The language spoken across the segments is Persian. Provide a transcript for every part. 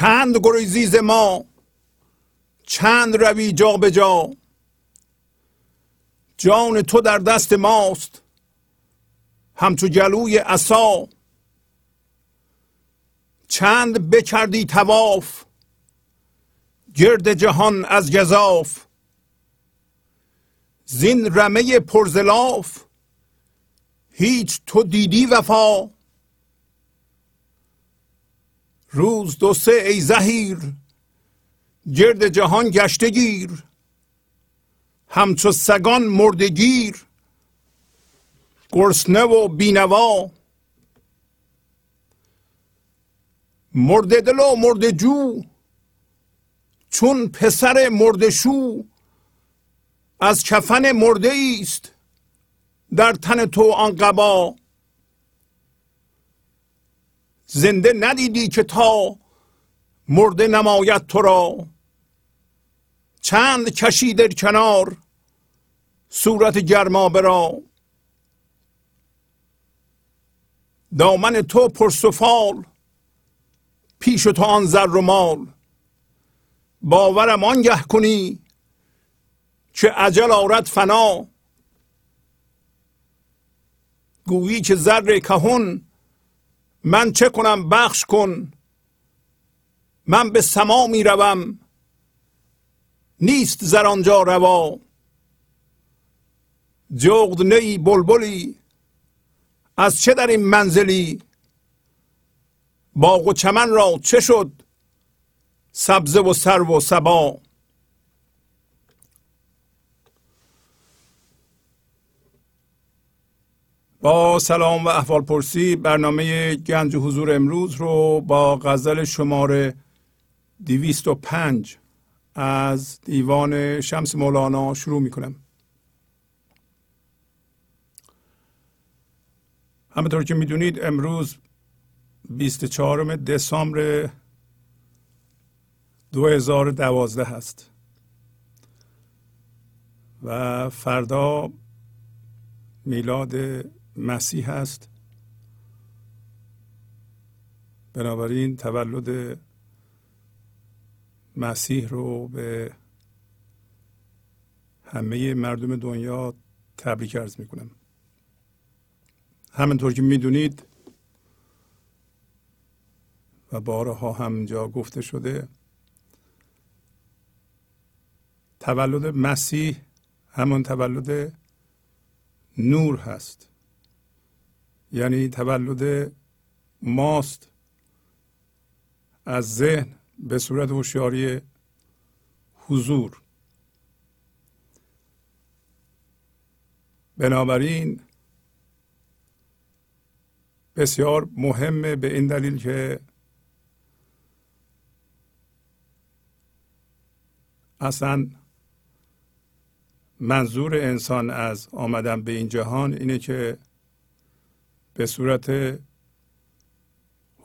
چند گریزی ما چند روی جا به جا. جان تو در دست ماست همچو جلوی عصا. چند بکردی تواف گرد جهان از گذاف زین رمه پرزلاف هیچ تو دیدی وفا. روز دو سه ای زهیر. گرد جهان گشته گیر. همچو سگان مردگیر گرسنه و بینوا. مرده دل و مرده جو. چون پسر مرده شو از کفن مرده است در تن تو آن قبا. زنده ندیدی که تا مرده نماید تو را. چند کشی در کنار صورت گرما برا دامن تو پرسفال پیش تو آن زر و مال. باورم آنگه کنی که عجل آرد فنا. گویی که زر کهون من چه کنم؟ بخش کن. من به سما می روم نیست زر آنجا روا. جغد نی بلبلی. از چه در این منزلی؟ باغ و چمن را چه شد؟ سبزه و سر و سبا. با سلام و احوال پرسی برنامه گنج حضور امروز رو با غزل شماره 205 از دیوان شمس مولانا شروع می کنم همونطور که می‌دونید امروز 24 دسامبر 2012 هست و فردا میلاد مسیح است بنابراین تولد مسیح رو به همه مردم دنیا تبریک ارز می‌کنم. همینطور که می‌دونید و بارها همجا گفته شده تولد مسیح همون تولد نور هست. یعنی تولد ماست از ذهن به صورت هوشیاری حضور. بنابراین بسیار مهمه به این دلیل که اصلا منظور انسان از آمدن به این جهان اینه که به صورت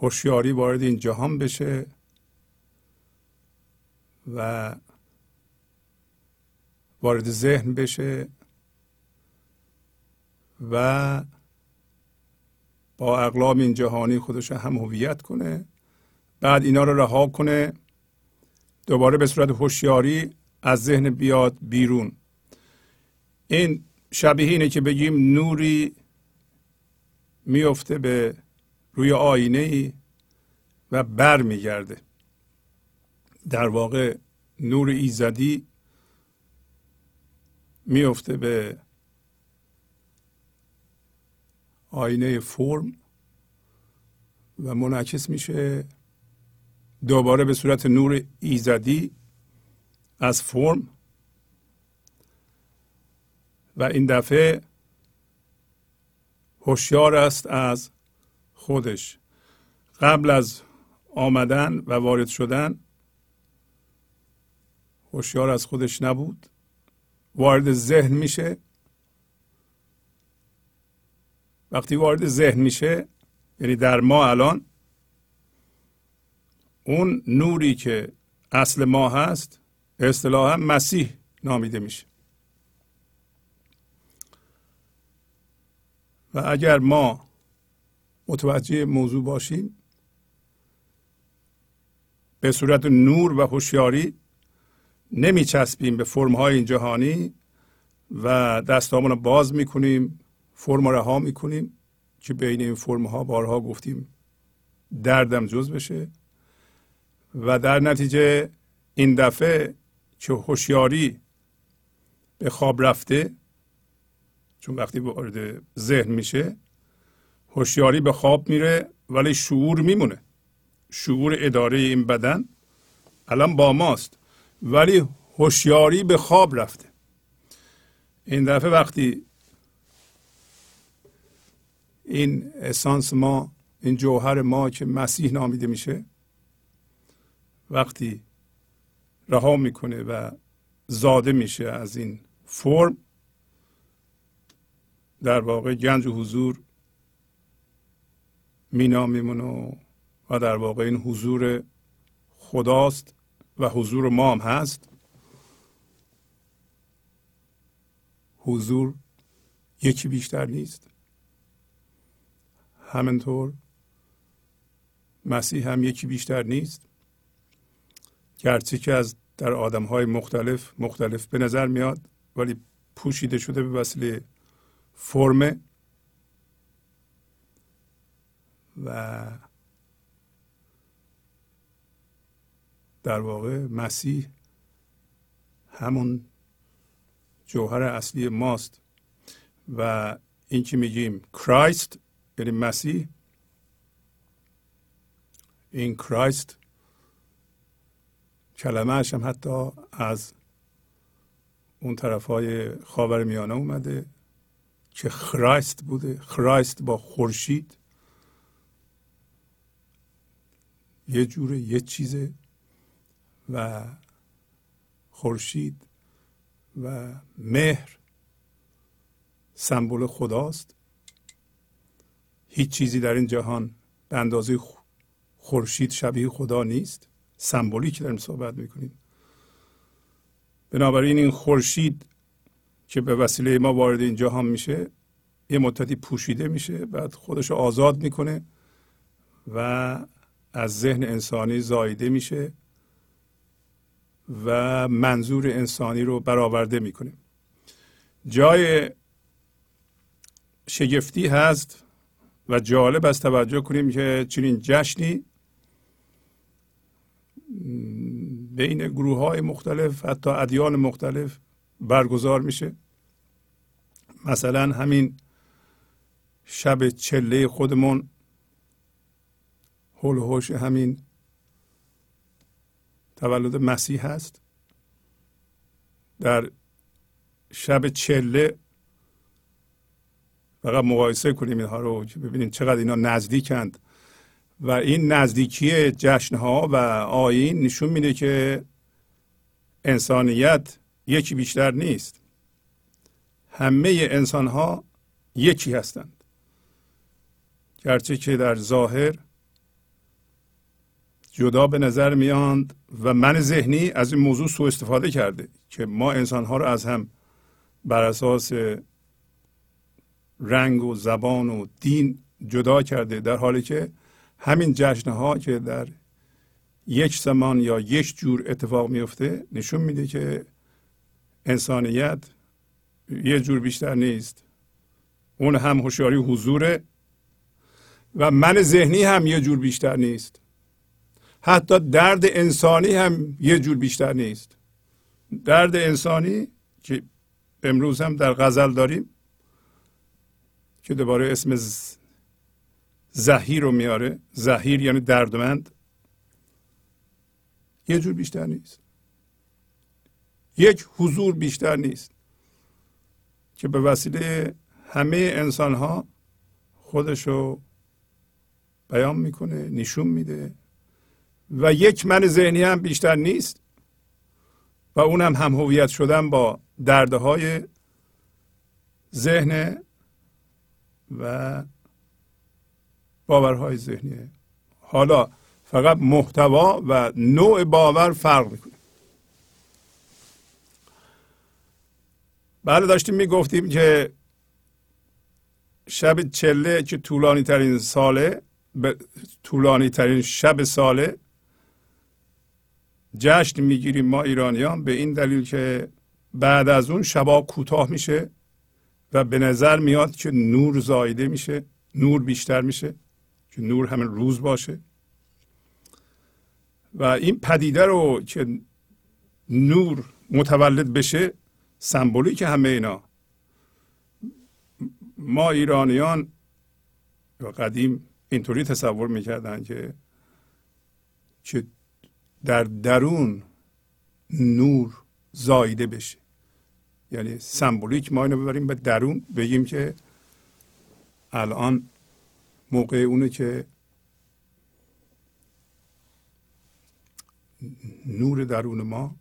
هوشیاری وارد این جهان بشه و وارد ذهن بشه و با اقلام این جهانی خودش هم هویت کنه. بعد اینا رو رها کنه. دوباره به صورت هوشیاری از ذهن بیاد بیرون. این شبیه اینه که بگیم نوری میفته به روی آینه ای و بر میگرده. در واقع نور ایزدی میفته به آینه فرم و منعکس میشه دوباره به صورت نور ایزدی از فرم. و این دفعه هوشیار است از خودش. قبل از آمدن و وارد شدن هوشیار از خودش نبود. وارد ذهن میشه. وقتی وارد ذهن میشه یعنی در ما الان اون نوری که اصل ما هست اصطلاحا مسیح نامیده میشه. و اگر ما متوجه موضوع باشیم به صورت نور و هوشیاری نمیچسبیم به فرم های این جهانی و دستامون رو باز می‌کنیم فرم رها می‌کنیم که بین این فرم ها بارها گفتیم دردم جز بشه و در نتیجه این دفعه که هوشیاری به خواب رفته چون وقتی وارد ذهن میشه هوشیاری به خواب میره ولی شعور میمونه. شعور اداره این بدن الان با ماست ولی هوشیاری به خواب رفته. این دفعه وقتی این اسانس ما این جوهر ما که مسیح نامیده میشه وقتی رها می‌کنه و زاده میشه از این فرم در واقع گنج و حضور مینا میمونه و در واقع این حضور خداست و حضور ما هم هست. حضور یکی بیشتر نیست. همینطور مسیح هم یکی بیشتر نیست. گرچه که از در آدم های مختلف مختلف به نظر میاد ولی پوشیده شده به وسیله فرم و در واقع مسیح همون جوهر اصلی ماست و این که میگیم؟ کرایست یعنی مسیح. این کرایست کلمه هم حتی از اون طرف های خاور میانه اومده. که خرایست بوده خرایست با خورشید. یه جوره یه چیزه و خورشید و مهر سمبل خداست. هیچ چیزی در این جهان به اندازه خورشید شبیه خدا نیست. سمبولیک داریم صحبت می‌کنیم. بنابراین این خورشید که به وسیله ما وارد این جهان میشه یه مدتی پوشیده میشه بعد خودش آزاد می‌کنه و از ذهن انسانی زایده میشه و منظور انسانی رو برآورده می‌کنه. جای شگفتی هست و جالب از توجه کنیم که چنین جشنی بین گروه های مختلف حتی ادیان مختلف برگزار میشه. مثلا همین شب چله خودمون حول هوش همین تولد مسیح هست. در شب چله فقط مقایسه کنیم اینها رو ببینیم چقدر اینا نزدیکند. و این نزدیکی جشنها و آین نشون میده که انسانیت یکی بیشتر نیست. همه انسان ها یکی هستند. گرچه که در ظاهر جدا به نظر میاند و من ذهنی از این موضوع سوء استفاده کرده که ما انسان ها رو از هم بر اساس رنگ و زبان و دین جدا کرده در حالی که همین جشنه ها که در یک زمان یا یک جور اتفاق میفته نشون میده که انسانیت یه جور بیشتر نیست. اون هم هوشیاری حضوره و من ذهنی هم یه جور بیشتر نیست. حتی درد انسانی هم یه جور بیشتر نیست. درد انسانی که امروز هم در غزل داریم که دوباره اسم زهیر رو میاره. زهیر یعنی دردمند. یه جور بیشتر نیست. یک حضور بیشتر نیست که به وسیله همه انسان ها خودشو بیان می‌کنه نشون میده و یک من ذهنی هم بیشتر نیست و اونم هم هویت شدن با دردهای ذهن و باورهای ذهنیه حالا فقط محتوا و نوع باور فرق می‌کنه. بله داشتیم می‌گفتیم که شب چله که طولانی ترین ساله طولانی ترین شب ساله جشن می‌گیریم ما ایرانیان به این دلیل که بعد از اون شبا کوتاه میشه و به نظر میاد که نور زایده میشه نور بیشتر میشه که نور همین روز باشه. و این پدیده رو که نور متولد بشه که همه اینا. ما ایرانیان یا قدیم اینطوری تصور می‌کردن که که در درون نور زایده بشه. یعنی سمبولیک ما اینو ببریم به درون بگیم که الان موقع اونه که نور درون ما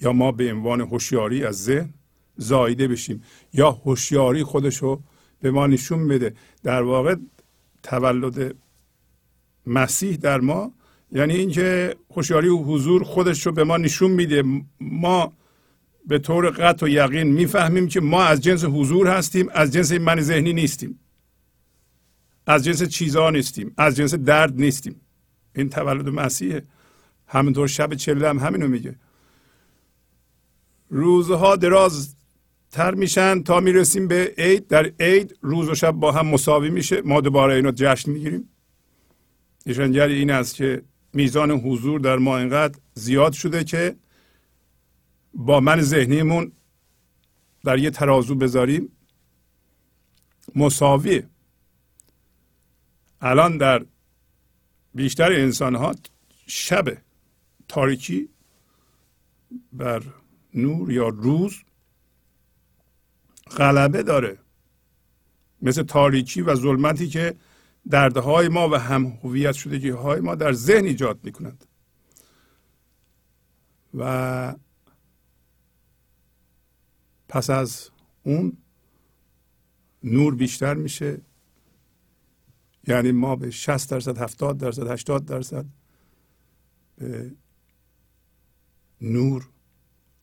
یا ما به عنوان هوشیاری از ذهن زایده بشیم یا هوشیاری خودشو به ما نشون بده. در واقع تولد مسیح در ما یعنی اینکه هوشیاری و حضور خودش رو به ما نشون میده. ما به طور قطع و یقین می‌فهمیم که ما از جنس حضور هستیم از جنس من ذهنی نیستیم. از جنس چیزها نیستیم از جنس درد نیستیم. این تولد مسیحه. همینطور شب چله هم همینو میگه. روزها دراز تر میشن تا می‌رسیم به عید. در عید روز و شب با هم مساوی میشه. ما دوباره اینو جشن می‌گیریم. نشانگر این است که میزان حضور در ما اینقدر زیاد شده که با من ذهنیمون در یه ترازو بذاریم. مساوی. الان در بیشتر انسان ها شب تاریکی بر نور یا روز غلبه داره. مثل تاریکی و ظلمتی که دردهای ما و هم هویت شدگی های ما در ذهن ایجاد می کنند و پس از اون نور بیشتر میشه. یعنی ما به 60 درصد 70 درصد 80 درصد به نور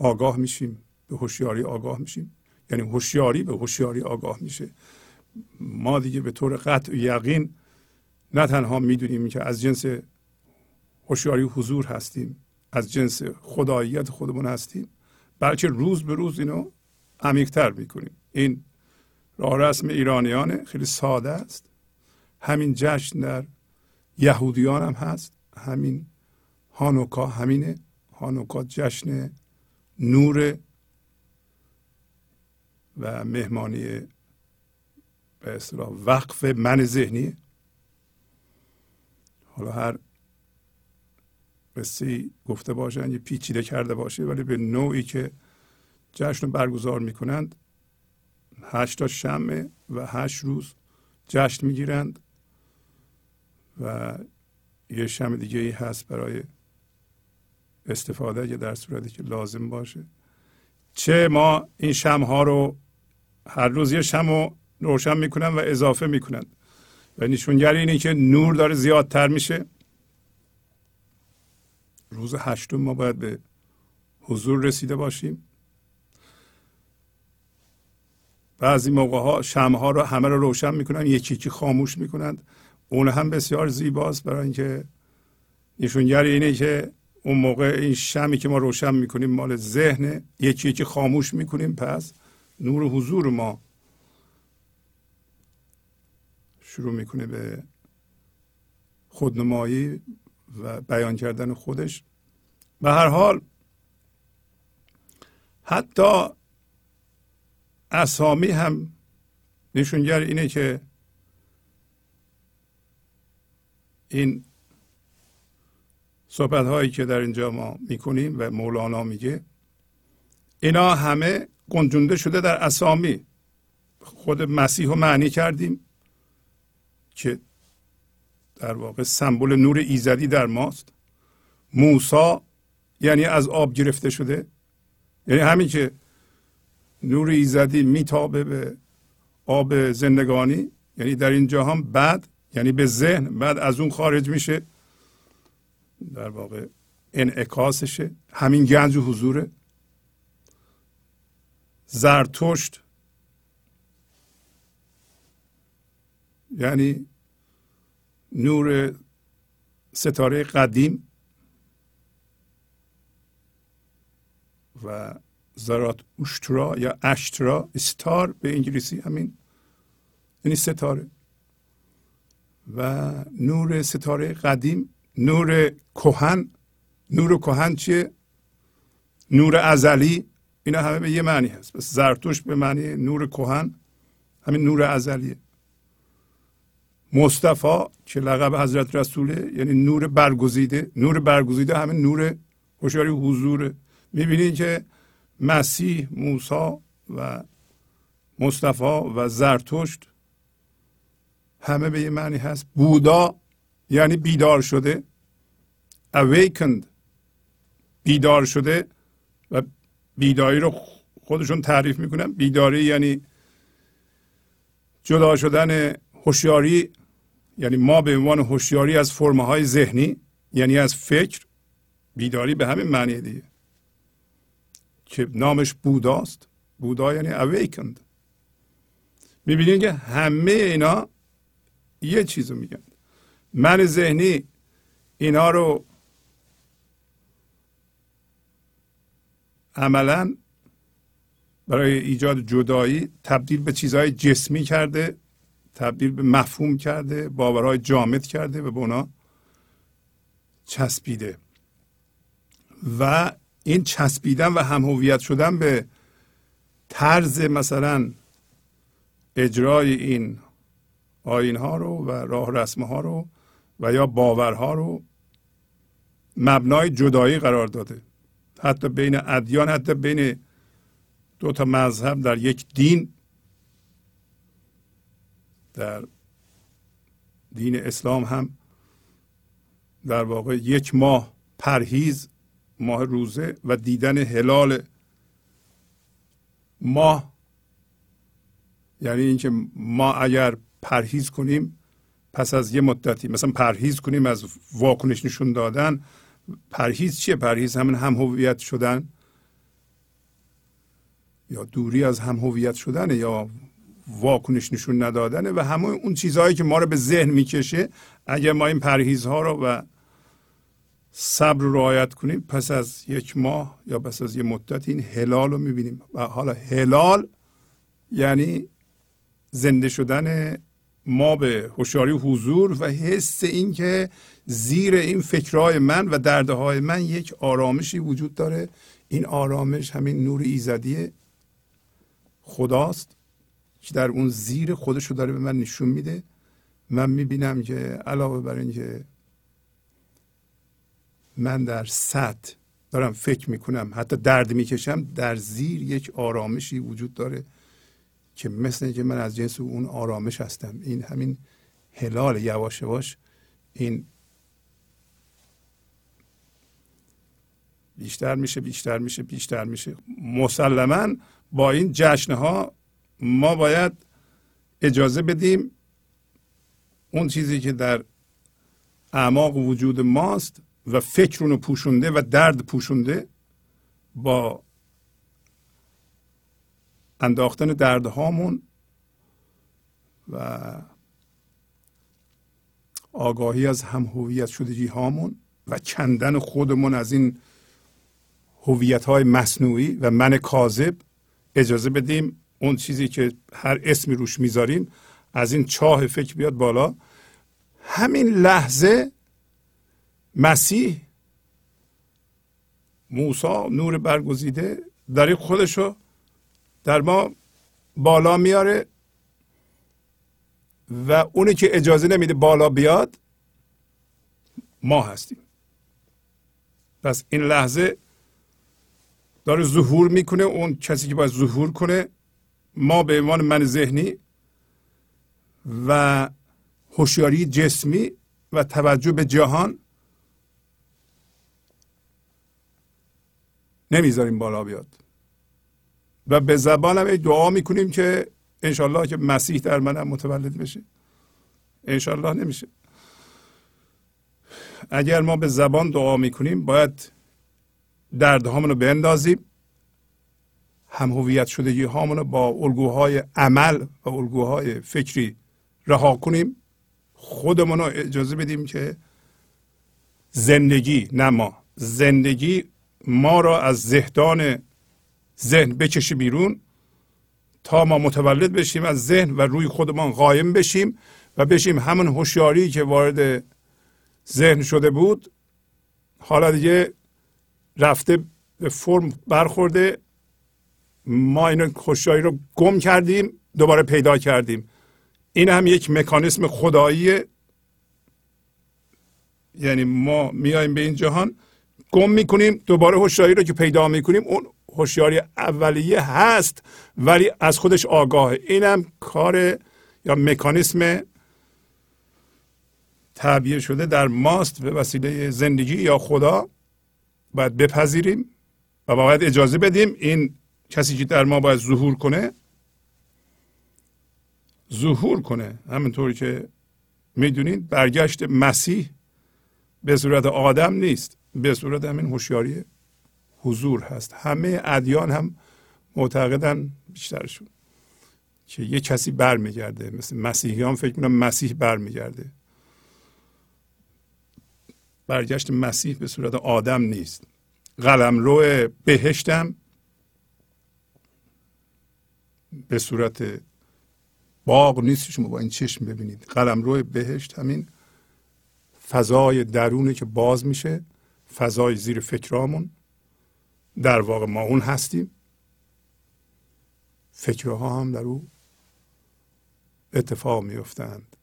آگاه میشیم به هوشیاری آگاه میشیم. یعنی هوشیاری به هوشیاری آگاه میشه. ما دیگه به طور قطع و یقین نه تنها می‌دونیم که از جنس هوشیاری حضور هستیم از جنس خداییت خودمون هستیم بلکه روز به روز اینو عمیقتر می‌کنیم. این راه رسم ایرانیانه خیلی ساده است. همین جشن در یهودیان هم هست. همین هانوکا همینه. هانوکا جشن نور و مهمانی به اصطلاح وقف من ذهنی. حالا هر قصه گفته باشن یه پیچیده کرده باشه ولی به نوعی که جشن برگزار می‌کنند هشت تا شمه و هشت روز جشن می‌گیرند و یه شم دیگه ای هست برای استفاده اگه در صورتی که لازم باشه. چه ما این شم ها رو هر روز یه شم رو روشن می‌کنن و اضافه می‌کنن. و نشونگر اینه که نور داره زیادتر میشه. روز هشتم ما باید به حضور رسیده باشیم. بعضی موقع ها شمه ها رو همه رو روشن می‌کنن یکی یکی خاموش می‌کنند. اون هم بسیار زیباست برای اینکه نشونگر اینه که اون موقع این شمی که ما روشن می‌کنیم مال ذهن یکی یکی خاموش می‌کنیم. پس نور حضور ما شروع می‌کنه به خودنمایی و بیان کردن خودش. به هر حال حتی اسامی هم نشونگر اینه که این صحبت هایی که در اینجا ما می‌کنیم و مولانا میگه اینا همه گنجونده شده در اسامی. خود مسیح رو معنی کردیم که در واقع سمبل نور ایزدی در ماست. موسا یعنی از آب گرفته شده. یعنی همین که نور ایزدی میتابه به آب زندگانی یعنی در این جهان بعد یعنی به ذهن بعد از اون خارج میشه. در واقع انعکاسشه. همین گنج و حضوره زرتشت. یعنی نور ستاره قدیم و زرات اوشترا یا اشترا استار به انگلیسی همین یعنی ستاره. و نور ستاره قدیم نور کهن نور کهن چیه؟ نور ازلی اینا همه به یه معنی هست. بس زرتوش به معنی نور کهن همین نور ازلیه. مصطفی که لقب حضرت رسوله یعنی نور برگزیده. نور برگزیده همین نور هوشیاری حضوره. می‌بینید که مسیح موسی و مصطفی و زرتشت همه به یه معنی هست. بودا یعنی بیدار شده awakened بیدار شده و بیداری رو خودشون تعریف می‌کنن. بیداری یعنی جدا شدن هوشیاری یعنی ما به عنوان هوشیاری از فرمه ذهنی یعنی از فکر بیداری به همین معنی دیگه که نامش بوداست. بودا یعنی awakened. می‌بینید که همه اینا یه چیز رو میگن. من ذهنی اینا رو عملا برای ایجاد جدایی تبدیل به چیزهای جسمی کرده تبدیل به مفهوم کرده باورهای جامد کرده و به اونا چسبیده. و این چسبیدن و هم هویت شدن به طرز مثلا اجرای این آین ها رو و راه رسم ها رو و یا باورها رو مبنای جدایی قرار داده. حتی بین ادیان حتی بین دو تا مذهب در یک دین در دین اسلام هم در واقع یک ماه پرهیز ماه روزه و دیدن هلال ماه. یعنی اینکه ما اگر پرهیز کنیم پس از یه مدتی مثلا پرهیز کنیم از واکنش نشون دادن پرهیز چیه؟ پرهیز همین هم هویت شدن؟ یا دوری از هم هویت شدن یا واکنش نشون ندادنه و همه اون چیزهایی که ما رو به ذهن می‌کشه اگر ما این پرهیزها رو و صبر رو رعایت کنیم پس از یک ماه یا پس از یه مدت این هلال رو می‌بینیم. و حالا هلال یعنی زنده شدن ما به هوشیاری حضور و حس این که زیر این فکرهای من و دردهای من یک آرامشی وجود داره. این آرامش همین نور ایزدی خداست که در اون زیر خودش رو داره به من نشون میده. من می‌بینم که علاوه بر اینکه من در سطح دارم فکر می‌کنم حتی درد می‌کشم در زیر یک آرامشی وجود داره. که مثل اینکه من از جنس اون آرامش هستم. این همین هلال یواش یواش این بیشتر میشه بیشتر میشه بیشتر میشه. مسلما با این جشنه ها ما باید اجازه بدیم اون چیزی که در اعماق وجود ماست و فکر رو پوشونده و درد پوشونده با انداختن دردهامون و آگاهی از هم هویت شدگی هامون و کندن خودمون از این هویت های مصنوعی و من کاذب اجازه بدیم اون چیزی که هر اسمی روش می‌ذاریم از این چاه فکر بیاد بالا. همین لحظه مسیح موسا نور برگزیده داره خودشو در ما بالا میاره و اونی که اجازه نمیده بالا بیاد ما هستیم. پس این لحظه داره ظهور می‌کنه اون کسی که باید ظهور کنه ما به عنوان من ذهنی و هوشیاری جسمی و توجه به جهان نمی‌ذاریم بالا بیاد. و به زبان هم دعا می‌کنیم که انشالله که مسیح در منم متولد بشه. انشالله نمیشه. اگر ما به زبان دعا می‌کنیم باید دردهامون رو بندازیم. هم هویت شدگی هامون رو با الگوهای عمل و الگوهای فکری رها کنیم. خودمون رو اجازه بدیم که زندگی نه ما زندگی ما را از زهدان ذهن بکشه بیرون تا ما متولد بشیم از ذهن و روی خودمان قایم بشیم و بشیم همون هوشیاری که وارد ذهن شده بود. حالا دیگه رفته به فرم برخورده. ما این هوشیاری رو گم کردیم دوباره پیدا کردیم. این هم یک مکانیسم خداییه. یعنی ما میایم به این جهان گم می‌کنیم دوباره هوشیاری رو که پیدا می‌کنیم اون هوشیاری اولیه هست ولی از خودش آگاهه اینم کار یا مکانیسم تعبیه شده در ماست به وسیله زندگی یا خدا. باید بپذیریم و باید اجازه بدیم این کسی که در ما باید ظهور کنه ظهور کنه. همینطور که می‌دونید برگشت مسیح به صورت آدم نیست به صورت همین هوشیاری حضور هست. همه ادیان هم معتقدن بیشترشون که یه کسی برمیگرده. مثل مسیحیان فکر کنم مسیح برمیگرده. برگشت مسیح به صورت آدم نیست. قلم رو بهشتم به صورت باغ نیست. شما با این چشم ببینید. قلم رو بهشت همین فضای درونه که باز میشه فضای زیر فکرامون. در واقع ما اون هستیم. فکرها هم در او اتفاق میفتند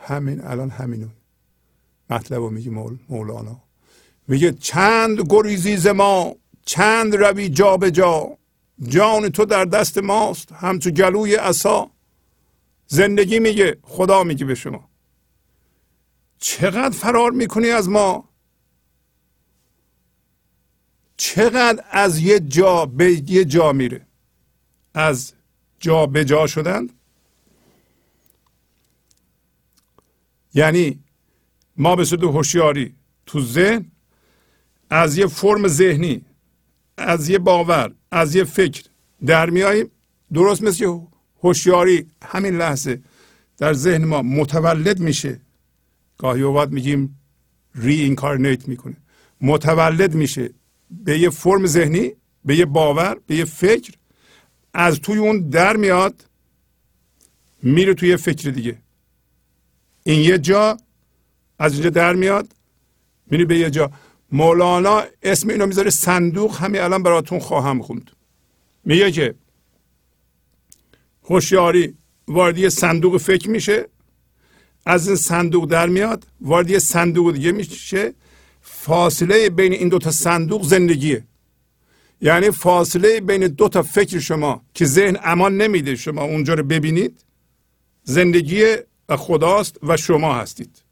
همین الان همینو مطلب رو میگه مولانا. میگه چند گریزی ز ما چند روی جا به جا. جان تو در دست ماست همچو گلوی عصا. زندگی میگه خدا میگه به شما. چقدر فرار می‌کنی از ما؟ چقدر از یه جا به یه جا میره؟ از جا به جا شدن؟ یعنی ما به صورت هوشیاری تو ذهن از یه فرم ذهنی از یه باور از یه فکر در میاییم. درست مثل هوشیاری همین لحظه در ذهن ما متولد میشه. گاهی اوقات میگیم ری اینکارنیت می‌کنه. متولد میشه. به یه فرم ذهنی به یه باور به یه فکر از توی اون در میاد میره توی یه فکر دیگه. این یه جا از اینجا در میاد میره به یه جا. مولانا اسم اینو می‌ذاره صندوق همین الان براتون خواهم خوند. میگه که هوشیاری وارد یه صندوق فکر میشه از این صندوق در میاد وارد یه صندوق دیگه میشه. فاصله بین این دوتا صندوق زندگیه. یعنی فاصله بین دو تا فکر شما که ذهن امان نمیده شما اونجا رو ببینید زندگی خداست و شما هستید.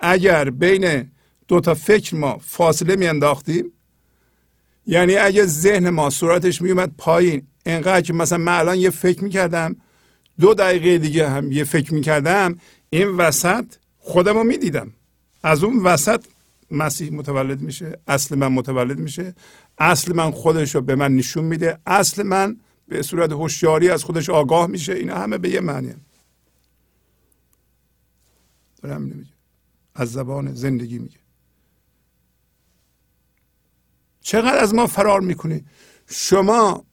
اگر بین دو تا فکر ما فاصله میانداختیم یعنی اگه ذهن ما صورتش میومد پایین انقدر که مثلا من الان یه فکر می‌کردم دو دقیقه دیگه هم یه فکر می‌کردم این وسط خودم رو می‌دیدم. از اون وسط مسیح متولد میشه اصل من متولد میشه. اصل من خودش رو به من نشون میده. اصل من به صورت هوشیاری از خودش آگاه میشه. اینا همه به یه معنی دارم نمیگه از زبان زندگی میگه. چقدر از ما فرار می‌کنی؟ شما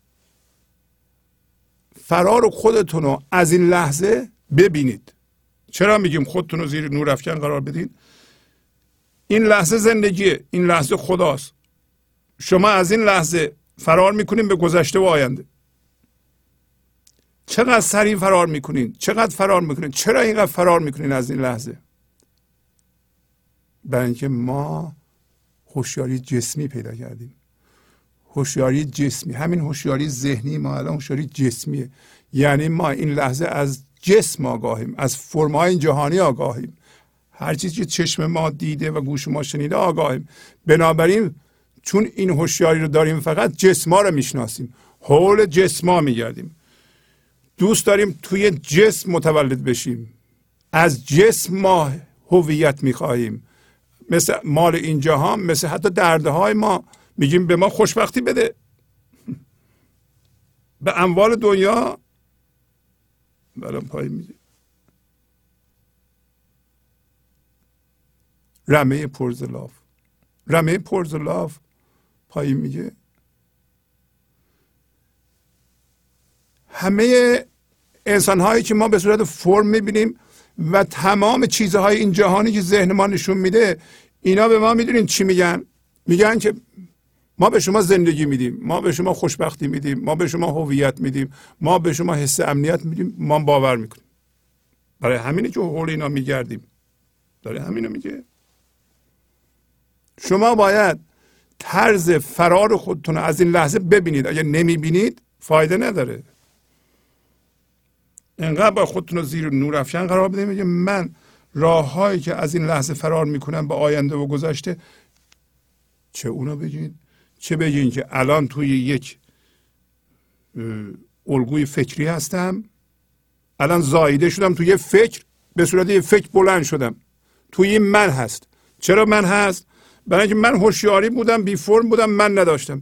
فرار خودتون رو از این لحظه ببینید. چرا میگیم خودتون رو زیر نور افکن قرار بدین؟ این لحظه زندگیه. این لحظه خداست. شما از این لحظه فرار می‌کنین به گذشته و آینده. چقدر سریع فرار می‌کنین؟ چقدر فرار می‌کنین؟ چرا اینقدر فرار می‌کنین از این لحظه؟ برای اینکه ما هوشیاری جسمی پیدا کردیم. هوشیاری جسمی. همین هوشیاری ذهنی ما الان هوشیاری جسمیه. یعنی ما این لحظه از جسم آگاهیم از فرمای جهانی آگاهیم. هر چیزی که چشم ما دیده و گوش ما شنیده آگاهیم. بنابراین چون این هوشیاری رو داریم فقط جسما رو می‌شناسیم. حول جسما میگردیم. دوست داریم توی جسم متولد بشیم. از جسم ما هویت می‌خواهیم. مثل مال این جهان مثل حتی دردهای ما. میگیم به ما خوشبختی بده. به اموال دنیا. برام پای میده رمه پرزلاف. رمه پرزلاف. پایین میگه. همه انسان هایی که ما به صورت فرم می‌بینیم و تمام چیزهای این جهانی که ذهن ما نشون میده اینا به ما می‌دونین چی میگن؟ میگن که ما به شما زندگی میدیم ما به شما خوشبختی میدیم ما به شما هویت میدیم ما به شما حس امنیت میدیم ما باور می‌کنیم. برای همینه که حول اینا میگردیم. داره همینو میگه. شما باید طرز فرار خودتون از این لحظه ببینید. اگر نمی‌بینید فایده نداره. انقدر با خودتون رو زیر نور افشن قرار بدید میگه من راههایی که از این لحظه فرار می‌کنم به آینده و گذشته چه اونو بگید چه بگین که الان توی یک الگوی فکری هستم الان زایده شدم توی یه فکر به صورت یه فکر بلند شدم. توی من هست. چرا من هست؟ برای اینکه من هوشیاری بودم بی فرم بودم من نداشتم.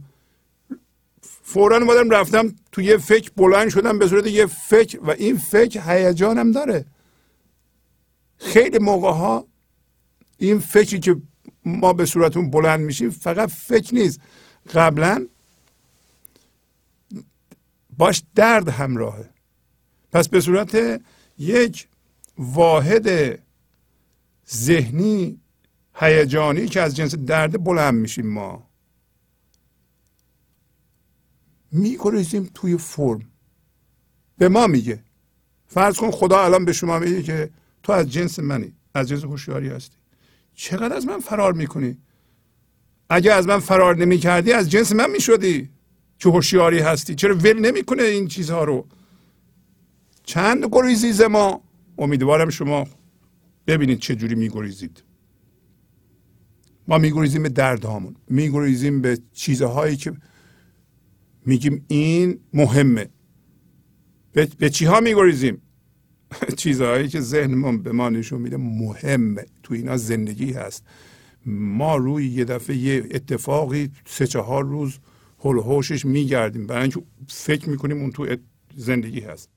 فورا اومدم رفتم توی یه فکر بلند شدم به صورت یه فکر و این فکر هیجانم داره. خیلی موقع ها این فکری که ما به صورتون بلند میشیم فقط فکر نیست. قبلا باش درد همراهه. پس به صورت یک واحد ذهنی هیجانی که از جنس درد بلند میشیم ما. میگریزیم توی فرم. به ما میگه. فرض کن خدا الان به شما میگه که تو از جنس منی از جنس هوشیاری هستی. چقدر از من فرار می‌کنی؟ اگه از من فرار نمی کردی از جنس من می شدی که هوشیاری هستی. چرا ول نمی‌کنه این چیزها رو؟ چند گریزی ما؟ امیدوارم شما ببینید چه جوری میگریزید. ما میگریزیم به دردهامون میگریزیم به چیزهایی که میگیم این مهمه. به, به چی ها میگریزیم؟ چیزهایی که ذهنمون به ما نشون میده مهمه. تو اینا زندگی هست. ما روی یه دفعه یه اتفاقی سه چهار روز هل هوشش میگردیم. برای اینکه فکر می‌کنیم اون تو زندگی هست.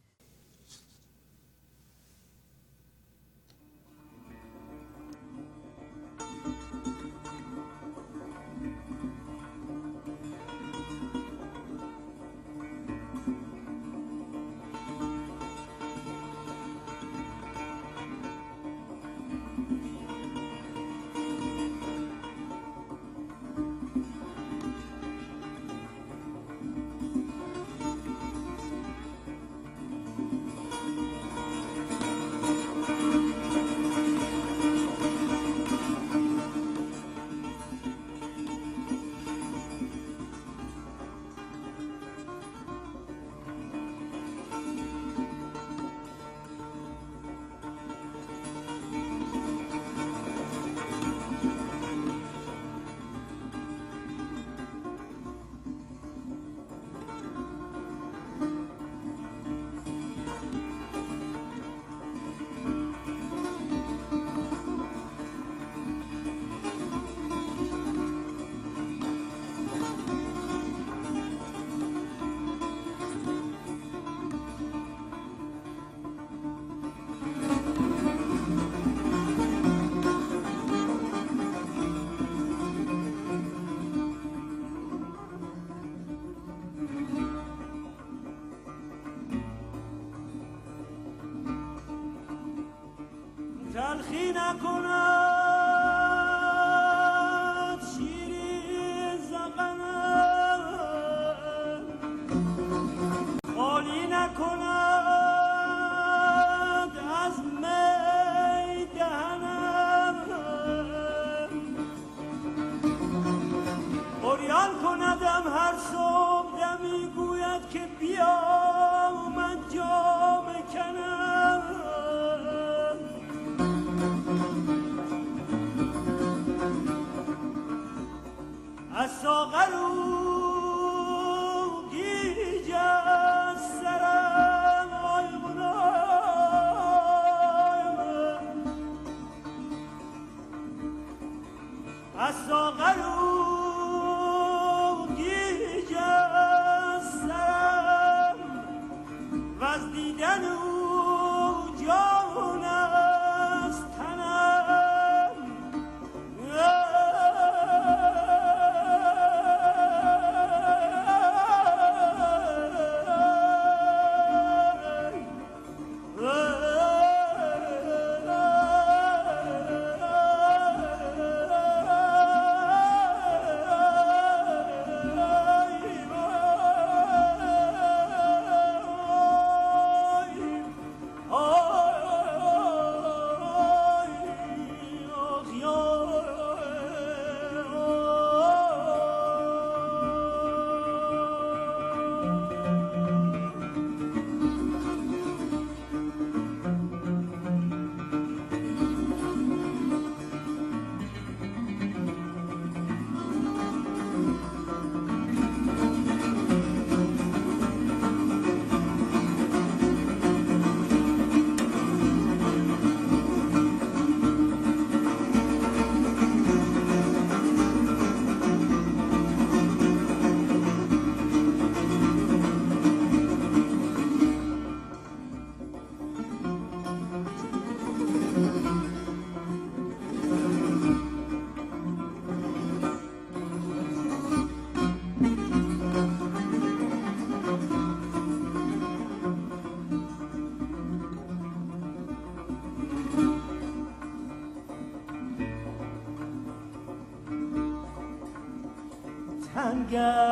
God.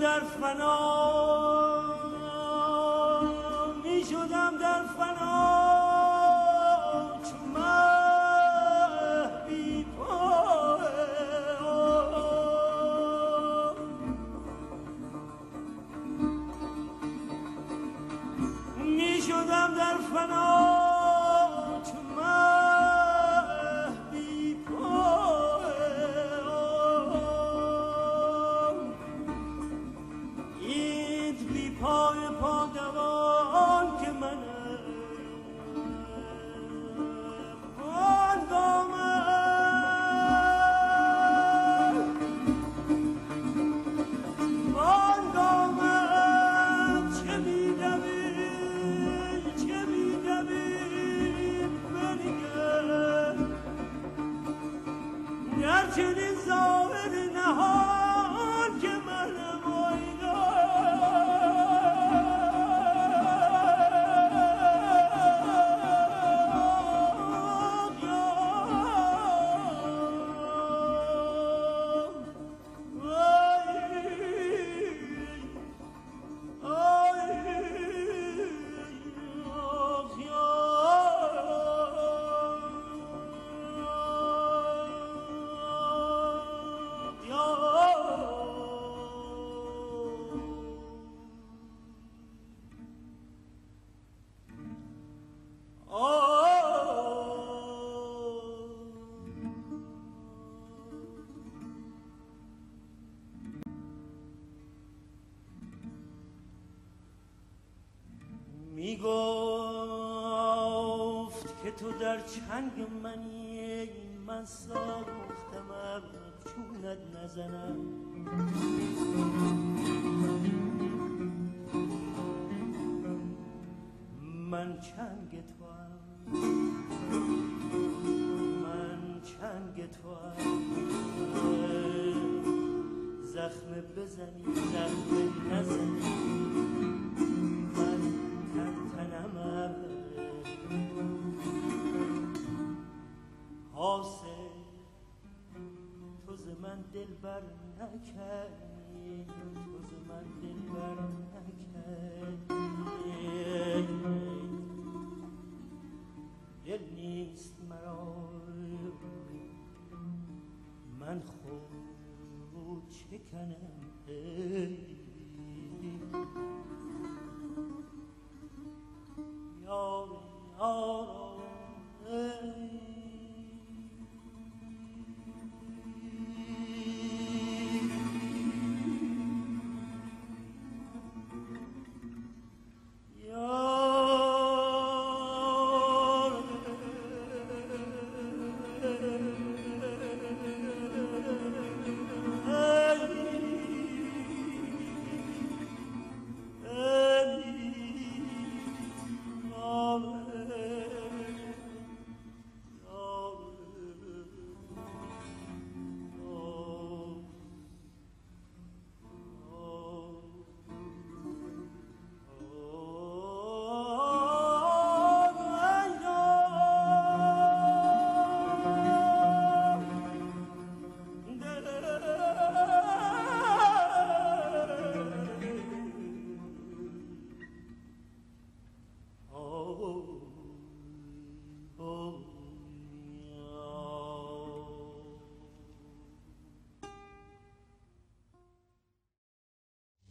چنگ چنگ تو من چنگ تو زخم بزنی زخم نزنی. من تن تنمم حاصل تو ز من دل بر نکردی. تو ز من دل بر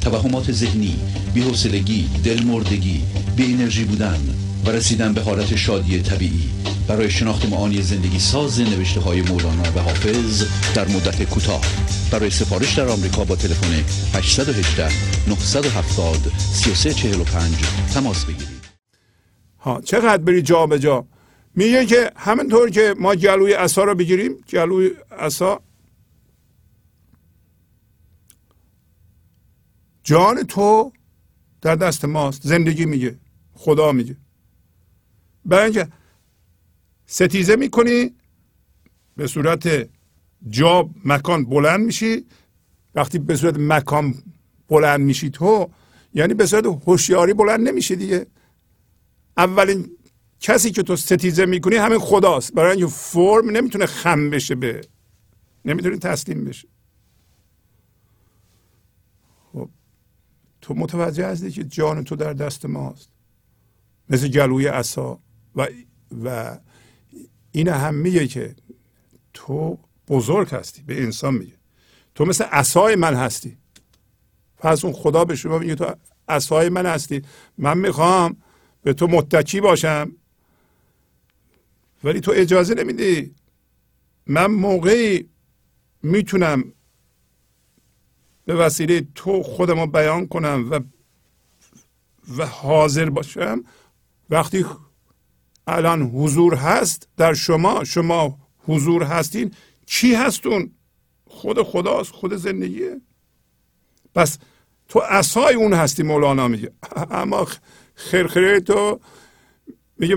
توهمات ذهنی بی‌حوصلگی دلمردگی بی انرژی بودن و رسیدن به حالت شادی طبیعی. برای شناخت معانی زندگی ساز نوشته های مولانا و حافظ در مدت کوتاه. برای سفارش در آمریکا با تلفن 818 970 3345 تماس بگیرید. ها چقدر بری جا به جا؟ میگه که همینطور که ما جلوی عصا رو بگیریم جلوی عصا جان تو در دست ماست. زندگی میگه. خدا میگه. برای اینکه ستیزه می‌کنی به صورت جا مکان بلند میشی. وقتی به صورت مکان بلند میشی تو یعنی به صورت هوشیاری بلند نمیشی دیگه. اولین کسی که تو ستیزه می‌کنی همین خداست. برای اینکه فرم نمی‌تونه خم بشه به. نمی‌تونه تسلیم بشه. تو متوجه هستی که جان تو در دست ماست. مثل جلوی عصا. و و این هم میگه که تو بزرگ هستی به انسان میگه. تو مثل عصای من هستی. پس اون خدا به شما میگه تو عصای من هستی. من می‌خوام به تو متکی باشم. ولی تو اجازه نمیدی. من موقعی می‌تونم به وسیله تو خودم رو بیان کنم و و حاضر باشم. وقتی الان حضور هست در شما شما حضور هستین چی هستون؟ خود خداست خود زندگیه. پس تو اسای اون هستی مولانا میگه. اما خرخره تو میگه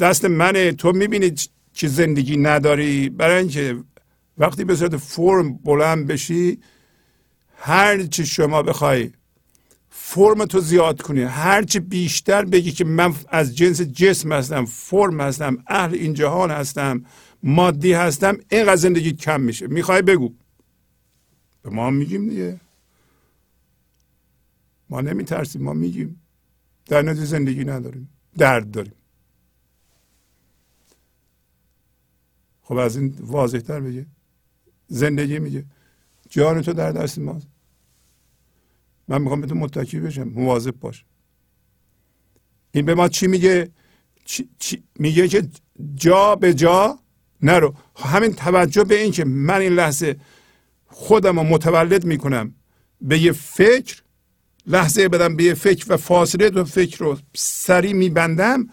دست منه. تو می‌بینی که زندگی نداری؟ برای اینکه وقتی به صورت فرم بلند بشی هر چی شما بخوای فرم تو زیاد کنی هرچی بیشتر بگی که من از جنس جسم هستم فرم هستم اهل این جهان هستم مادی هستم اینقدر زندگی کم میشه. می‌خوای بگو. به ما میگیم دیگه. ما نمیترسیم ما میگیم. در نتیجه زندگی نداریم درد داریم. خب از این واضح تر بگه زندگی میگه. جان تو در دست ماست. من می‌خوام به تو متکی بشم. مواظب باش. این به ما چی میگه؟ چی، چی، میگه که جا به جا نرو. همین توجه به این که من این لحظه خودم رو متولد می‌کنم به یه فکر لحظه بدم به یه فکر و فاصله دو فکر رو سریع میبندم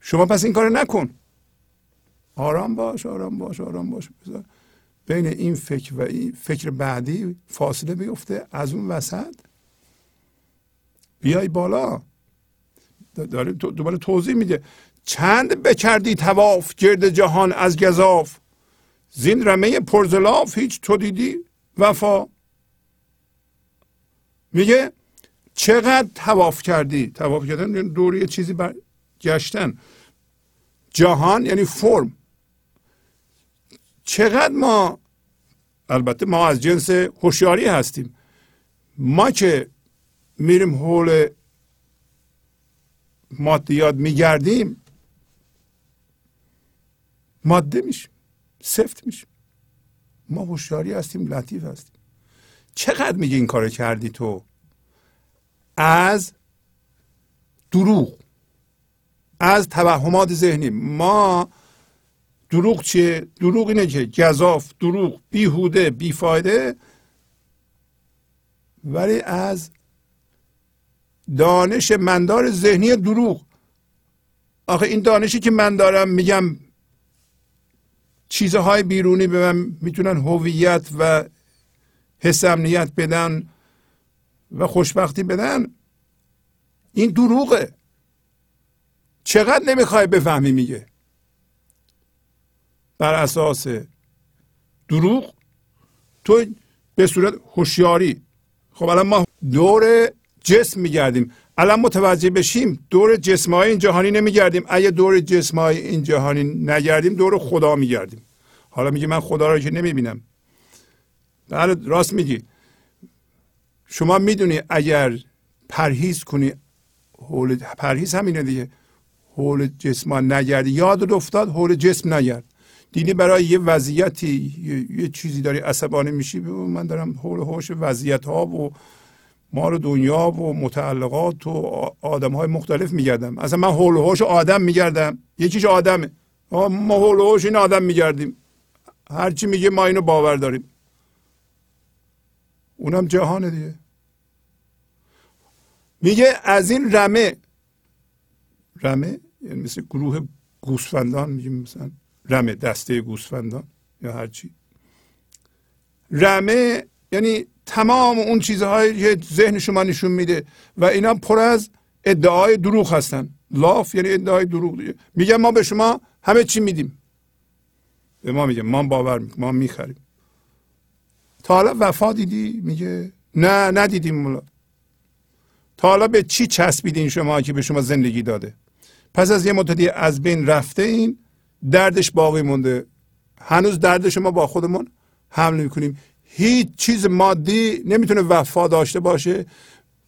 شما پس این کار نکن. آرام باش آرام باش آرام باش. بذار بین این فکر و این فکر بعدی فاصله بیفته از اون وسط. بیای بالا. داره دوباره توضیح میده. چند بکردی تواف گرد جهان از گذاف زین رمه پرزلاف هیچ تو دیدی؟ وفا. میگه چقدر تواف کردی؟ تواف کردن یعنی دوری چیزی بر گشتن. جهان یعنی فرم. چقدر ما البته ما از جنس هوشیاری هستیم. ما که میریم حول مادیات میگردیم ماده میشیم سفت میشیم. ما هوشیاری هستیم لطیف هستیم. چقدر میگه این کار کردی تو؟ از دروغ از توهمات ذهنی. ما دروغ چیه؟ دروغ اینه که گذاف دروغ بیهوده بیفایده. ولی از دانش مندار ذهنی دروغ. آخه این دانشی که من دارم میگم چیزهای بیرونی به من می‌تونن هویت و حس امنیت بدن و خوشبختی بدن این دروغه. چقدر نمی‌خوای بفهمی میگه؟ بر اساس دروغ تو به صورت هوشیاری. خب الان ما دور جسم میگردیم. الان متوجه بشیم دور جسمهای این جهانی نمیگردیم. اگه دور جسمهای این جهانی نگردیم دور خدا میگردیم. حالا میگه من خدا رو که نمی‌بینم. بله راست میگی. شما می‌دونی اگر پرهیز کنی حول پرهیز همینه دیگه. حول جسم نگردی. یاد افتاد حول جسم نگرد. دیدی برای یه وضعیتی یه, چیزی داری عصبانی میشی؟ من دارم حول حوش وضعیت ها و مار دنیا و متعلقات و آدم های مختلف میگردم. اصلا من حول حوش آدم میگردم. یکیش آدمه. ما حول حوش این آدم میگردیم. هرچی میگه ما اینو باور داریم. اونم جهانه دیگه. میگه از این رمه رمه یعنی مثل گروه گوسفندان میگیم مثلا. رمه دسته گوسفندان یا هرچی رمه یعنی تمام اون چیزهایی که ذهن شما نشون میده و اینا پر از ادعای دروغ هستن. لاف یعنی ادعای دروغ. دیگه میگن ما به شما همه چی میدیم. به ما میگه ما باور می‌کنیم ما می‌خریم. تا حالا وفا دیدی؟ میگه نه ندیدیم مولا. تا حالا به چی چسبیدین شما که به شما زندگی داده؟ پس از یه مدتی از بین رفته این دردش باقی مونده. هنوز درد شما با خودمون حمل می‌کنیم. هیچ چیز مادی نمی‌تونه وفا داشته باشه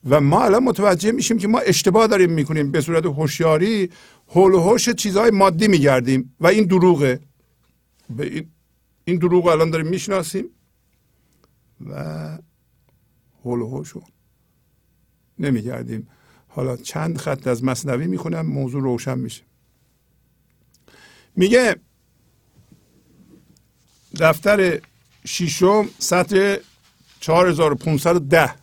و ما الان متوجه میشیم که ما اشتباه داریم می‌کنیم. به صورت هوشیاری هول و هوش چیزهای مادی میگردیم و این دروغه. به این, این دروغ الان داریم می‌شناسیم و هول و هوشو نمیگردیم. حالا چند خط از مصنوی می‌خونم موضوع روشن میشه. میگه دفتر شیشم سطر 4510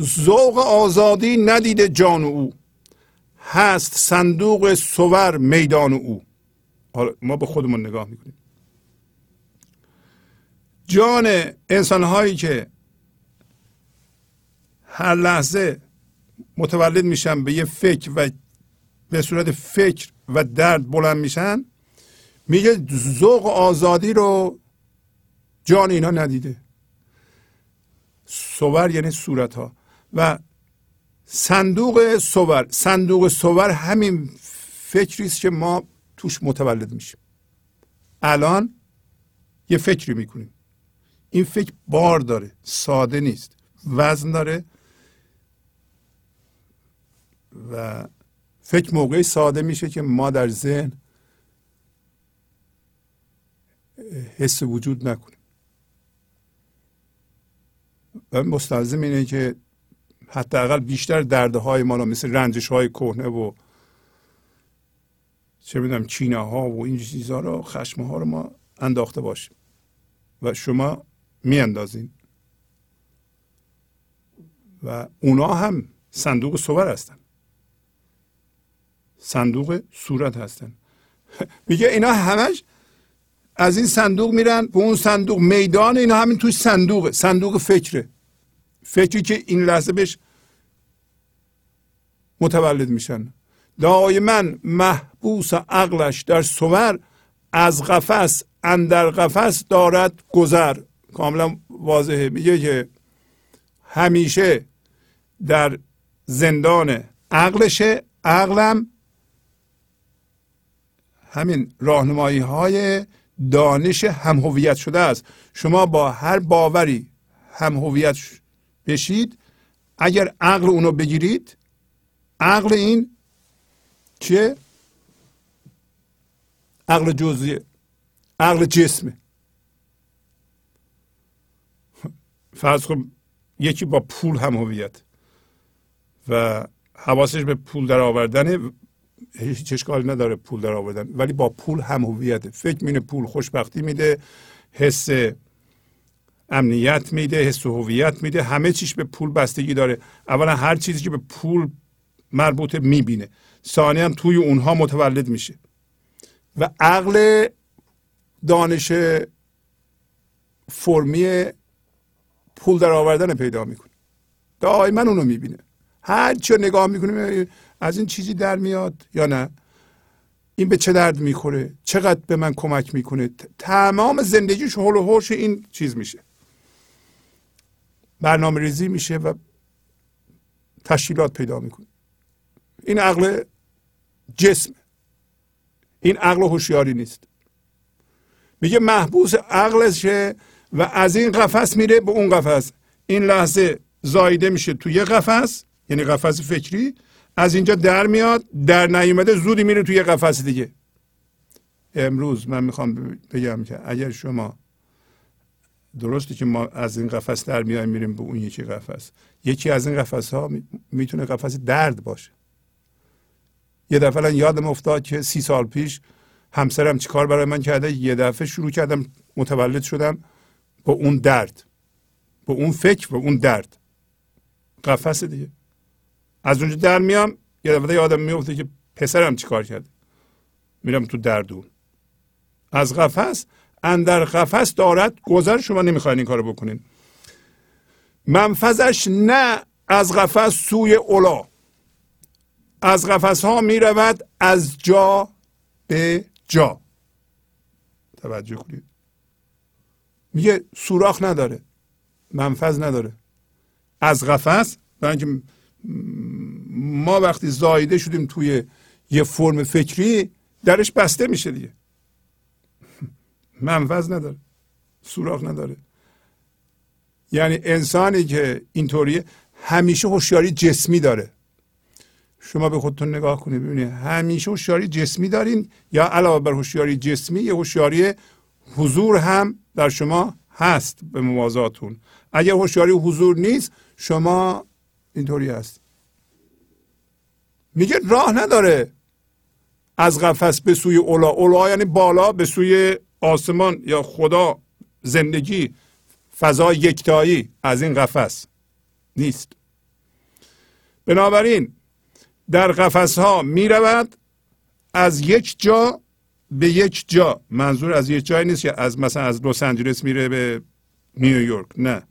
ذوق آزادی ندیده جان او. هست صندوق سور میدان او. حالا ما به خودمون نگاه می‌کنیم. جان انسان هایی که هر لحظه متولد میشن به یه فکر و به صورت فکر و درد بلند میشن میگه ذوق آزادی رو جان اینا ندیده. سور یعنی صورت ها و صندوق سور صندوق سور همین فکری است که ما توش متولد میشیم. الان یه فکری می‌کنیم. این فکر بار داره ساده نیست وزن داره و فکر موقعی ساده میشه که ما در ذهن حس وجود نکنیم. و مستلزم اینه که حداقل بیشتر درده های ما مثل رنجش های کهنه و چه می‌دونم چینه ها و این چیزها رو خشم ها رو ما انداخته باشیم. و شما میاندازین. و اونا هم صندوق صور هستن. صندوق صورت هستن. میگه اینا همش از این صندوق میرن به اون صندوق میدان اینا همین توی صندوقه صندوق فکره. فکری که این لحظه بهش متولد میشن. دائما محبوس عقلش در صور از قفس اندر قفس دارد گذر. کاملا واضحه. میگه که همیشه در زندان عقلشه عقلم همین راهنمایی های دانش هم هویت شده است. شما با هر باوری هم هویت بشید. اگر عقل اونو بگیرید عقل این چیه؟ عقل جزئیه عقل جسمه فرض کن یکی با پول هم هویت و حواسش به پول در آوردن هیچ اشکالی نداره پول در آوردن. ولی با پول هم هویته فکر مینه پول خوشبختی میده حس امنیت میده حس هویت میده همه چیش به پول بستگی داره. اولا هر چیزی که به پول مربوطه می‌بینه ثانیا توی اونها متولد میشه. و عقل دانش فرمی پول در آوردن پیدا می‌کنه. دائما اونو می‌بینه. هر چی نگاه می‌کنه از این چیزی در میاد یا نه؟ این به چه درد می‌خوره؟ چقدر به من کمک می‌کنه؟ تمام زندگیش حول و حوش این چیز میشه. برنامه ریزی میشه و تشکیلات پیدا می‌کنه. این عقل جسم. این عقل هوشیاری نیست. میگه محبوس عقلشه و از این قفس میره به اون قفس. این لحظه زایده میشه توی یه قفس یعنی قفس فکری از اینجا در میاد در نیومده زودی میره توی قفس دیگه. امروز من می‌خوام بگم که اگر شما درسته که ما از این قفس در میایم میریم به اون یکی قفس. یکی از این قفس ها می‌تونه قفس درد باشه. یه دفعه یادم افتاد که سی سال پیش همسرم چیکار برای من کرده؟ یه دفعه شروع کردم متولد شدم با اون درد. با اون فکر و اون درد. قفس دیگه. از اونجا در میام یه دفعه یادم میفته که پسرم چیکار کرده؟ میرم تو دردون از قفس اندر قفس دارد گذر شما نمی‌خواین این کارو بکنین. منفذش نه از قفس سوی اولا از قفس ها می رود از جا به جا. توجه کنید. میگه سوراخ نداره منفذ نداره. از قفس برای ما وقتی زایده شدیم توی یه فرم فکری درش بسته میشه دیگه. منفذ نداره سوراخ نداره. یعنی انسانی که اینطوریه همیشه هوشیاری جسمی داره. شما به خودتون نگاه کنید ببینید همیشه هوشیاری جسمی دارین یا علاوه بر هوشیاری جسمی یه هوشیاری حضور هم در شما هست به موازاتون. اگر هوشیاری حضور نیست شما اینطوری هست. میگه راه نداره از قفس به سوی اولا. اولا یعنی بالا به سوی آسمان یا خدا. زندگی فضا یکتایی از این قفس نیست. بنابراین در قفس ها می رود از یک جا به یک جا. منظور از یک جای نیست که از مثلا از لس آنجلس میره به نیویورک. نه.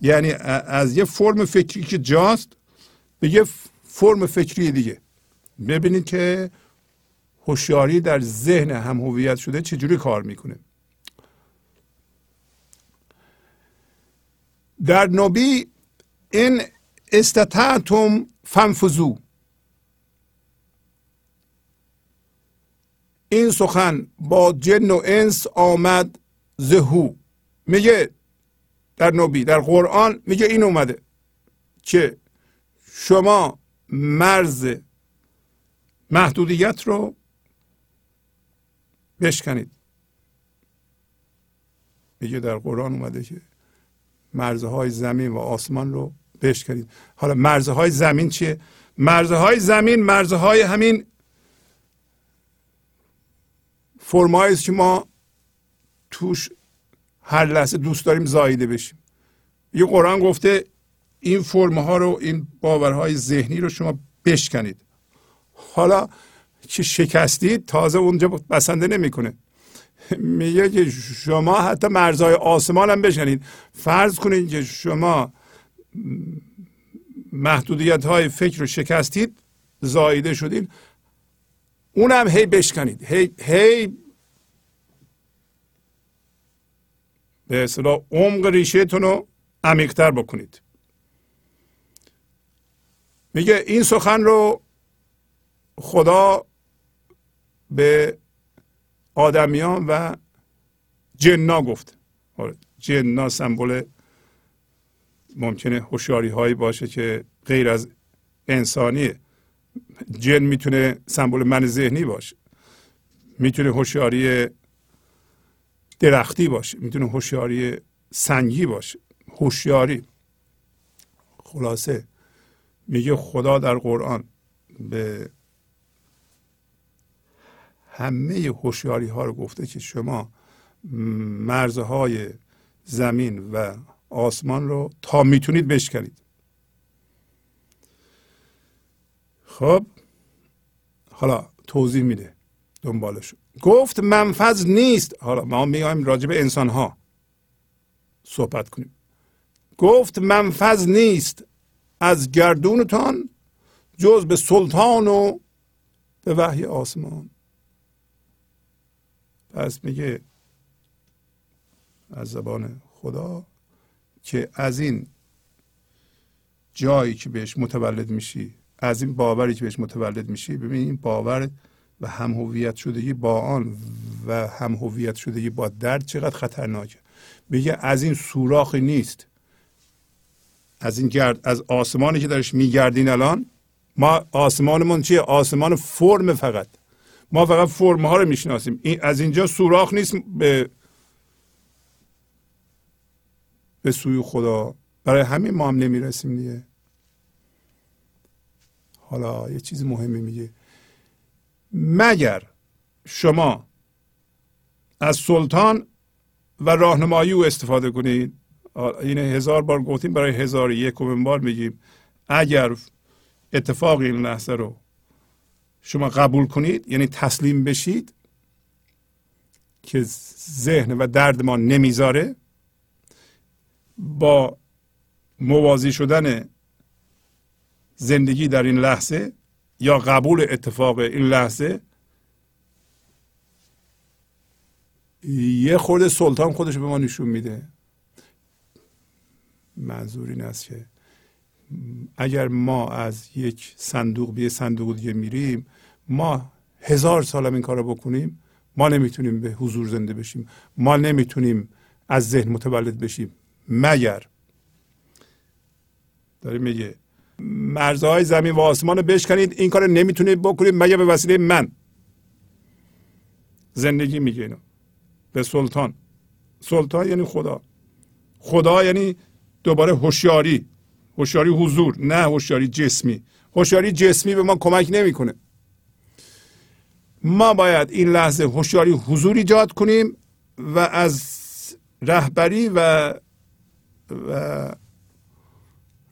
یعنی از یه فرم فکری که جاست به یه فرم فکری دیگه. ببینید که هوشیاری در ذهن هم هویت شده چجوری کار می‌کنه. در نبی این استطعتم فنفذو این سخن با جن و انس آمد زهو. میگه در نبی در قرآن میگه این اومده که شما مرز محدودیت رو بشکنید. میگه در قرآن اومده که مرزهای زمین و آسمان رو بشکنید. حالا مرزهای زمین چیه؟ مرزهای زمین مرزهای همین فرمایی که ما توش هر لحظه دوست داریم زاییده بشیم. یه قرآن گفته این فرم ها رو این باورهای ذهنی رو شما بشکنید. حالا که شکستید تازه اونجا بسنده نمی‌کنه. میگه که شما حتی مرزهای آسمان هم بشنید. فرض کنید که شما محدودیت های فکر رو شکستید زایده شدید اونم هی بشکنید. هی, هی به اصطلاح عمق ریشهتون رو عمیقتر بکنید. میگه این سخن رو خدا به آدمیان و جنا گفت. آره، جنا سمبل ممکنه هوشیاری هایی باشه که غیر از انسانیه. جن می‌تونه سمبل من ذهنی باشه. می‌تونه هوشیاری درختی باشه. می‌تونه هوشیاری سنگی باشه. هوشیاری. خلاصه. میگه خدا در قرآن به همه هوشیاری ها رو گفته که شما مرزهای زمین و آسمان رو تا می‌تونید بشکنید. خب حالا توضیح میده دنبالش گفت منفذ نیست. حالا ما میایم راجع به انسان ها صحبت کنیم. گفت منفذ نیست. از گردونتان جز به سلطان و به وحی آسمان. پس میگه از زبان خدا که از این جایی که بهش متولد میشی از این باوری که بهش متولد میشی ببین این باور و هم هویت شدگی با آن و هم هویت شدگی با درد چقدر خطرناکه. میگه از این سوراخی نیست. از این گرد از آسمانی که درش میگردین الان ما آسمانمون چیه؟ آسمان فرم فقط. ما فقط فرم ها رو می‌شناسیم. این از اینجا سوراخ نیست به به سوی خدا. برای همین ما هم نمی‌رسیم دیگه. حالا یه چیز مهمی میگه. مگر شما از سلطان و راهنمایی او استفاده کنید؟ این هزار بار گفتیم برای هزار یکمین بار میگیم. اگر اتفاق این لحظه رو شما قبول کنید یعنی تسلیم بشید که ذهن و درد ما نمی‌ذاره با موازی شدن زندگی در این لحظه یا قبول اتفاق این لحظه؟ یه خورده سلطان خودش به ما نشون میده. منظور این است که اگر ما از یک صندوق به یک صندوق دیگه میریم ما هزار سال این کار رو بکنیم ما نمی‌تونیم به حضور زنده بشیم. ما نمی‌تونیم از ذهن متولد بشیم. مگر؟ داره میگه مرزهای زمین و آسمان رو بشکنید. این کار نمی‌تونید بکنید مگر به وسیله من. زندگی میگه اینو. به سلطان. سلطان یعنی خدا. خدا یعنی دوباره هوشیاری. هوشیاری حضور نه هوشیاری جسمی. هوشیاری جسمی به ما کمک نمی‌کنه. ما باید این لحظه هوشیاری حضور ایجاد کنیم و از رهبری و و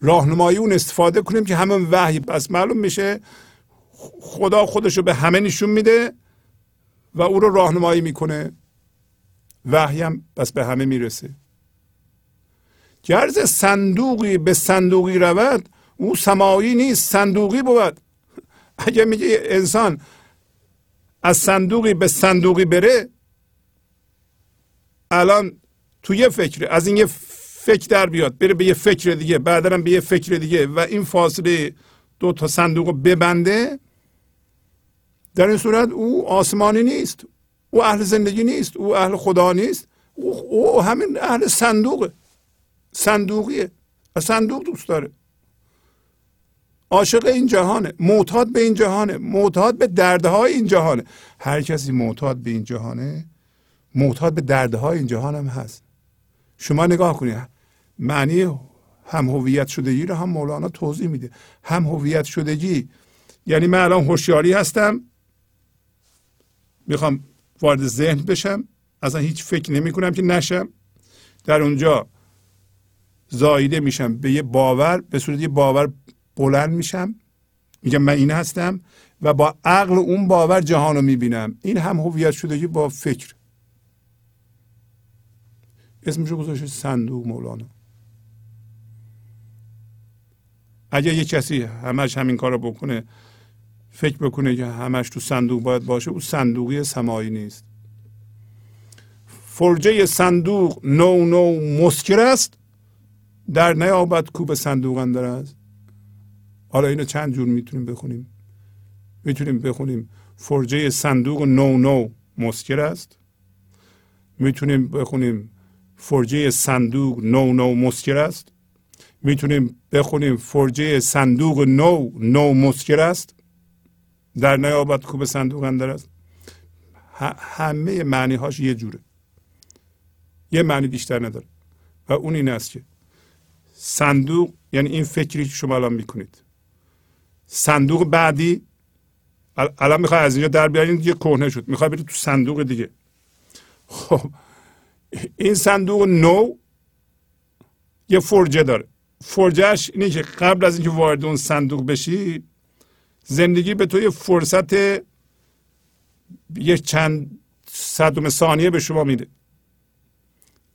راهنمایی اون استفاده کنیم که همون وحی پس معلوم میشه خدا خودش رو به همه نشون میده و او رو راهنمایی می‌کنه. وحی هم پس به همه می‌رسه. گرز صندوقی به صندوقی رود او سمایی نیست صندوقی بود. اگه میگه انسان از صندوقی به صندوقی بره الان تو یه فکر از این یه فکر در بیاد. بره به یه فکر دیگه. بعدا به یه فکر دیگه. و این فاصله دو تا صندوق رو ببنده. در این صورت او آسمانی نیست. او اهل زندگی نیست. او اهل خدا نیست. او, او همین اهل صندوقه صندوقیه. و صندوق دوست داره. عاشق این جهانه. معتاد به این جهانه. معتاد به دردهای این جهانه. هر کسی معتاد به این جهانه معتاد به دردهای این جهان هم هست. شما نگاه کنید. معنی هم هویت شدگی رو هم مولانا توضیح میده. هم هویت شدگی یعنی من الان هوشیاری هستم می‌خوام وارد ذهن بشم اصلا هیچ فکر نمی کنم که نشم. در اونجا زایده میشم به یه باور به صورت یه باور بلند میشم. میگم من این هستم و با عقل اون باور جهان رو می‌بینم. این هم هویت شدگی با فکر. اسمشو گذاشته صندوق مولانا. اگر یه کسی همش همین کار رو بکنه فکر بکنه که همش تو صندوق باید باشه او صندوقی سمایی نیست. فرجه صندوق نو نو مسکر است در نیابت کوب صندوق اندر است. حالا اینو چند جور می‌تونیم بخونیم؟ می‌تونیم بخونیم فرجه صندوق نو نو مسکر است. می‌تونیم بخونیم فرجه صندوق نو نو مسکر است. می‌تونیم بخونیم فرجه صندوق نو نو مسکر است. در نیابت کوب صندوق اندر است. همه معنی هاش یه جوره. یه معنی بیشتر نداره. و اون این است که صندوق یعنی این فکری که شما الان می‌کنید. صندوق بعدی الان می‌خوای از اینجا در بیارین یه کهنه شد. می‌خوای برید تو صندوق دیگه. خب این صندوق نو یه فرجه داره. فرجهش اینه که قبل از اینکه وارد اون صندوق بشی زندگی به تو یه فرصت یه چند صدم ثانیه به شما میده.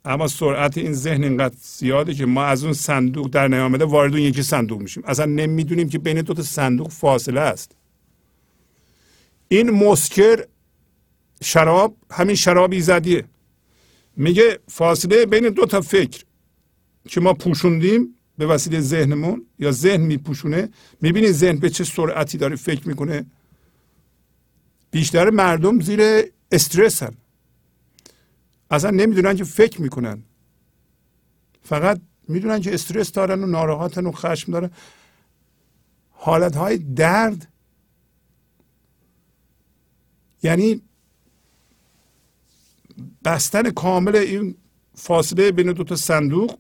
اما سرعت این ذهن اینقدر زیاده که ما از اون صندوق در نیامده وارد اون یکی صندوق میشیم. اصلا نمی‌دونیم که بین دو تا صندوق فاصله است. این مسکر شراب همین شراب ایزدیه. میگه فاصله بین دو تا فکر که ما پوشوندیم به وسیله ذهنمون یا ذهن میپوشونه می‌بینی ذهن به چه سرعتی داره فکر می‌کنه. بیشتر مردم زیر استرس هم اصلا نمی‌دونن که فکر می‌کنن. فقط می‌دونن که استرس دارن و ناراحتن و خشم دارن. حالت های درد. یعنی بستن کامل این فاصله بین دو تا صندوق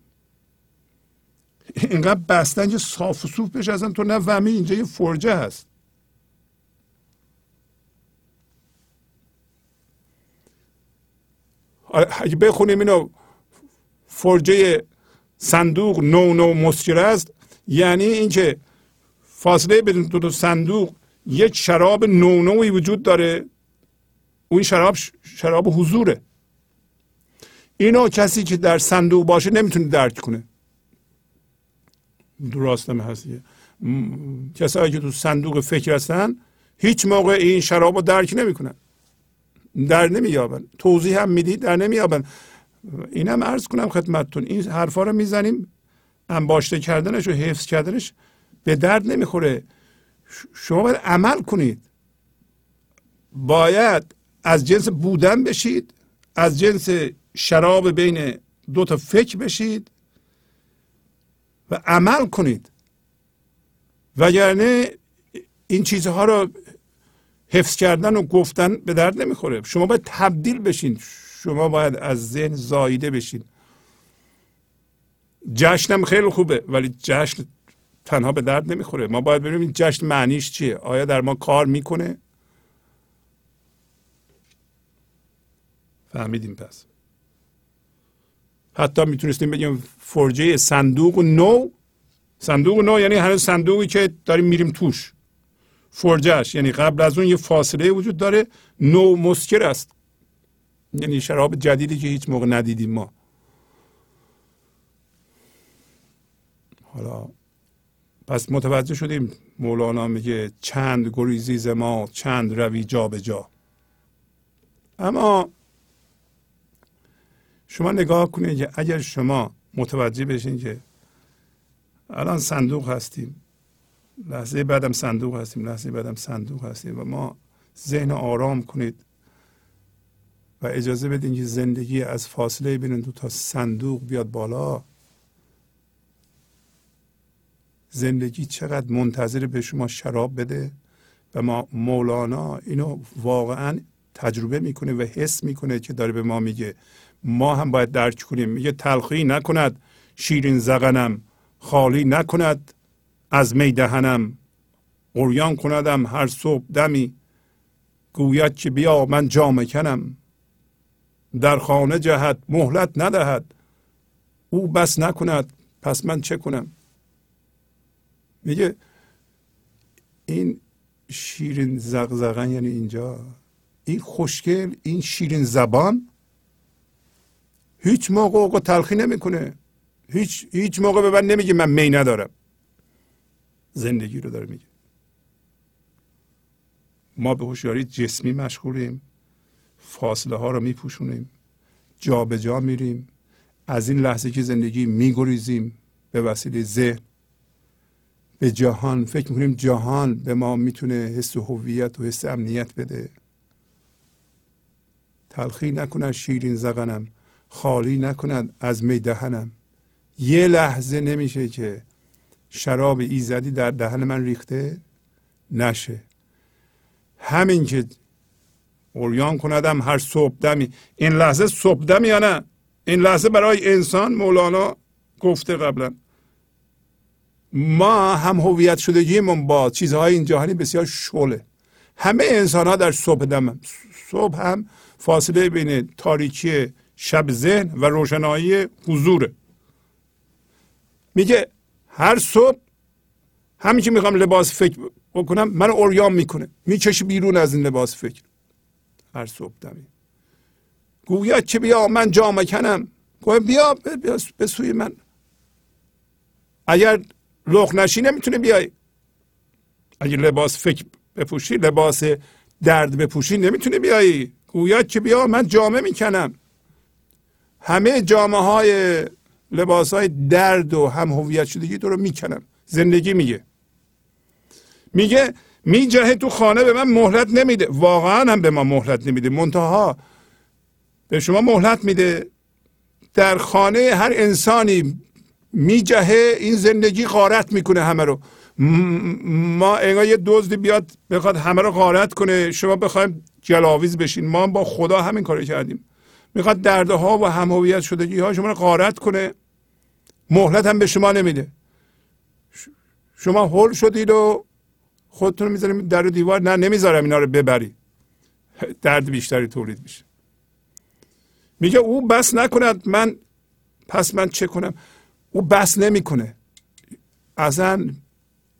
اینقدر بستن که صاف و صوف بشه اصلا تو نفهمی اینجا یه فرجه هست. اگه بخونیم اینو فرجه صندوق نو نو مسکر است یعنی اینکه فاصله بدون دو, دو صندوق یک شراب نو نوی وجود داره. اون شراب شراب حضوره. اینو کسی که در صندوق باشه نمی‌تونه درک کنه. درست هم هستیه کسایی که تو صندوق فکر هستن هیچ موقع این شراب رو درک نمی‌کنن. در نمییابن. توضیح هم می‌دید در نمییابن. اینم عرض کنم خدمتتون این حرفا رو می‌زنیم انباشته کردنش و حفظ کردنش به درد نمی‌خوره. شما باید عمل کنید. باید از جنس بودن بشید از جنس شراب بین دو تا فکر بشید. و عمل کنید. وگرنه این چیزها رو حفظ کردن و گفتن به درد نمی‌خوره. شما باید تبدیل بشین. شما باید از ذهن زایده بشین. جشنم خیلی خوبه ولی جشن تنها به درد نمی‌خوره. ما باید ببینیم جشن معنیش چیه. آیا در ما کار می‌کنه؟ فهمیدیم پس. حتی می‌تونستیم بگیم فرجه صندوق نو. صندوق نو یعنی هنوز صندوقی که داریم میریم توش. فرجهش یعنی قبل از اون یه فاصله وجود داره. نو مسکر است. یعنی شراب جدیدی که هیچ موقع ندیدیم ما. حالا پس متوجه شدیم مولانا میگه چند گریزی ما چند روی جا به جا. اما شما نگاه کنید که اگر شما متوجه بشین که الان صندوق هستیم لحظه بعدم صندوق هستیم لحظه بعدم صندوق هستیم و ما ذهن آرام کنید و اجازه بدین که زندگی از فاصله بین دو تا صندوق بیاد بالا زندگی چقدر منتظر به شما شراب بده و ما مولانا اینو واقعا تجربه می‌کنه و حس می‌کنه که داره به ما میگه. ما هم باید درک کنیم. میگه تلخی نکند شیرین زغنم خالی نکند از می دهنم. قریان کندم هر صبح دمی گوید که بیا من جامه کنم. در خانه جهت مهلت ندهد او بس نکند پس من چه کنم؟ میگه این شیرین زغزغن یعنی اینجا این خوشگل این شیرین زبان هیچ موقع اوقا تلخی نمی‌کنه. هیچ هیچ موقع به من نمیگه من می ندارم. زندگی رو داره میگه. ما به هوشیاری جسمی مشغولیم. فاصله ها رو میپوشونیم. جا به جا میریم. از این لحظه که زندگی میگریزیم به وسیله ذهن. به جهان فکر می‌کنیم جهان به ما می‌تونه حس هویت و حس امنیت بده. تلخی نکنن شیرین زغنم. خالی نکنند از می دهنم. یه لحظه نمیشه که شراب ایزدی در دهن من ریخته نشه. همین که اوریان کندم هر صبح دمی. این لحظه صبح دمی یا نه؟ این لحظه برای انسان مولانا گفته قبلا. ما هم هویت شدگیمون با چیزهای این جهانی بسیار شله. همه انسان ها در صبح دم صبح هم فاصله بین تاریکی شب ذهن و روشنایی حضوره. میگه هر صبح همین که می‌خوام لباس فکر بکنم من اوریان می‌کنه. می‌کشه بیرون از این لباس فکر. هر صبح دمی گوید که بیا من جامه کنم گوید بیا به سوی من. اگر لخ نشی نمی‌تونه بیای. اگر لباس فکر بپوشی لباس درد بپوشی نمی‌تونه بیایی. گوید که بیا من جامه می‌کنم. همه جامعه های لباس های درد و هم هویت شدگی تو رو می‌کنم زندگی میگه. میگه میجهه تو خانه به من مهلت نمیده. واقعا هم به ما مهلت نمیده. منتها به شما مهلت میده. در خانه هر انسانی میجهه این زندگی غارت می‌کنه همه رو. ما انگار یه دزدی بیاد بخواد همه رو غارت کنه. شما بخوایم جلاویز بشین. ما با خدا همین کارو کردیم. می‌خواد دردها و همهویت شدگی ها شما رو غارت کنه. مهلت هم به شما نمیده. شما هول شدید و خودتون می‌ذاریم در دیوار. نه نمی‌ذارم اینا رو ببری. درد بیشتری تولید میشه. میگه او بس نکند من پس من چه کنم؟ او بس نمی‌کنه. اصلا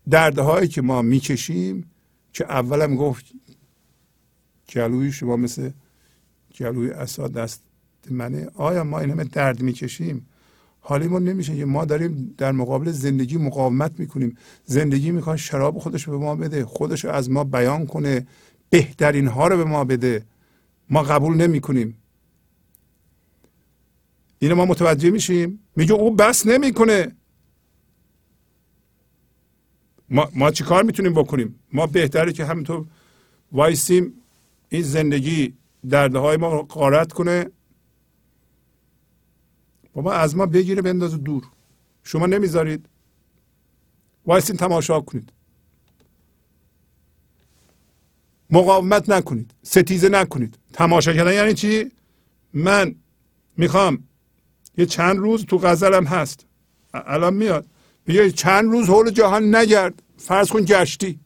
دردهایی که ما می‌کشیم که اولم گفت جلوی شما مثل جلوی اسا دست منه. آیا ما این همه درد می‌کشیم؟ حالیمون نمیشه که ما داریم در مقابل زندگی مقاومت می‌کنیم. زندگی می‌خواد شراب خودش به ما بده خودش از ما بیان کنه. بهترین ها رو به ما بده. ما قبول نمی‌کنیم. اینو ما متوجه میشیم. میگه او بس نمی‌کنه. ما, ما چی کار می‌تونیم بکنیم؟ ما بهتره که همینطور وایسیم این زندگی دردهای ما قارت کنه. بابا از ما بگیره بندازه دور. شما نمی‌ذارید. وایسین تماشا کنید. مقاومت نکنید. ستیزه نکنید. تماشا کردن یعنی چی؟ من می‌خوام یه چند روز تو غزلم هست. الان میاد. میگه چند روز حول جهان نگرد. فرض کن گشتی.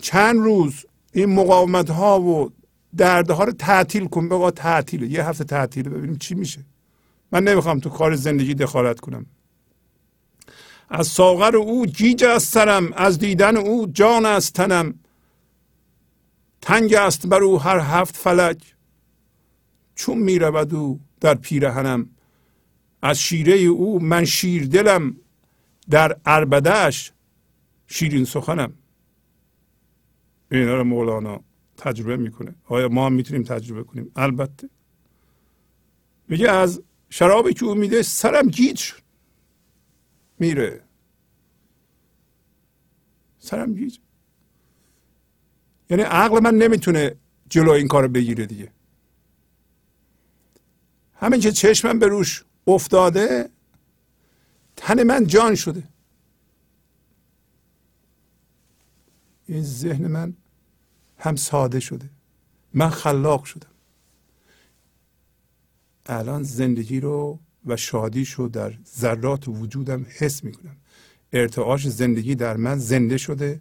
چند روز این مقاومت ها و دردها رو تعطیل کن بگا تعطیله. یه هفته تعطیله ببینیم چی میشه. من نمی‌خوام تو کار زندگی دخالت کنم. از ساغر او گیج از سرم از دیدن او جان از تنم. تنگ است بر او هر هفت فلک. چون می‌رود او در پیرهنم از شیره او من شیر دلم در اربدهش شیرین سخنم. اینا رو مولانا تجربه می‌کنه. آیا ما هم می‌تونیم تجربه کنیم؟ البته. میگه از شرابی که او میده سرم گیج شد. میره. سرم گیج. یعنی عقل من نمی‌تونه جلو این کار بگیره دیگه. همین که چشمم به روش افتاده تن من جان شده. این ذهن من هم ساده شده. من خلاق شدم. الان زندگی رو و شادیش رو در ذرات وجودم حس می‌کنم. ارتعاش زندگی در من زنده شده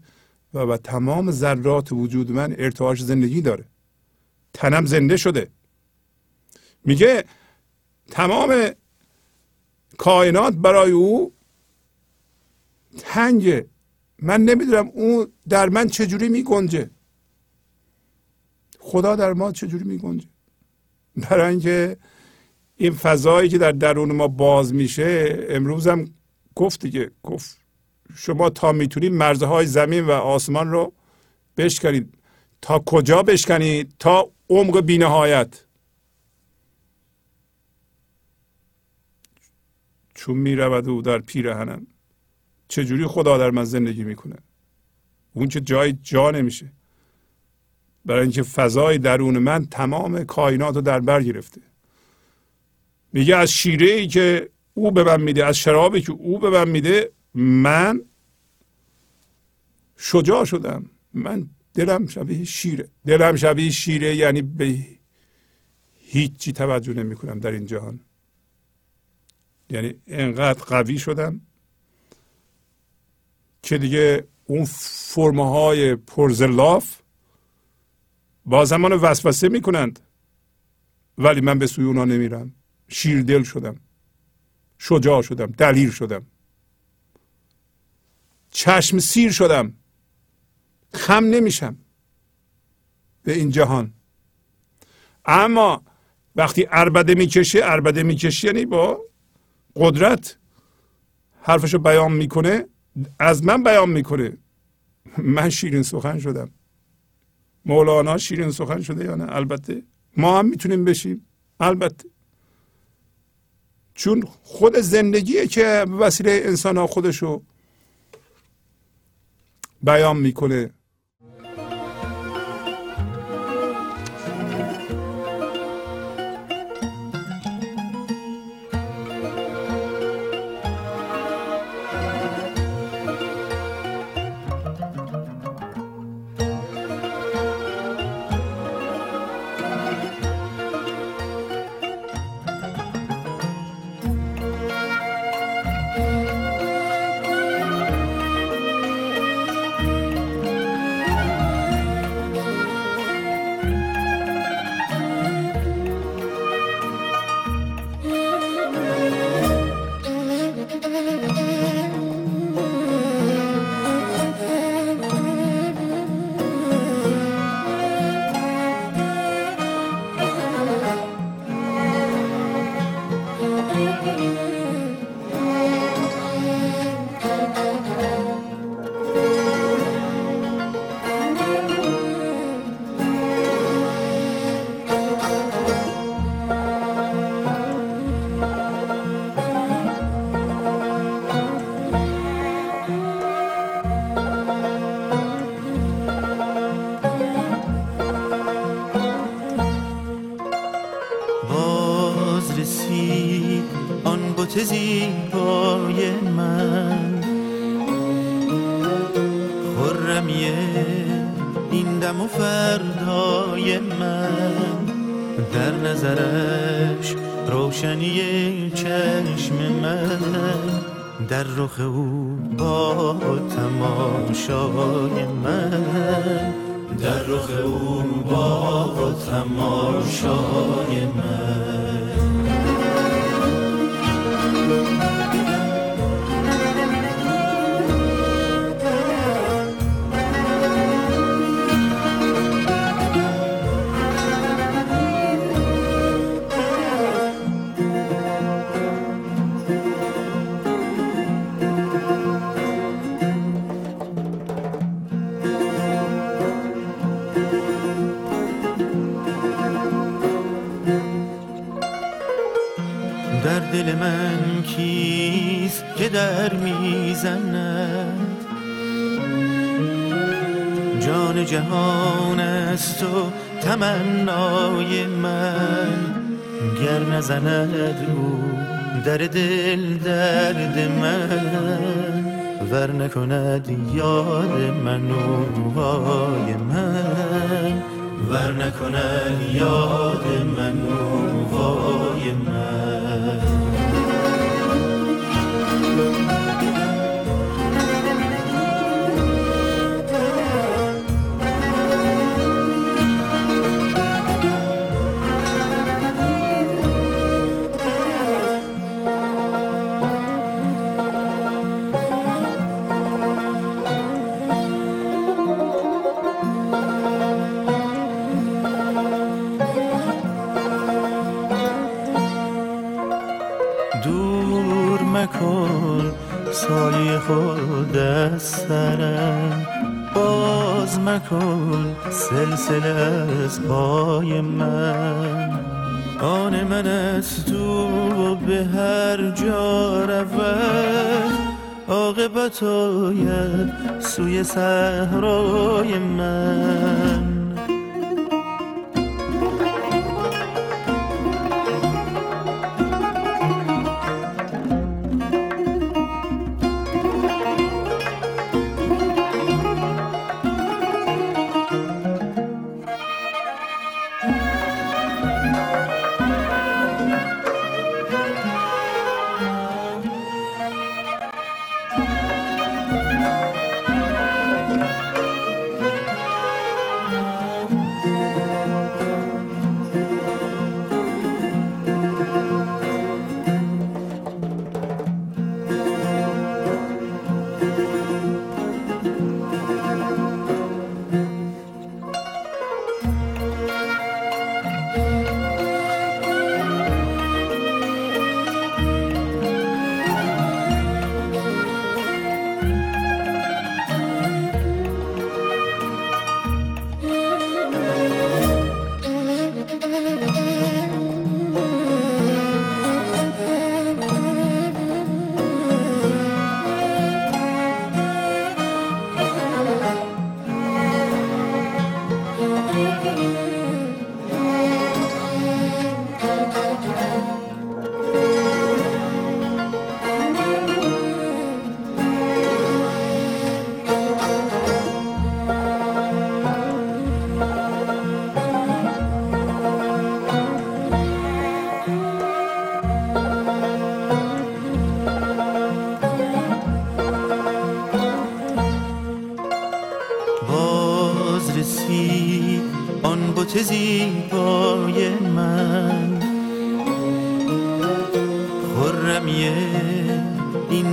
و به تمام ذرات وجود من ارتعاش زندگی داره. تنم زنده شده. میگه تمام کائنات برای او تنگه. من نمی‌دونم او در من چجوری میگنجه. خدا در ما چجوری میگنجه؟ برای اینکه این فضایی که در درون ما باز میشه امروز هم گفت دیگه گفت شما تا می‌تونید مرزهای زمین و آسمان رو بشکنید. تا کجا بشکنید؟ تا عمق بینهایت. چون می‌رود او در پیرهنم چجوری خدا در من زندگی می‌کنه؟ اون که جای جا نمیشه. برای اینکه فضای درون من تمام کائنات رو در بر گرفته. میگه از شیره ای که او به من میده از شرابی که او به من میده من شجاع شدم. من دلم شبیه شیره. دلم شبیه شیره یعنی به هیچی توجه نمی کنم در این جهان. یعنی انقدر قوی شدم که دیگه اون فرمه های پرزلاف با زمان وسوسه می‌کنند. ولی من به سوی اونا نمیرم. شیر دل شدم. شجاع شدم. دلیر شدم. چشم سیر شدم. خم نمیشم. به این جهان. اما وقتی اربده می‌کشه اربده می‌کشه یعنی با قدرت حرفشو بیان می‌کنه از من بیان می‌کنه. من شیرین سخن شدم. مولانا شیرین سخن شده یا نه؟ البته. ما هم می‌تونیم بشیم. البته. چون خود زندگیه که وسیله انسان ها خودشو بیان می‌کنه.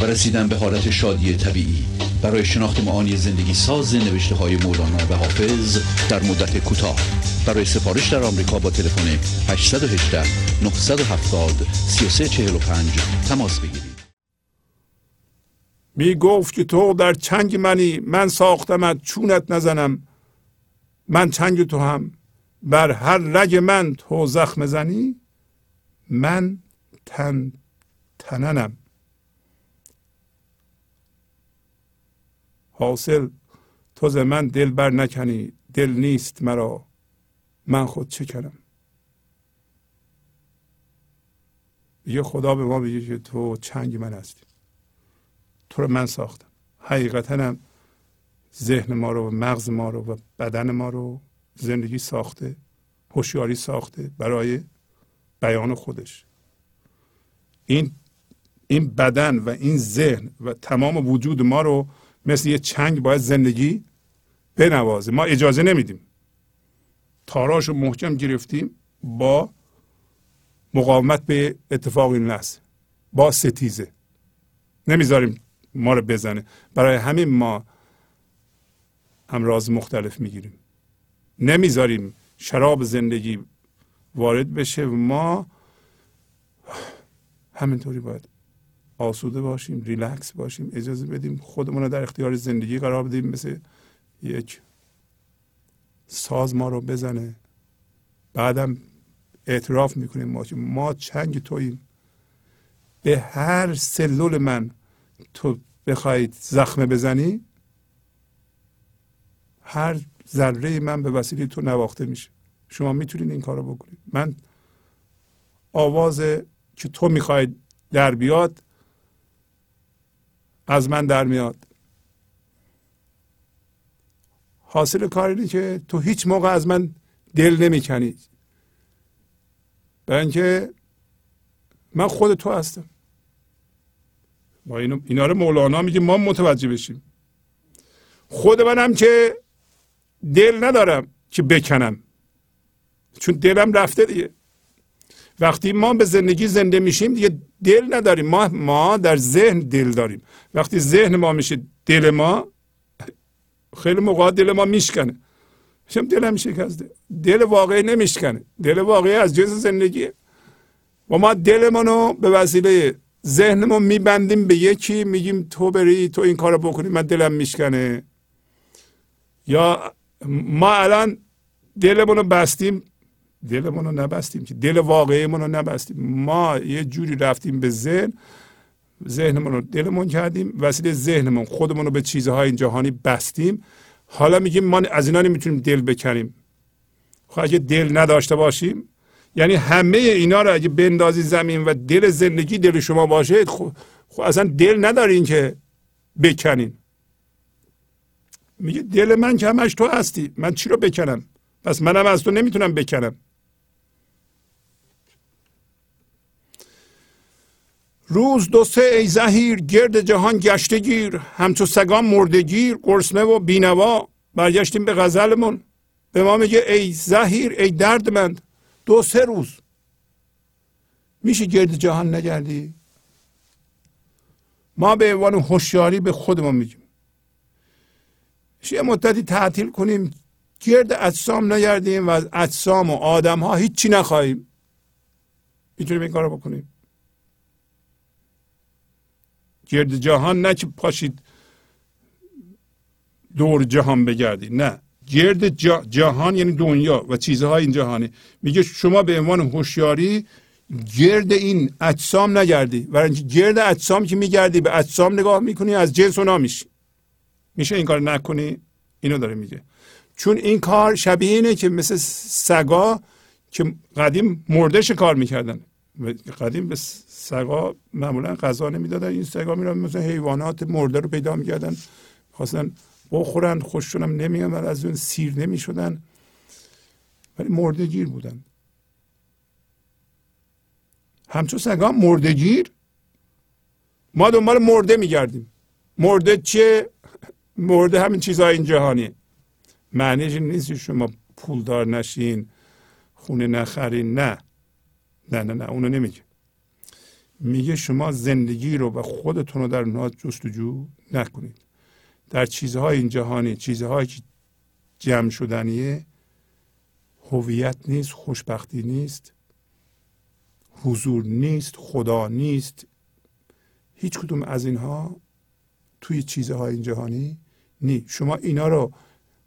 و رسیدن به حالت شادی طبیعی. برای شناخت معانی زندگی ساز نوشته های مولانا و حافظ در مدت کوتاه. برای سفارش در آمریکا با تلفن 818 970 3345 تماس بگیرید. می گفت که تو در چنگ منی من ساختمت چونت نزنم. من چنگ تو هم. بر هر رگ من تو زخم زنی من تن تننم. حاصل. تو ز من دل بر نکنی دل نیست مرا. من خود چه کنم؟ یه خدا به ما بگه که تو چنگ من هستی. تو رو من ساختم. حقیقتا هم ذهن ما رو و مغز ما رو و بدن ما رو زندگی ساخته هوشیاری ساخته برای بیان خودش. این این بدن و این ذهن و تمام وجود ما رو مثل یه چنگ باید زندگی بنوازه. ما اجازه نمیدیم. تاراش رو محکم گرفتیم با مقاومت به اتفاق این لحظه با ستیزه. نمی‌ذاریم ما رو بزنه. برای همین ما امراض مختلف می‌گیریم. نمی‌ذاریم شراب زندگی وارد بشه. ما همینطوری باید آسوده باشیم ریلکس باشیم اجازه بدیم خودمون رو در اختیار زندگی قرار بدیم مثل یک ساز ما رو بزنه. بعدم اعتراف می‌کنیم ما ما چنگ توییم. به هر سلول من تو بخواید زخمه بزنی هر ذره من به وسیله تو نواخته میشه. شما می‌تونید این کارو بکنید. من آواز که تو می‌خواید در بیاد از من در میاد. حاصل کار اینه که تو هیچ موقع از من دل نمی‌کنی. برای اینکه من خود تو هستم. ما اینو اینا رو مولانا میگه ما متوجه بشیم. خود منم که دل ندارم که بکنم. چون دلم رفته دیگه. وقتی ما به زندگی زنده میشیم دیگه دل نداریم. ما ما در ذهن دل داریم. وقتی ذهن ما میشه دل ما خیلی موقع دل ما میشکنه. شم دلم شکسته دل واقعی نمیشکنه. دل واقعی از جنس زندگیه. و ما دلمونو به وسیله ذهنمون میبندیم به یکی میگیم تو بری تو این کارو بکنی من دلم میشکنه. یا ما الان دلمون رو بستیم دلمون رو نبستیم که دل واقعیمون رو نبستیم. ما یه جوری رفتیم به ذهن ذهنمون رو دلمون کردیم وسیله ذهنمون خودمون رو به چیزهای این جهانی بستیم. حالا میگیم ما از اینا نمی‌تونیم دل بکنیم. خب اگه دل نداشته باشیم یعنی همه اینا رو اگه بندازی زمین و دل زندگی دل شما باشه خب, خب اصلا دل ندارین که بکنین. میگه دل من که همش تو هستی من چی رو بکنم؟ پس منم از تو نمی‌تونم بکنم. روز دو سه ای زهیر گرد جهان گشته گیر. همچو سگان مردگیر گرسنه و بینوا. برگشتیم به غزلمون. به ما میگه ای زهیر ای دردمند دو سه روز. میشه گرد جهان نگردی؟ ما به عنوان هوشیاری به خودمون میگیم. یه مدتی تعطیل کنیم. گرد اجسام نگردیم و از اجسام و آدم ها هیچی نخواهیم. می‌تونیم این کارو بکنیم. گرد جهان نه که پاشید دور جهان بگردی نه. گرد جهان یعنی دنیا و چیزهای این جهانی. میگه شما به عنوان هوشیاری گرد این اجسام نگردی. اینکه گرد اجسام که میگردی به اجسام نگاه می‌کنی از جنس اونا میشی. میشه این کار نکنی؟ اینو داره میگه. چون این کار شبیه اینه که مثل سگا که قدیم مرده کار می‌کردن. قدیم به سگا معمولا غذا نمی‌دادن. این سگا میرن مثل حیوانات مرده رو پیدا می‌کردن. خواستن بخورن خوششون هم نمیامد از اون سیر نمی‌شدن. ولی مردگیر بودن. همچون سگا مردگیر ما دنبال مرده میگردیم. مرده چه مرده همین چیزهای این جهانی. معنیش نیست شما پولدار نشین خونه نخرین. نه. نه نه نه. اونو نمیگه. میگه شما زندگی رو و خودتون رو در اونها جستجو نکنید. در چیزهای این جهانی چیزهایی که جمع شدنیه هویت نیست خوشبختی نیست حضور نیست خدا نیست. هیچ کدوم از اینها توی چیزهای این جهانی نی. شما اینا رو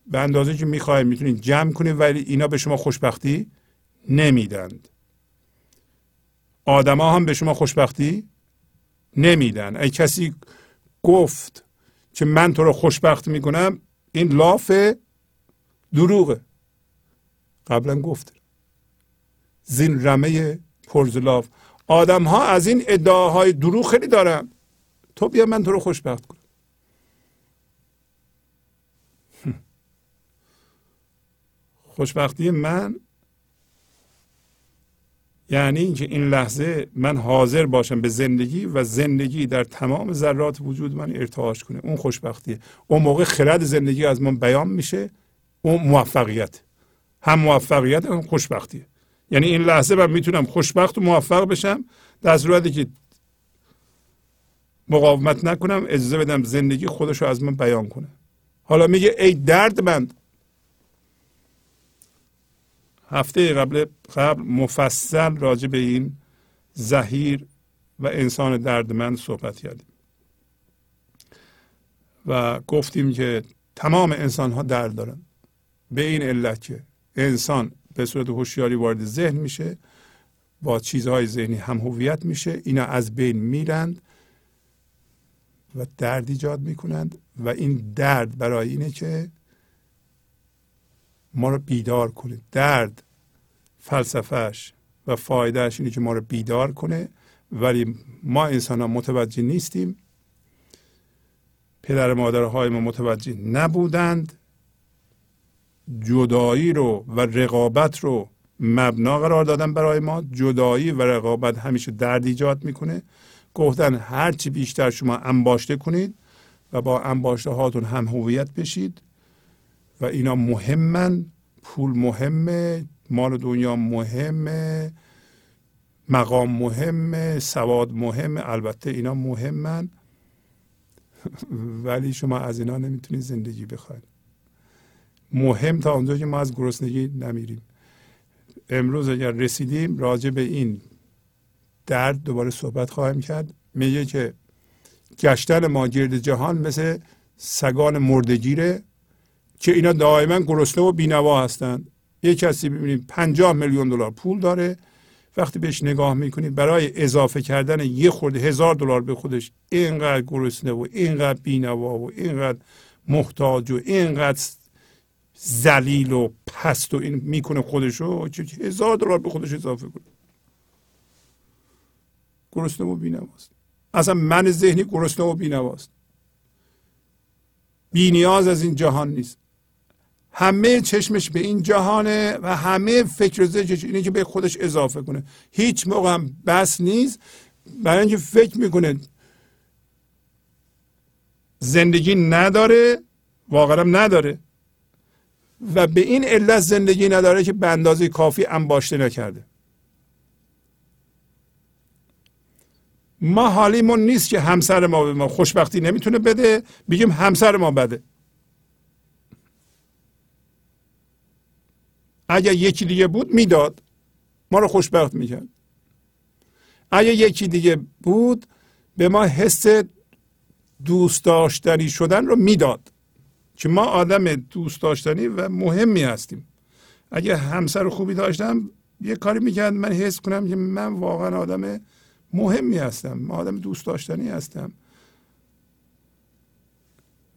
به اندازه که می‌خواهید می‌تونید جمع کنید ولی اینا به شما خوشبختی نمیدند. آدما هم به شما خوشبختی نمیدن. ای کسی گفت که من تو رو خوشبخت می‌کنم این لاف دروغه. قبلا گفت. زین رمه پرزلاف آدم ها از این ادعاهای دروغ خیلی دارن. تو بیا من تو رو خوشبخت کنم. خوشبختی من؟ یعنی اینکه این لحظه من حاضر باشم به زندگی و زندگی در تمام ذرات وجود من ارتعاش کنه. اون خوشبختیه. اون موقع خرد زندگی از من بیان میشه. اون موفقیت. هم موفقیت هم خوشبختیه. یعنی این لحظه من می‌تونم خوشبخت و موفق بشم در صورتی که مقاومت نکنم اجازه بدم زندگی خودش رو از من بیان کنه. حالا میگه ای درد من هفته قبل قبل مفصل راجع به این زهیر و انسان دردمند صحبت کردیم. و گفتیم که تمام انسان ها درد دارن. به این علت که انسان به صورت هوشیاری وارد ذهن میشه با چیزهای ذهنی هم هویت میشه اینا از بین میرند و درد ایجاد می‌کنند و این درد برای اینه که ما رو بیدار کنه. درد فلسفهش و فایدهش اینه که ما رو بیدار کنه. ولی ما انسان ها متوجه نیستیم. پدر مادرهای ما متوجه نبودند. جدایی رو و رقابت رو مبنا قرار دادن برای ما. جدایی و رقابت همیشه درد ایجاد می‌کنه. گفتن هرچی بیشتر شما انباشته کنید و با انباشته هاتون هم هویت بشید و اینا مهمن پول مهمه مال دنیا مهمه مقام مهمه سواد مهمه البته اینا مهمن. ولی شما از اینا نمی‌تونید زندگی بخواید. مهم تا اونجا که ما از گرسنگی نمیریم. امروز اگر رسیدیم راجع به این درد دوباره صحبت خواهیم کرد. میگه که گشتن ما گرد جهان مثل سگان مردگیره که اینا دائما گرسنه و بینوا هستند. یه کسی ببینید پنجاه میلیون دلار پول داره. وقتی بهش نگاه می‌کنید برای اضافه کردن یه خورده هزار دلار به خودش اینقدر گرسنه و اینقدر بینوا و اینقدر محتاج و اینقدر زلیل و پست و این می‌کنه خودشو هزار دلار به خودش اضافه کنه. گرسنه و بینواست. اصلا من ذهنی گرسنه و بینواست. بینیاز از این جهان نیست. همه چشمش به این جهانه و همه فکر ذهنش اینه که به خودش اضافه کنه. هیچ موقع هم بس نیست. برای اینکه فکر می‌کنه زندگی نداره واقعا نداره. و به این علت زندگی نداره که به اندازه کافی انباشته نکرده. ما حالیمون نیست که همسر ما به ما خوشبختی نمی‌تونه بده. بگیم همسر ما بده. اگر یکی دیگه بود می‌داد. ما رو خوشبخت می‌کرد. اگر یکی دیگه بود به ما حس دوست داشتنی شدن رو می‌داد. که ما آدم دوست داشتنی و مهمی هستیم. اگه همسر خوبی داشتم یه کاری می‌کرد. من حس کنم که من واقعا آدم مهمی هستم. من آدم دوست داشتنی هستم.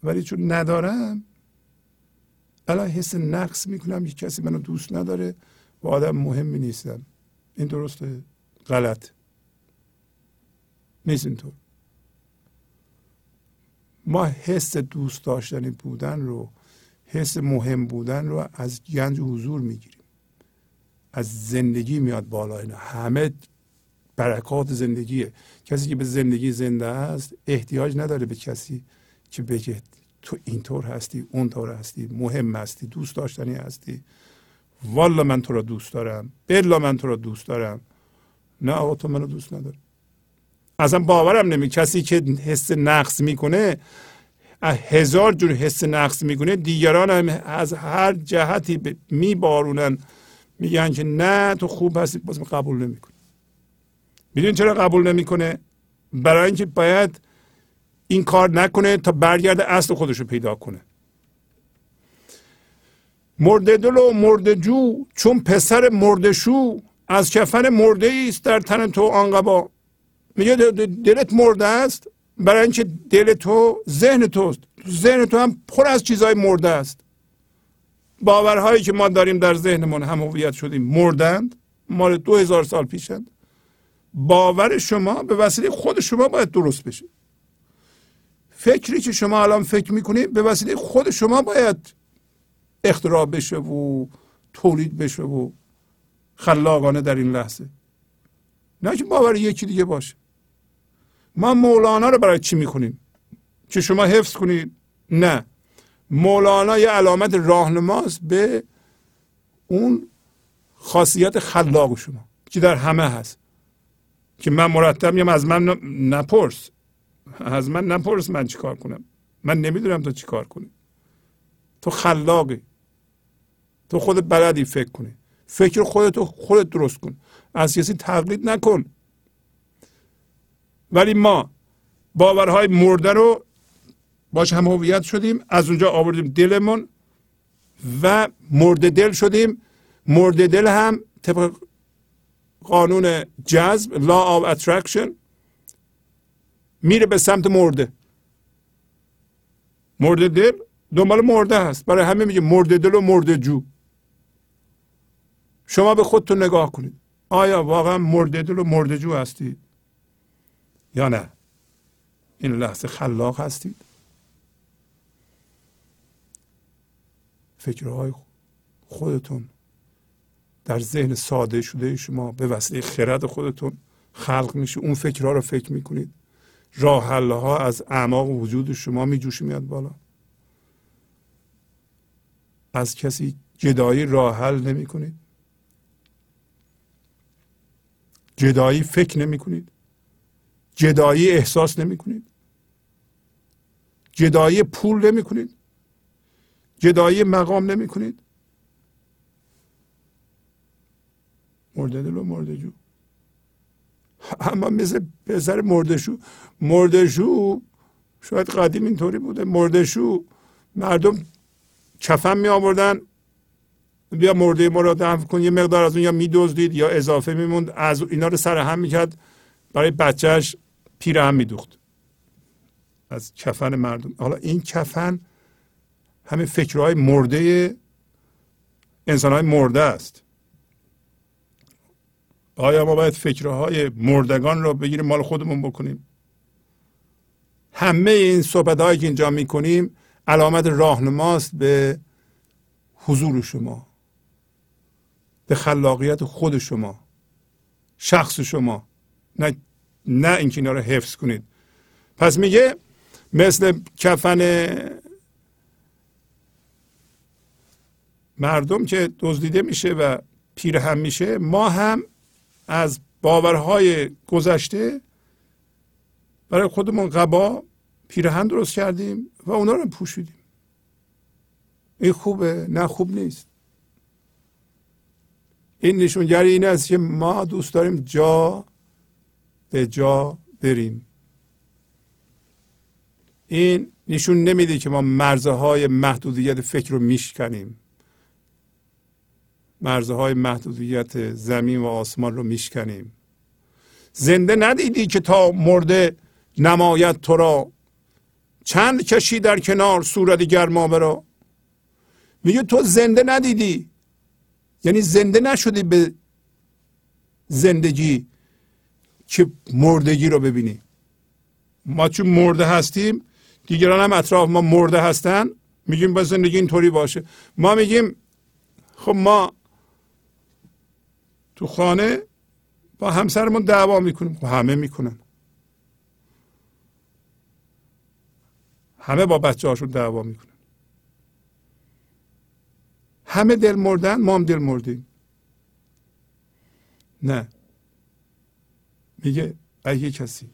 ولی چون ندارم الان حس نقص می‌کنم که کسی منو دوست نداره و آدم مهمی نیستم. این درسته غلط. نیست اینطور ما حس دوست داشتنی بودن رو حس مهم بودن رو از گنج حضور می‌گیریم. از زندگی میاد بالا اینا. همه برکات زندگیه. کسی که به زندگی زنده است احتیاج نداره به کسی که بگه تو اینطور هستی اونطور هستی مهم هستی دوست داشتنی هستی. والا من تو را دوست دارم. بلا من تو را دوست دارم. نه آقا تو منو دوست نداری. اصلا باورم نمی کسی که حس نقص می‌کنه هزار جور حس نقص می‌کنه. دیگران هم از هر جهتی میبارونن. میگن که نه تو خوب هستی. باز قبول نمی‌کنه می‌دونی چرا قبول نمی‌کنه؟ برای اینکه باید این کار نکنه تا برگرده اصل خودش رو پیدا کنه. مرده دل و مرده جو چون پسر مرده شو از کفن مرده است در تن تو آنقبا. میگه دلت مرده است؟ برای اینکه دل تو ذهن توست. ذهن تو هم پر از چیزهای مرده است. باورهایی که ما داریم در ذهنمون هم هویت شدیم مردند. مال دو هزار سال پیشند. باور شما به وسیله خود شما باید درست بشه. فکری که شما الان فکر می‌کنید به وسیله خود شما باید اختراع بشه و تولید بشه و خلاقانه در این لحظه. نه که باور یکی دیگه باشه. ما مولانا رو برای چی می‌کنیم که شما حفظ کنید؟ نه. مولانا یه علامت راهنماست به اون خاصیت خلاق شما که در همه هست. که من مرتب میم از من نپرس. از من نپرس من چیکار کنم. من نمی‌دونم تو چیکار کنی. تو خلاقی. تو خودت بلدی فکر کنی. فکر خودتو خودت درست کن. از کسی تقلید نکن. ولی ما باورهای مرده رو باش هم هویت شدیم از اونجا آوردیم دلمون و مرد دل شدیم. مرد دل هم طبق قانون جذب law of attraction میره به سمت مرده. مرد دل دنبال مرده هست. برای همه میگه مرد دل و مرد جو. شما به خودتون نگاه کنید. آیا واقعا مرد دل و مرد جو هستید؟ یا نه؟ این لحظه خلاق هستید. فکرهای خودتون در ذهن ساده شده شما به وسیله خرد خودتون خلق میشه. اون فکرها رو فکر می‌کنید. راه ها از اعماق وجود شما میجوشه میاد بالا. از کسی جدایی راه حل نمی کنید. جدایی فکر نمی کنید. جدایی احساس نمی کنید. جدایی پول نمی کنید. جدایی مقام نمی کنید. مرده دل و مرده جو. اما مثل پسر مردشو. مردشو شاید قدیم اینطوری بوده. مردشو مردم کفن می آوردن بیا مرده ما رو دفن کن یه مقدار از اون یا میدزدید یا اضافه میموند. از اینا رو سر هم می‌کرد. برای بچهش پیر هم میدوخت. از کفن مردم. حالا این کفن همه فکرهای مرده انسانهای مرده است. آیا ما باید فکرهای مردگان رو بگیریم مال خودمون بکنیم؟ همه این صحبت هایی که اینجا می‌کنیم علامت راهنماست به حضور شما به خلاقیت خود شما شخص شما. نه نه اینکه اینا رو حفظ کنید. پس میگه مثل کفن مردم که دزدیده میشه و پیر هم میشه ما هم از باورهای گذشته برای خودمون قبا پیرهن درست کردیم و اونا رو پوشیدیم. این خوبه نه خوب نیست. این نشونگری این است که ما دوست داریم جا به جا بریم. این نشون نمیده که ما مرزهای محدودیت فکر رو میشکنیم. مرزهای محدودیت زمین و آسمان رو میشکنیم. زنده ندیدی که تا مرده نمایت تو را؟ چند کشی در کنار صورت گرما برا میگه تو زنده ندیدی. یعنی زنده نشدی به زندگی که مردگی رو ببینی. ما چون مرده هستیم دیگران هم اطراف ما مرده هستن میگیم با زندگی اینطوری باشه. ما میگیم خب ما تو خانه با همسرمون دعوا می‌کنیم. خب همه می‌کنن. همه با بچه هاشون دعوا می‌کنن. همه دل مردن ما هم دل مردیم. نه. میگه اگه کسی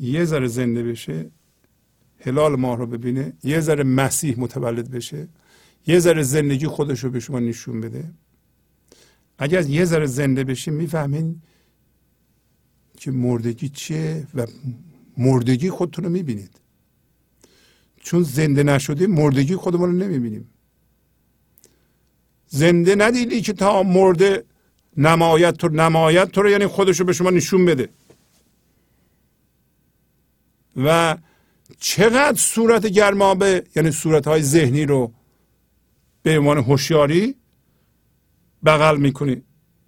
یه ذره زنده بشه هلال ماه رو ببینه یه ذره مسیح متولد بشه یه ذره زندگی خودش رو به شما نشون بده اگر یه ذره زنده بشیم می‌فهمین که مردگی چیه و مردگی خودتون رو می‌بینید. چون زنده نشدیم مردگی خودمون رو نمی‌بینیم. زنده ندیدی که تا مرده نمایت تو نمایت تو رو یعنی خودش رو به شما نشون بده. و چقدر صورت گرمابه یعنی صورت های ذهنی رو به عنوان هوشیاری بغل می‌کنی.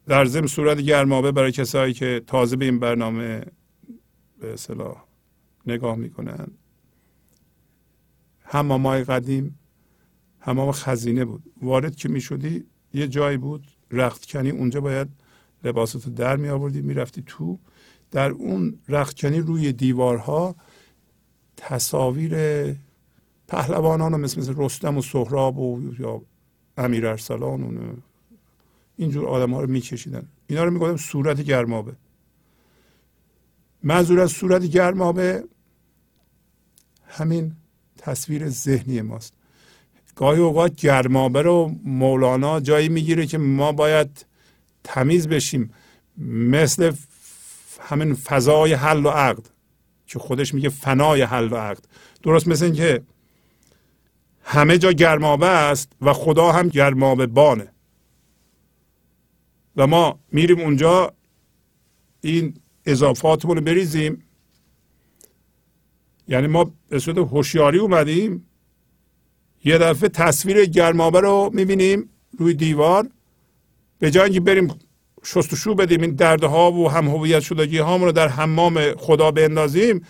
در ضمن صورت گرمابه برای کسایی که تازه به این برنامه به اصطلاح نگاه می‌کنن. همامای قدیم همام خزینه بود. وارد که می‌شدی یه جایی بود رختکنی اونجا باید لباساتو در می آوردی می‌رفتی تو. در اون رختکنی روی دیوارها تصاویر پهلوانان مثل مثل رستم و سهراب و یا امیر ارسلان و اینجور آدم ها رو میکشیدن. اینا رو می‌گفتم صورت گرمابه. منظور از صورت گرمابه همین تصویر ذهنی ماست. گاهی اوقات گرمابه رو مولانا جایی می‌گیره که ما باید تمیز بشیم. مثل همین فضای حل و عقد که خودش میگه فنای حل و عقد. درست مثل این که همه جا گرمابه است و خدا هم گرمابه بانه. و ما میریم اونجا این اضافاتمون رو بریزیم. یعنی ما به صورت هوشیاری اومدیم یه دفعه تصویر گرمابه رو می‌بینیم روی دیوار. به جای اینکه بریم شستشو بدیم این دردها و هم هویت شدگی هامون رو در حمام خدا بندازیم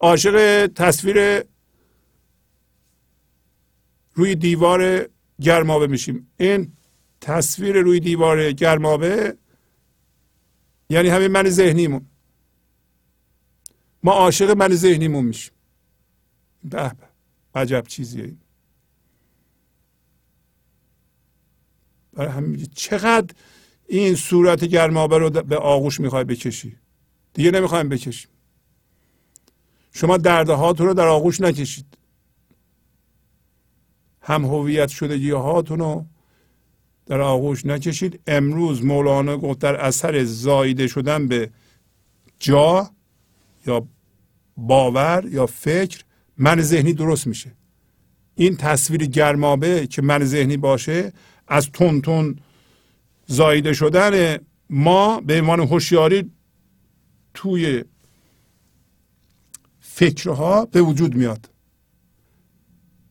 عاشق تصویر روی دیوار گرمابه میشیم. این تصویر روی دیوار گرمابه یعنی همین من ذهنیمون. ما عاشق من ذهنیمون میشیم. به به عجب چیزیه این. برای همین چقدر این صورت گرمابه رو به آغوش می‌خوای بکشی؟ دیگه نمی‌خوایم بکشیم. شما دردهاتون رو در آغوش نکشید. هم هویت شدگی هاتون رو در آغوش نکشید. امروز مولانا گفت در اثر زایده شدن به جا یا باور یا فکر من ذهنی درست میشه. این تصویر گرمابه که من ذهنی باشه از تون تون زایده شدن ما به عنوان هوشیاری توی فکرها به وجود میاد.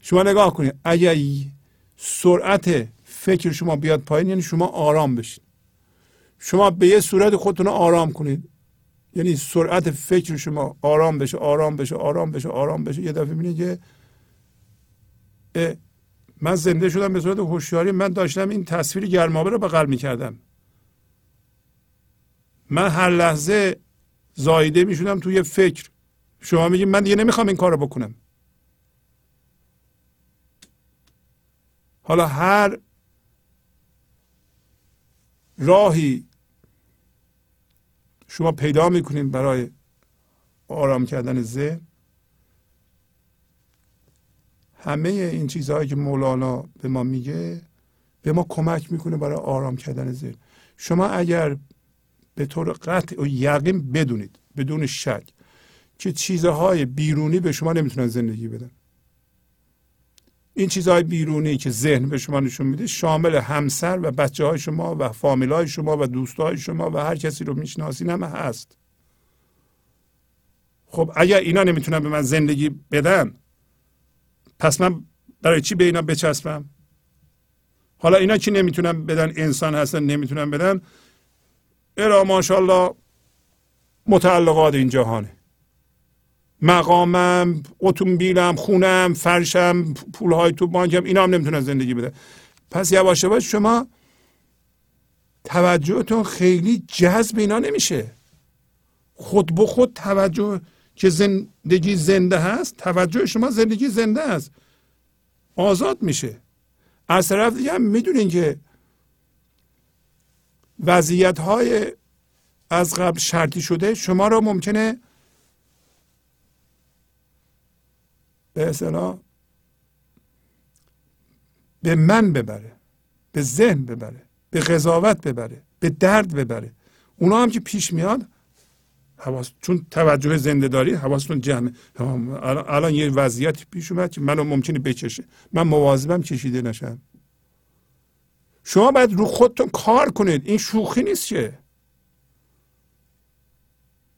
شما نگاه کنید اگر سرعت فکر شما بیاد پایین یعنی شما آرام بشید شما به یه صورت خودتون آرام کنید. یعنی سرعت فکر شما آرام بشه آرام بشه آرام بشه آرام بشه. یه دفعه می‌بینید که من زنده شدم به صورت هوشیاری. من داشتم این تصویر گرمابه رو بغل می‌کردم. من هر لحظه زایده می‌شدم توی فکر. شما میگید من دیگه نمی‌خوام این کار رو بکنم. حالا هر راهی شما پیدا می‌کنید برای آرام کردن ذهن. همه این چیزهایی که مولانا به ما میگه به ما کمک می‌کنه برای آرام کردن ذهن. شما اگر به طور قطع و یقین بدونید بدون شک که چیزهای بیرونی به شما نمی‌تونن زندگی بدن. این چیزهای بیرونی که ذهن به شما نشون میده شامل همسر و بچه های شما و فامیل های شما و دوست های شما و هر کسی رو می‌شناسین هم هست. خب اگر اینا نمی‌تونن به من زندگی بدن پس من برای چی به اینا بچسبم؟ حالا اینا چی نمی‌تونن بدن؟ انسان هستن نمی‌تونن بدن؟ ارا ماشاءالله متعلقات این جهانه. مقامم اتومبیلم خونم فرشم پولهای تو بانکم اینا هم نمی‌تونن زندگی بده. پس یواش یواش شما توجهتون خیلی جذب اینا نمیشه. خود به خود توجه که زندگی زنده هست توجه شما زندگی زنده است. آزاد میشه. از طرف دیگه هم می‌دونین که وضعیت های از قبل شرطی شده شما را ممکنه به اصطلاح به من ببره به ذهن ببره به قضاوت ببره به درد ببره. اونا هم که پیش میاد حواس چون توجه زنده داری حواستون جمعه. الان یه وضعیت پیش اومد که منو ممکنه بکشه. من مواظبم کشیده نشم. شما باید رو خودتون کار کنید. این شوخی نیست که.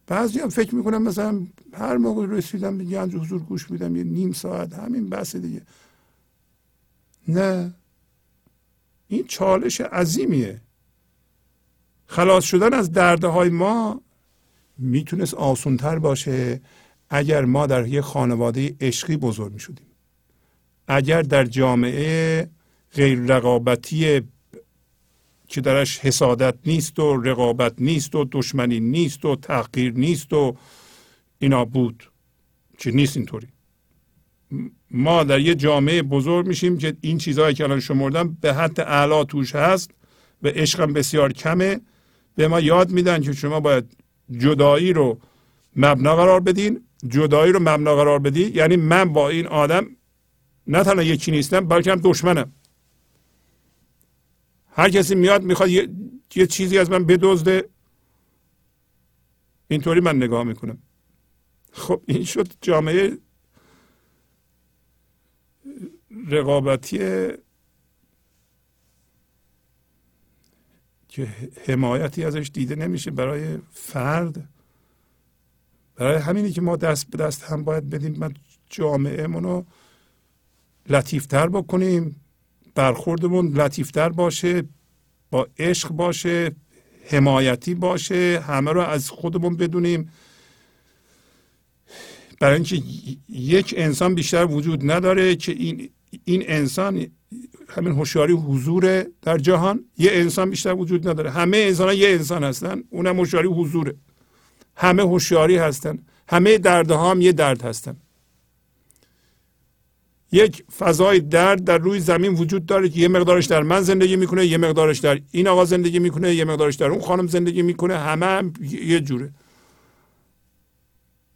بعضی هم فکر می‌کنم مثلا هر موقع رسیدم به گنج حضور گوش میدم یه نیم ساعت همین بحث دیگه. نه. این چالش عظیمیه. خلاص شدن از درده های ما می‌تونست آسونتر باشه اگر ما در یک خانواده عشقی بزرگ می‌شدیم. اگر در جامعه غیر رقابتی که درش حسادت نیست و رقابت نیست و دشمنی نیست و تحقیر نیست و اینا بود. که نیست اینطوری؟ ما در یه جامعه بزرگ میشیم که این چیزهایی که الان شمردم به حد اعلا توش هست و عشقم بسیار کمه. به ما یاد میدن که شما باید جدایی رو مبنا قرار بدین. جدایی رو مبنا قرار بدی. یعنی من با این آدم نه تنها یکی نیستم بلکه هم دشمنم. هر کسی میاد می‌خواد یه،, یه چیزی از من بدزده. اینطوری من نگاه می‌کنم. خب این شد جامعه رقابتی که حمایتی ازش دیده نمیشه برای فرد. برای همینی که ما دست به دست هم باید بدیم من جامعه رو لطیفتر بکنیم. برخوردمون لطیفتر باشه با عشق باشه حمایتی باشه همه رو از خودمون بدونیم. برای اینکه یک انسان بیشتر وجود نداره که این این انسان همین هوشیاری حضور در جهان یه انسان بیشتر وجود نداره. همه انسان ها یه انسان هستن اونم هوشیاری حضوره. همه هوشیاری هستن. همه درد هم یه درد هستن. یک فضای درد در روی زمین وجود داره که یه مقدارش در من زندگی می‌کنه یه مقدارش در این آقا زندگی می‌کنه یه مقدارش در اون خانم زندگی می‌کنه همه هم یه جوره.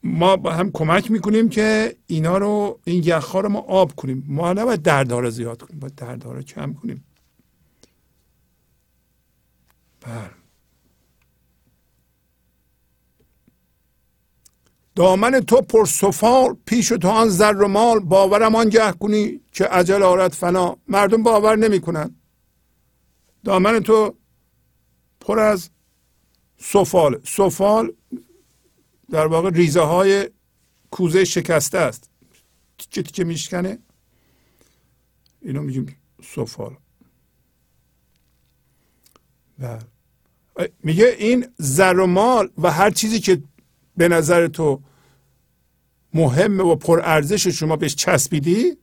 ما با هم کمک می‌کنیم که اینا رو این یخها رو ما آب کنیم. ما نباید دردها رو زیاد کنیم باید دردها رو کم کنیم. بله. دامن تو پر سفال پیش تو آن زر و مال باورم آن گه کنی که عجل آرد فنا. مردم باور نمی‌کنن. دامن تو پر از سفال. سفال در واقع ریزه های کوزه شکسته است. تیکه تیکه میشکنه. اینو میگیم سفال. بله. میگه این زر و مال و هر چیزی که به نظر تو مهمه و پر ارزش شما بهش چسبیدی؟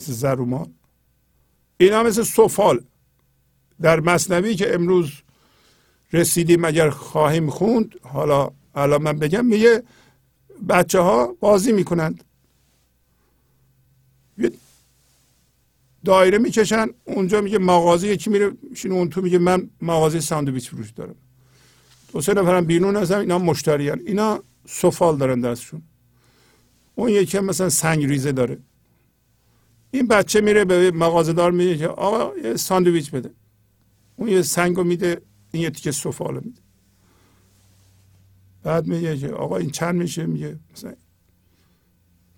مثل زر و مال اینا مثل سفال. در مصنوی که امروز رسیدیم اگر خواهیم خوند حالا الان من بگم میگه بچه ها بازی می‌کنند. دایره می‌کشن اونجا میگه مغازه یکی میره میشینه اون تو میگه من مغازه ساندویچ فروش دارم. دو سه نفرم بیرون هستن اینا مشتریان. اینا سفال دارن دستشون. اون یکی مثلا سنگ ریزه داره. این بچه میره به مغازه دار میگه که آقا یه ساندویچ بده. اون یه سنگ میده این یه تیکه سفال میده. بعد میگه که آقا این چند میشه؟ میگه مثلا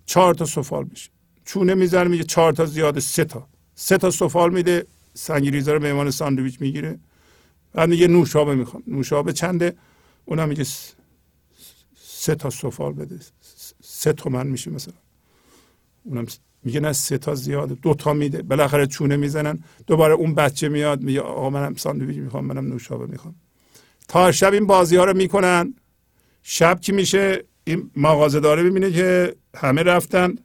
چهار تا سفال میشه. چونه می‌زنه میگه چهار تا زیاده سه تا. سه تا سفال میده سنگ ریزه رو مهمان ساندویچ می‌گیره. بعد میگه نوشابه می‌خوام. نوشابه چنده؟ اونم میگه سه تا سفال بده. سه تومن میشه مثلا. اونم میگه نه سه تا زیاده. دو تا میده. بالاخره چونه می‌زنن. دوباره اون بچه میاد میگه آقا منم ساندویچ می‌خوام منم نوشابه می‌خوام. تا شب این بازی ها رو می‌کنن. شب کی میشه؟ این مغازه داره ببینه که همه رفتن.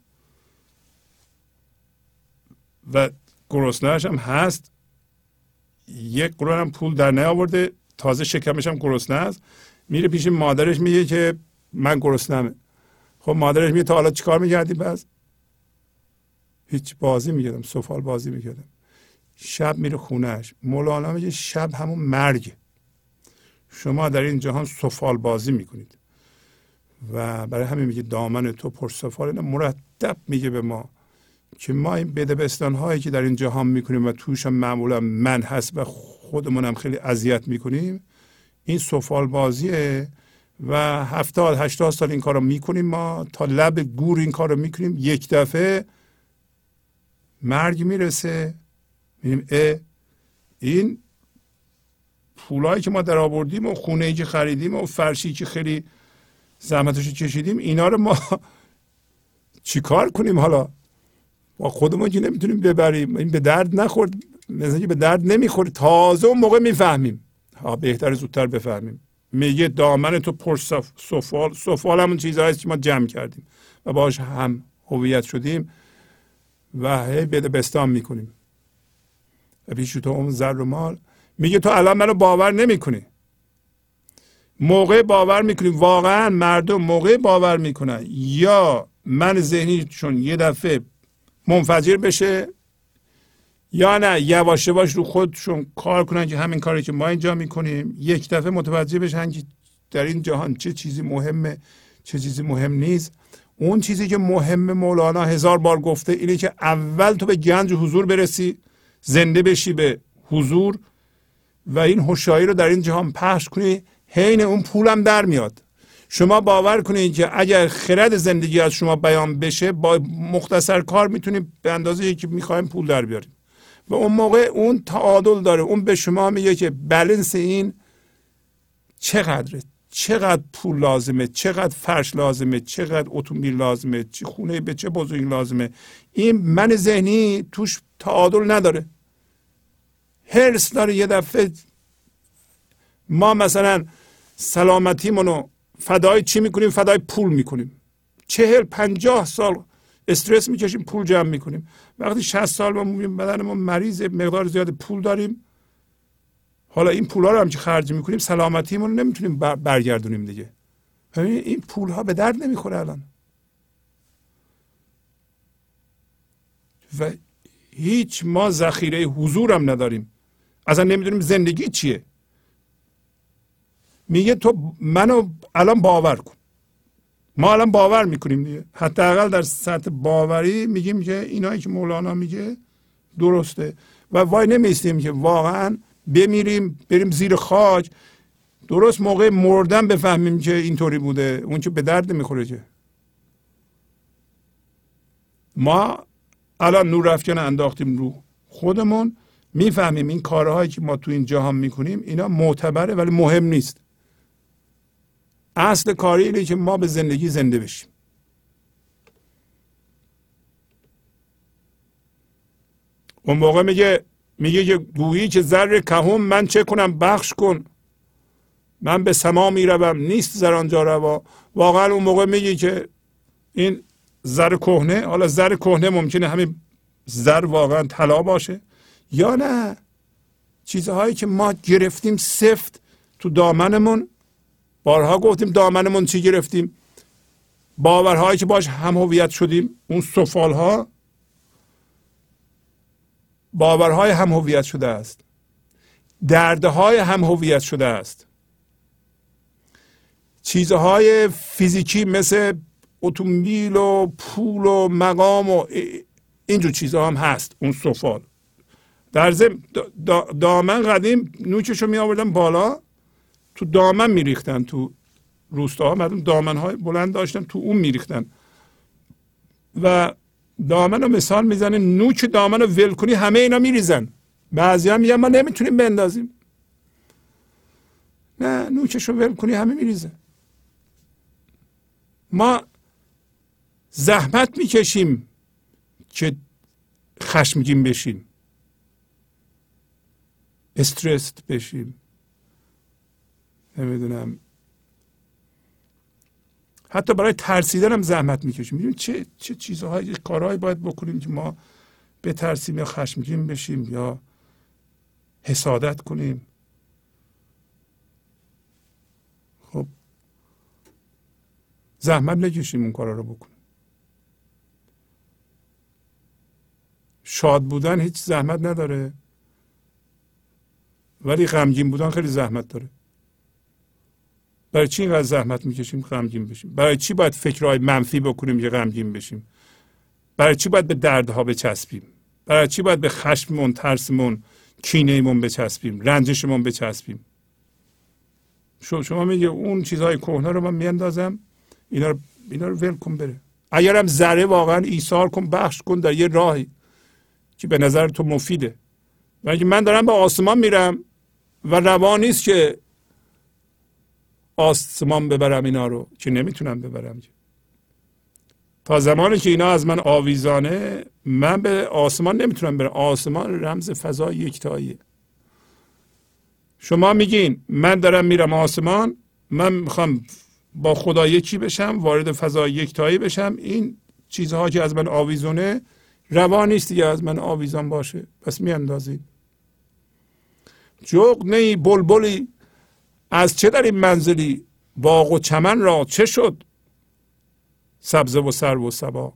و گرسنهش هم هست. یک قرون هم پول در نیاورده. تازه شکمش هم گرسنه است. میره پیش مادرش میگه که من گرسنمه خب مادرش میگه تا حالا چیکار می‌کردی؟ بس هیچ بازی می‌کردم سفال بازی می‌کردم. شب میره خونهش مولانا میگه شب همون مرگ. شما در این جهان سفال بازی می‌کنید. و برای همین میگه دامن تو پر سفال. مرتب میگه به ما که ما این بدبستان هایی که در این جهان می‌کنیم و توش هم معمولا من هست و خودمون هم خیلی اذیت می‌کنیم این سفال بازیه و هفتاد هشتاد سال این کار رو می‌کنیم ما. تا لب گور این کار رو می‌کنیم. یک دفعه مرگ می‌رسه. میگیم اه این پولایی که ما در آوردیم و خونه ای که خریدیم و فرشی که خیلی زحمتش کشیدیم اینا رو ما چیکار کنیم حالا؟ با خودمون که نمی‌تونیم ببریم. این به درد نخورد. مثلا به درد نمی‌خوره. تازه اون موقع می‌فهمیم. ها بهتر زودتر بفهمیم. میگه دامن تو پر سفال سفال همون چیزهایی که ما جمع کردیم و باش هم هویت شدیم و هی بده بستان می‌کنیم. و پیش تو اون زر و مال. میگه تو الان منو باور نمی‌کنی. موقع باور می‌کنیم واقعا مردم موقع باور می‌کنن. یا من ذهنی چون یه دفعه منفجر بشه یا نه یواش یواش رو خودشون کار کنن که همین کاری که ما اینجا می‌کنیم. یک دفعه متوجه بشن که در این جهان چه چیزی مهمه چه چیزی مهم نیست. اون چیزی که مهم مولانا هزار بار گفته اینه که اول تو به گنج حضور برسی زنده بشی به حضور و این هوشیاری رو در این جهان پخش کنی حین اون پولم در میاد. شما باور کنید که اگر خرد زندگی از شما بیان بشه با مختصر کار می‌تونیم به اندازه که می‌خوایم پول در بیاریم. و اون موقع اون تعادل داره. اون به شما میگه که بلنس این چقدره؟ چقدر پول لازمه؟ چقدر فرش لازمه؟ چقدر اتومبیل لازمه؟ چه خونه به چه بزرگی لازمه؟ این من ذهنی توش تعادل نداره. هرس داره یه دفعه ما مثلا سلامتیمونو فدای چی می‌کنیم؟ فدای پول می‌کنیم. چهل پنجاه سال استرس می‌کشیم پول جمع می‌کنیم. وقتی 60 سال ما می‌بینیم بدن ما مریض مقدار زیاد پول داریم. حالا این پول ها رو هم که خرج می‌کنیم سلامتیمون رو نمی‌تونیم برگردونیم دیگه. این پول ها به درد نمی‌خوره الان. و هیچ ما ذخیره حضور هم نداریم. اصلا نمی‌دونیم زندگی چیه. میگه تو منو الان باور کن. ما الان باور می‌کنیم دیگه. حداقل در سطح باوری میگیم که اینایی که مولانا میگه درسته. و وای نمیستیم که واقعا بمیریم بریم زیر خاک. درست موقع مردن بفهمیم که اینطوری بوده. اون که به درد می‌خوره که. ما الان نور افکن انداختیم رو خودمون. می‌فهمیم این کارهایی که ما تو این جهان می‌کنیم اینا معتبره ولی مهم نیست. اصل کاری اینه که ما به زندگی زنده بشیم. اون موقع میگه میگه که گویی که زر کهوم من چه کنم؟ بخش کن. من به سما می‌روم. نیست زر آنجا روا. واقعا اون موقع میگه که این زر کهنه حالا زر کهنه ممکنه همین زر واقعا طلا باشه یا نه؟ چیزهایی که ما گرفتیم سفت تو دامنمون بارها گفتیم دامنمون چی گرفتیم؟ باورهایی که باش هم هویت شدیم اون سفال ها باورهای هم هویت شده است. دردهای هم هویت شده است. چیزهای فیزیکی مثل اتومبیل و پول و مقام و اینجور چیزها هم هست اون سفال. در ضمن دامن قدیم نوچشو می آوردن بالا. تو دامن میریختن تو روستاها. مردم دامن های بلند داشتن تو اون میریختن. و دامن رو مثال می‌زنه نوک دامن رو ول کنی همه اینا میریزن. بعضی هم میگن ما نمی‌تونیم بندازیم. نه نوکش رو ول کنی همه میریزن. ما زحمت می‌کشیم که خشمگین بشیم. استرست بشیم. نمی‌دونم. حتی برای ترسیدن هم زحمت می‌کشیم. می‌دونیم چه چه چیزهایی کارهایی باید بکنیم که ما بترسیم یا خشمگین بشیم یا حسادت کنیم. خب زحمت نکشیم اون کارا رو بکنیم. شاد بودن هیچ زحمت نداره. ولی غمگین بودن خیلی زحمت داره. برای چی اینقدر زحمت می‌کشیم غمگین بشیم؟ برای چی باید فکرهای منفی بکنیم که غمگین بشیم؟ برای چی باید به دردها بچسبیم؟ برای چی باید به خشممون ترسمون کینهمون بچسبیم؟ رنجشمون بچسبیم؟ شما میگه اون چیزهای کهنه رو من میاندازم اینا رو اینا رو ول کن بره. اگرم ذره واقعا ایثار کن بخش کن در یه راهی که به نظر تو مفیده. و من دارم به آسمان میرم و روا نیست که آسمان ببرم اینا رو. که نمی‌تونم ببرم تا زمانی که اینا از من آویزانه من به آسمان نمی‌تونم برم. آسمان رمز فضای یکتاییه. شما میگین من دارم میرم آسمان من می‌خوام با خدا یکی بشم وارد فضای یکتایی بشم. این چیزها که از من آویزونه روا نیست دیگه از من آویزان باشه. پس میاندازید. جغ نی بلبلی از چه در این منزلی باغ و چمن را چه شد؟ سبزه و سر و سبا.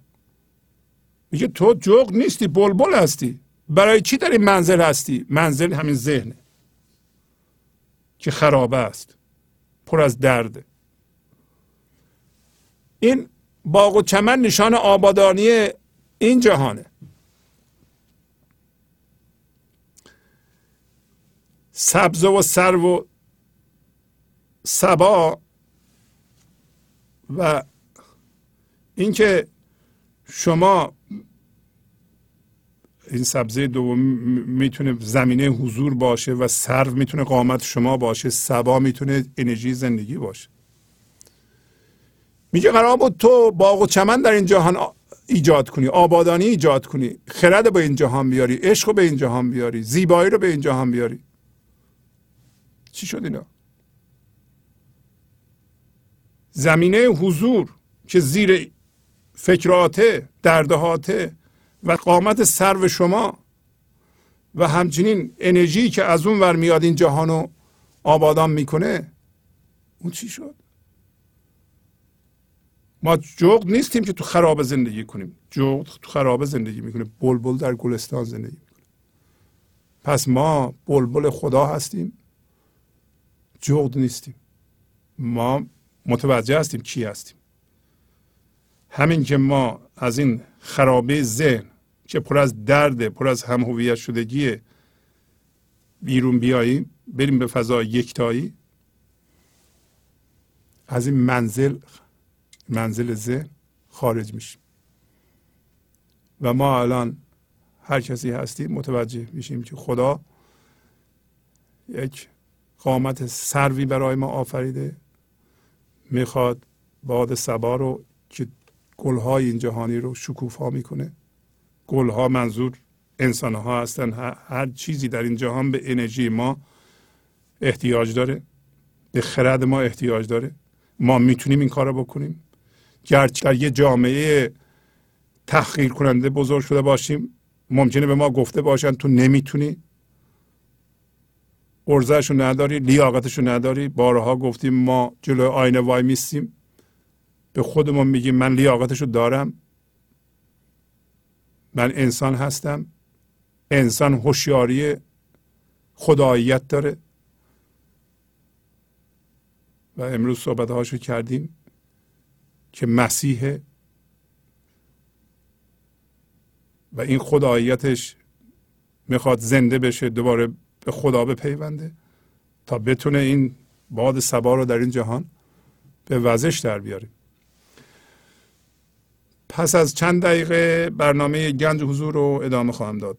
میگه تو جغ نیستی بلبل هستی. برای چی در این منزل هستی؟ منزل همین ذهنه. که خرابه است. پر از درده این باغ و چمن نشان آبادانی این جهانه. سبزه و سر و سبا و اینکه شما این سبزه دوم می‌تونه زمینه حضور باشه و سرو می‌تونه قامت شما باشه سبا می‌تونه انرژی زندگی باشه. میگه قرار بود تو باغ و چمن در این جهان ایجاد کنی آبادانی ایجاد کنی خرد به این جهان بیاری عشق رو به این جهان بیاری زیبایی رو به این جهان بیاری. چی شد اینا؟ زمینه حضور که زیر فکراته دردهاته و قامت سرو شما و همچنین انرژی که از اون ور میاد این جهان رو آبادان می‌کنه اون چی شد؟ ما جغد نیستیم که تو خراب زندگی کنیم. جغد تو خراب زندگی می‌کنه. بلبل در گلستان زندگی می‌کنه. پس ما بلبل خدا هستیم. جغد نیستیم. ما متوجه هستیم کی هستیم. همین که ما از این خرابه ذهن که پر از درد پر از هم هویت شدگی بیرون بیاییم بریم به فضای یکتایی. از این منزل منزل ذهن خارج میشیم. و ما الان هر کسی هستیم متوجه میشیم که خدا یک قامت سروی برای ما آفریده. می‌خواد باد سبا رو که گلهای این جهانی رو شکوفا می‌کنه. گلها منظور انسان ها هستن. هر چیزی در این جهان به انرژی ما احتیاج داره. به خرد ما احتیاج داره. ما می‌تونیم این کار رو بکنیم. گرچه در یه جامعه تحقیر کننده بزرگ شده باشیم ممکنه به ما گفته باشن تو نمی‌تونی. ارزششو نداری لیاقتشو نداری. بارها گفتیم ما جلو آینه وای میستیم به خودمون میگیم من لیاقتشو دارم. من انسان هستم. انسان هوشیاری خداییت داره. و امروز صحبت هاشو کردیم که مسیح و این خداییتش می‌خواد زنده بشه دوباره به خدا بپیونده تا بتونه این باد سبا رو در این جهان به وزش در بیاره. پس از چند دقیقه برنامه گنج حضور رو ادامه خواهم داد.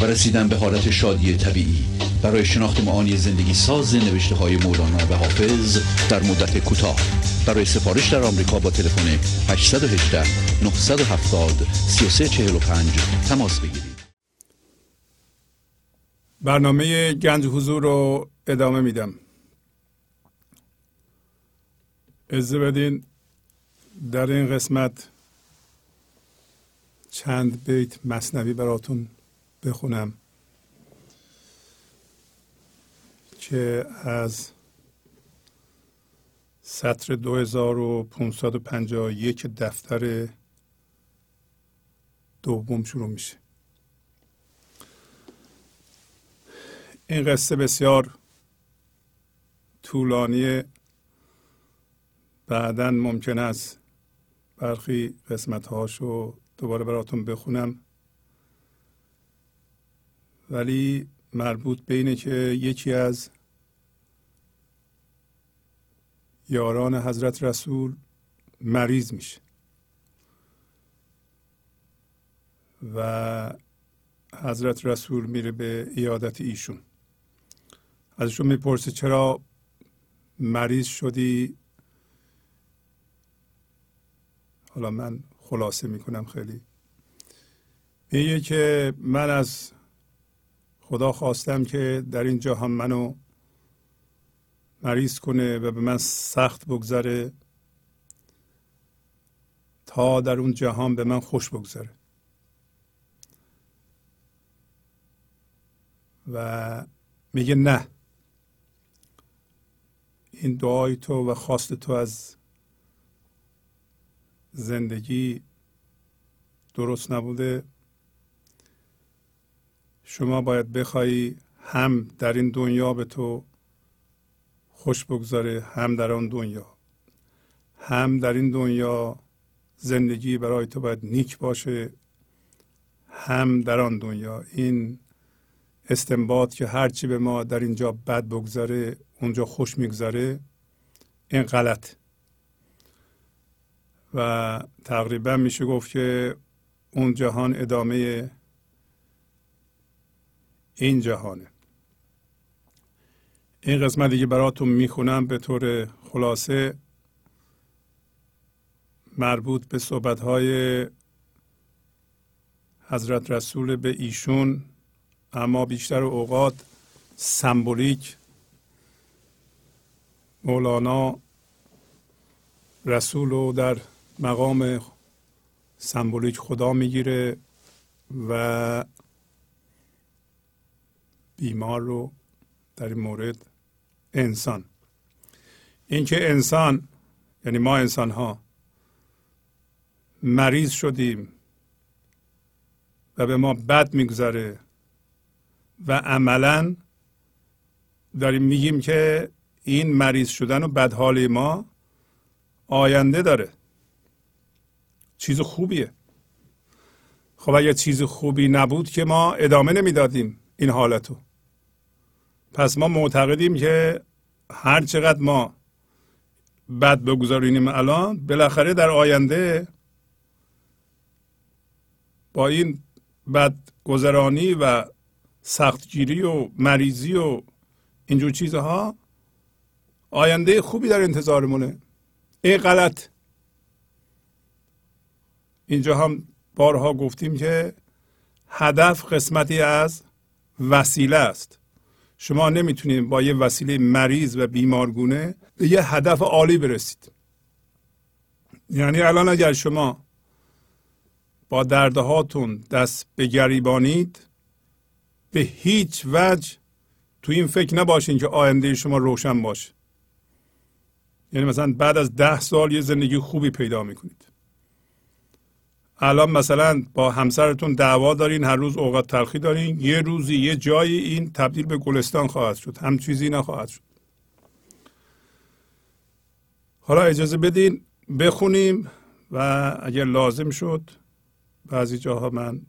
و رسیدن به حالت شادی طبیعی. برای شناخت معانی زندگی ساز نوشته های مولانا و حافظ در مدت کوتاه. برای سفارش در آمریکا با تلفن 818 970 3345 تماس بگیرید. برنامه گنج حضور رو ادامه میدم. اجازه بدین در این قسمت چند بیت مصنوی براتون بخونم. که از سطر 2551 دفتر دوم شروع میشه. این قصه بسیار طولانی بعدا ممکن است برخی قسمت هاشو دوباره براتون بخونم. ولی مربوط به اینه که یکی از یاران حضرت رسول مریض میشه. و حضرت رسول میره به ایادت ایشون. ازشون می‌پرسه چرا مریض شدی؟ حالا من خلاصه می‌کنم خیلی. میگه که من از خدا خواستم که در این جهان منو مریض کنه و به من سخت بگذره تا در اون جهان به من خوش بگذره. و میگه نه. این دعای تو و خواست تو از زندگی درست نبوده. شما باید بخوایی هم در این دنیا به تو خوش بگذاره هم در آن دنیا. هم در این دنیا زندگی برای تو باید نیک باشه هم در آن دنیا. این استنباط که هرچی به ما در اینجا بد بگذاره اونجا خوش می‌گذاره این غلط. و تقریبا میشه گفت که اون جهان ادامه این جهانه. این قسمتی که براتون می‌خونم به طور خلاصه مربوط به صحبت های حضرت رسول به ایشون اما بیشتر اوقات سمبولیک مولانا رسول رو در مقام سمبولیک خدا می‌گیره و بیمار رو در این مورد انسان. اینکه انسان یعنی ما انسان ها مریض شدیم و به ما بد میگذره و عملا داریم میگیم که این مریض شدن و بدحالی ما آینده داره. چیز خوبیه. خب اگر چیز خوبی نبود که ما ادامه نمی‌دادیم این حالتو. پس ما معتقدیم که هر چقدر ما بد بگذاریم الان بالاخره در آینده با این بد گذرانی و سختگیری و مریضی و اینجور چیزها آینده خوبی در انتظارمونه. این غلط. اینجا هم بارها گفتیم که هدف قسمتی از وسیله است. شما نمی‌تونید با یه وسیله مریض و بیمارگونه به یه هدف عالی برسید. یعنی الان اگر شما با دردهاتون دست به گریبانید به هیچ وجه تو این فکر نباشین که آینده شما روشن باشه. یعنی مثلا بعد از ده سال یه زندگی خوبی پیدا می‌کنید. الان مثلا با همسرتون دعوا دارین هر روز اوقات تلخی دارین یه روزی یه جایی این تبدیل به گلستان خواهد شد هم چیزی نخواهد شد. حالا اجازه بدین بخونیم و اگر لازم شد بعضی جاها من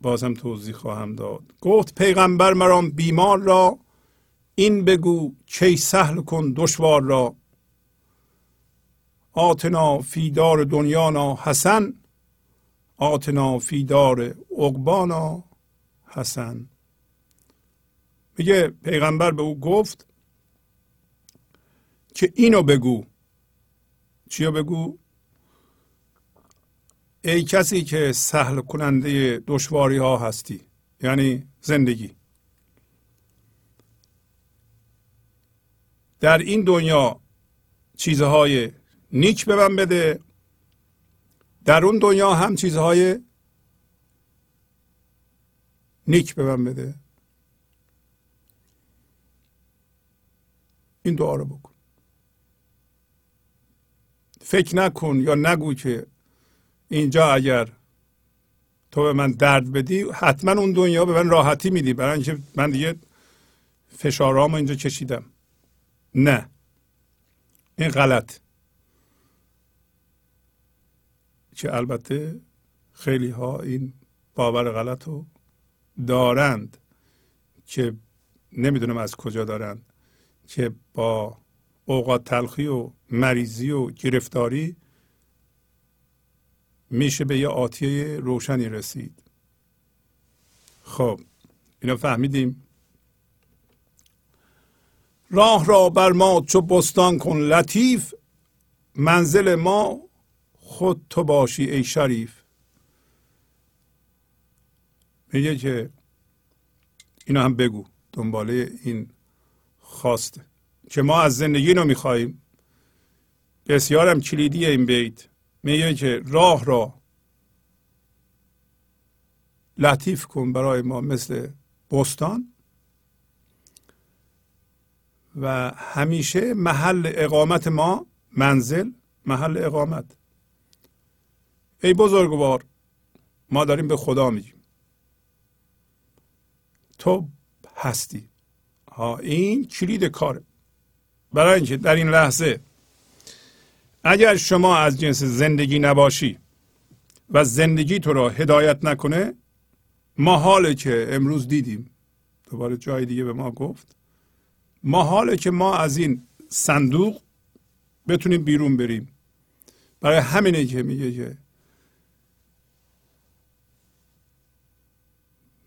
بازم توضیح خواهم داد. گفت پیغمبر مرام بیمار را این بگو چه سهل کن دشوار را. آتنا فیدار دنیانا حسن آتنا فیدار عقبانا حسن. میگه پیغمبر به او گفت که اینو بگو. چیو بگو؟ ای کسی که سهل کننده دشواری ها هستی یعنی زندگی. در این دنیا چیزهای نیک به من بده در اون دنیا هم چیزهای نیک به من بده. این دعا رو بکن. فکر نکن یا نگو که اینجا اگر تو به من درد بدی حتما اون دنیا به من راحتی میدی. برای اینکه من دیگه فشارامو اینجا کشیدم. نه. این غلط. که البته خیلی ها این باور غلط رو دارند که نمی‌دونم از کجا دارند که با اوقات تلخی و مریضی و گرفتاری میشه به یه آتیه روشنی رسید. خب اینا فهمیدیم. راه را بر ما چو بستان کن لطیف منزل ما خود تو باشی ای شریف. میگه که اینو هم بگو دنباله این خواسته که ما از زندگی رو می‌خواهیم. بسیارم کلیدی این بیت. میگه که راه را لطیف کن برای ما مثل بستان. و همیشه محل اقامت ما منزل محل اقامت. ای بزرگوار ما داریم به خدا میگیم. تو هستی. ها این کلید کاره. برای اینکه در این لحظه اگر شما از جنس زندگی نباشی و زندگی تو را هدایت نکنه ما حاله که امروز دیدیم. دوباره جای دیگه به ما گفت. ما حاله که ما از این صندوق بتونیم بیرون بریم. برای همینه که میگه که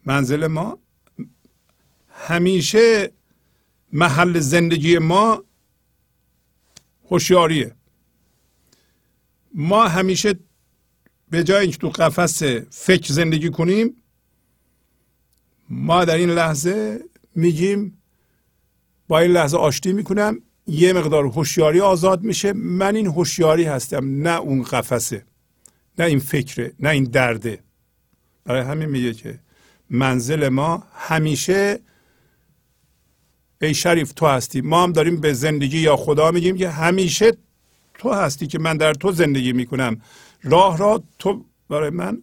منزل ما همیشه محل زندگی ما هوشیاریه. ما همیشه به جای اینکه تو قفس فکر زندگی کنیم ما در این لحظه میگیم با این لحظه آشتی می‌کنم یه مقدار هوشیاری آزاد میشه. من این هوشیاری هستم نه اون قفسه نه این فکره نه این درده. برای همین میگه که منزل ما همیشه ای شریف تو هستی ما هم داریم به زندگی یا خدا میگیم که همیشه تو هستی که من در تو زندگی می‌کنم. راه را تو برای من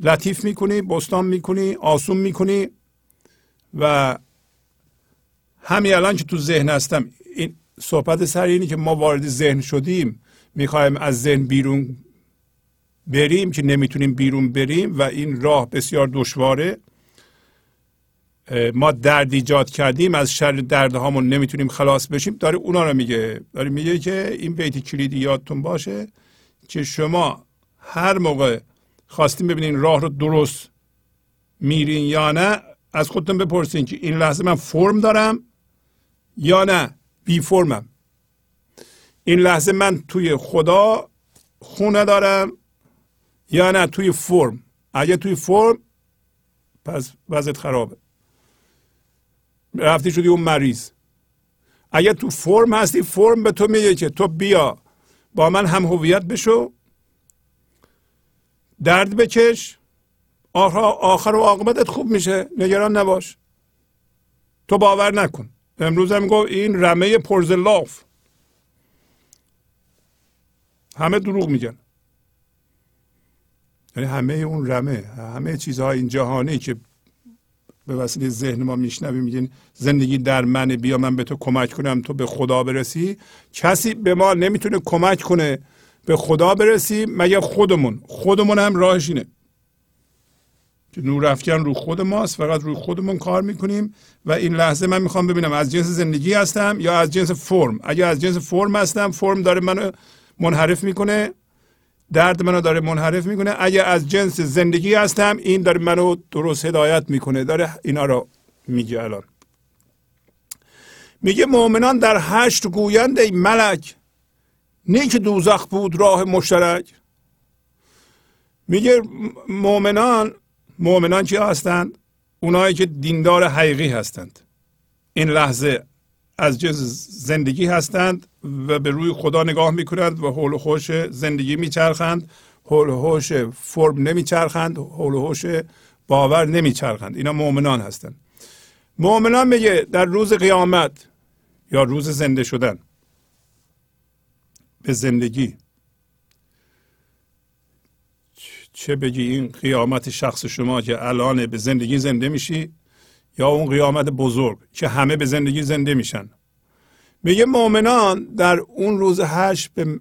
لطیف می‌کنی بستان می‌کنی آسون می‌کنی و همین الان که تو ذهن هستم این صحبت سر اینی که ما وارد ذهن شدیم می‌خوایم از ذهن بیرون بریم که نمی‌تونیم بیرون بریم و این راه بسیار دشواره. ما درد ایجاد کردیم از شر دردهامون نمی‌تونیم خلاص بشیم. داره اونا رو میگه داره میگه که این بیت کلیدی یادتون باشه که شما هر موقع خواستیم ببینین راه رو درست میرین یا نه از خودتون بپرسین که این لحظه من فرم دارم یا نه. بی فرمم. این لحظه من توی خدا خونه دارم. یا نه توی فرم. اگه توی فرم پس وضعیت خرابه. رفتی شدی اون مریض. اگه تو فرم هستی فرم به تو میگه که تو بیا با من هم هویت بشو درد بکش آخر, آخر و عاقبتت خوب میشه نگران نباش. تو باور نکن. امروز هم گفت این رمه پرزلاف. همه دروغ میگن. یعنی همه اون رمه همه چیزهای این جهانی که به وسیله ذهن ما میشنویم میگین زندگی در من بیا من به تو کمک کنم تو به خدا برسی. کسی به ما نمی‌تونه کمک کنه به خدا برسیم مگه خودمون. خودمون هم راهش اینه. که نور افکن رو خود ماست فقط روی خودمون کار می‌کنیم و این لحظه من می‌خوام ببینم از جنس زندگی هستم یا از جنس فرم. اگه از جنس فرم هستم فرم داره منو منحرف می‌کنه درد منو داره منحرف می‌کنه. اگه از جنس زندگی هستم این داره منو درست هدایت می‌کنه. داره اینا رو میگه الان. میگه مؤمنان در هشت گویند ای ملک نه که دوزخ بود راه مشترک. میگه مؤمنان مؤمنان چی هستند؟ اونایی که دیندار حقیقی هستند. این لحظه از جنس زندگی هستند و به روی خدا نگاه می‌کنند و حول و حوش زندگی میچرخند. حول و حوش فرم نمیچرخند. حول و حوش باور نمیچرخند. اینا مؤمنان هستند. مؤمنان میگه در روز قیامت یا روز زنده شدن به زندگی. چه بگی این قیامت شخص شما که الان به زندگی زنده میشی؟ یا اون قیامت بزرگ که همه به زندگی زنده میشن. میگه مؤمنان در اون روز هشت به